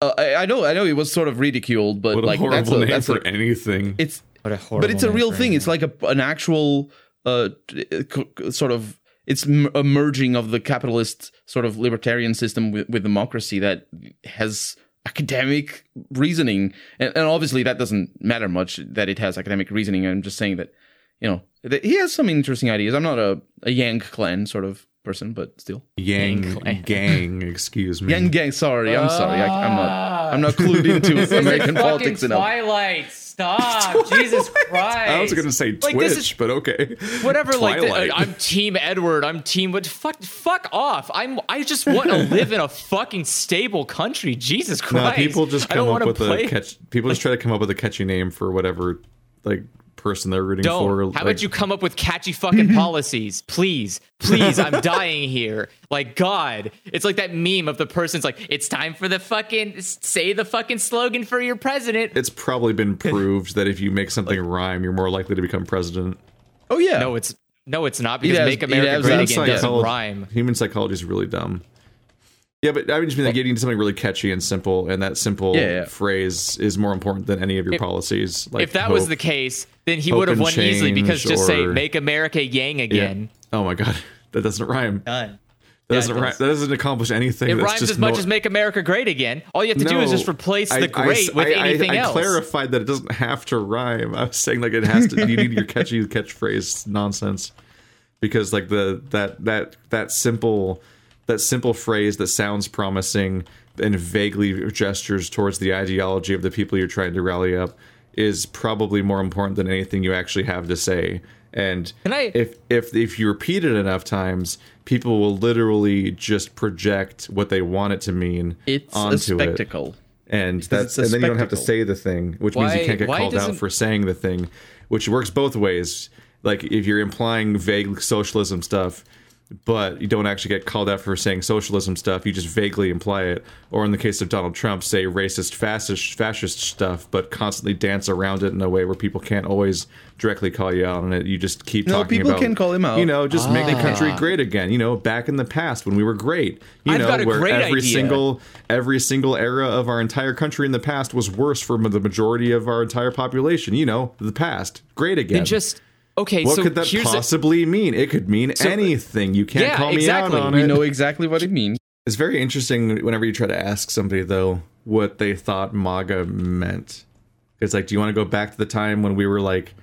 uh, I, I know, I know, it was sort of ridiculed, but What a like that's horrible a, name that's for a, anything. it's What a but it's a real name for thing. It's like a an actual uh t- c- c- sort of it's m- a merging of the capitalist sort of libertarian system with, with democracy that has academic reasoning. And, and obviously that doesn't matter much that it has academic reasoning. I'm just saying that you know that he has some interesting ideas. I'm not a, a yang clan sort of person but still. Yang Gang. gang, excuse me. yang gang sorry. I'm sorry. I, i'm not i'm not ah. clued into american politics enough. Twilight. Stop, Jesus Christ! I was going to say Twitch, Like, this is- but okay. whatever. Like the- I'm Team Edward. I'm Team. But fuck, fuck off. I'm. I just want to live in a fucking stable country. Jesus No, Christ. people just come up with play- a catch. People just try to come up with a catchy name for whatever like person they're rooting Don't. for. How like- about you come up with catchy fucking policies, please, please? I'm dying here. Like God, it's like that meme of the person's like, it's time for the fucking say the fucking slogan for your president. It's probably been proved that if you make something rhyme, you're more likely to become president. oh yeah No, it's no, it's not because has- Make America Great Again doesn't Psychology- rhyme. Human psychology is really dumb. Yeah, but I just mean like getting something really catchy and simple, and that simple Yeah, yeah. phrase is more important than any of your If- policies. Like if that was the case, then he would have won easily because change just say "Make America Yang Yeah. again." Oh my god, that doesn't rhyme. Done. That Yeah, doesn't rhyme. That doesn't accomplish anything. It That's rhymes just as much no- as "Make America Great Again." All you have to do is just replace I- the I- "great" with I- I- anything I, else. clarified that it doesn't have to rhyme. I was saying like it has to. you need your catchy catchphrase nonsense because like the that that that simple that simple phrase that sounds promising and vaguely gestures towards the ideology of the people you're trying to rally up is probably more important than anything you actually have to say. And I- if if if you repeat it enough times, people will literally just project what they want it to mean It's onto a spectacle. it and that's and then you don't have to say the thing, which means you can't get called out for saying the thing, which works both ways. Like if you're implying vague socialism stuff, but you don't actually get called out for saying socialism stuff, you just vaguely imply it. Or in the case of Donald Trump, say racist, fascist, fascist stuff, but constantly dance around it in a way where people can't always directly call you out on it. You just keep No, talking people about, can call him out. You know, just make the country Ah. great again. You know, back in the past when we were great. You I've know, got a where great every idea. single every single era of our entire country in the past was worse for the majority of our entire population. You know, the past great again. Then just okay. what so could that here's a- possibly mean? It could mean uh, anything. You can't Yeah, call me exactly. out on We it. know exactly what it means. It's very interesting whenever you try to ask somebody though what they thought MAGA meant. It's like, do you want to go back to the time when we were like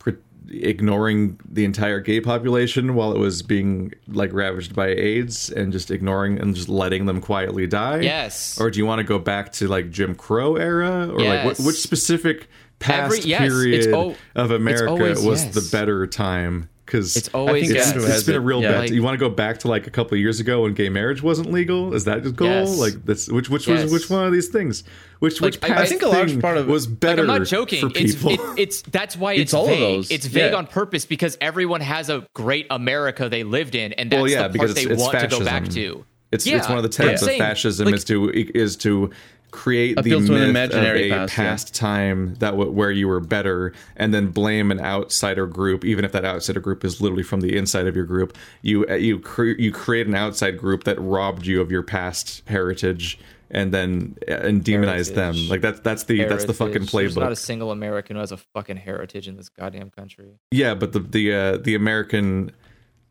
pre- ignoring the entire gay population while it was being like ravaged by AIDS and just ignoring and just letting them quietly die? Yes. Or do you want to go back to like Jim Crow era or like what, which specific past Every- yes, period al- of America always was yes. the better time? Because It's always think yes. Andrew it's has been a real Yeah. bet. Like- you want to go back to like a couple of years ago when gay marriage wasn't legal? Is that the goal? Yes. Like that's which which Yes. was which one of these things? Which which Like, I- I past think a large thing part of- was Like, better. I'm not joking. for It's people. it, it's that's why it's, It's all of vague. those. It's vague Yeah. on purpose because everyone has a great America they lived in, and that's well, yeah, the because part it's, they it's want fascism. to go back to. It's Yeah, it's one of the but I'm tenets of fascism like- is to is to create the Appeal to an myth imaginary of a past, yeah. time that w- where you were better, and then blame an outsider group, even if that outsider group is literally from the inside of your group. You uh, you cre- you create an outside group that robbed you of your past heritage, and then uh, and demonize them. Like that's that's the that's the fucking Heritage. There's not a single American who has a fucking heritage in this goddamn country. Yeah, but the the uh, the American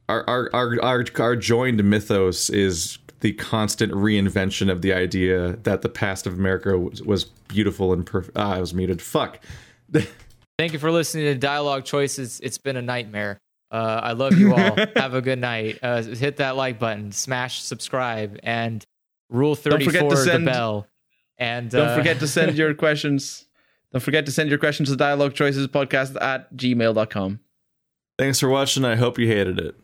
our, our our our our joined mythos is the constant reinvention of the idea that the past of America was, was beautiful and perfect. Ah, I was muted. Fuck. Thank you for listening to Dialogue Choices. It's been a nightmare. Uh, I love you all. Have a good night. Uh, hit that like button, smash subscribe, and rule Don't forget to 34 send- the bell. And Don't uh, forget to send your questions. Don't forget to send your questions to dialogue choices podcast at gmail.com. Thanks for watching. I hope you hated it.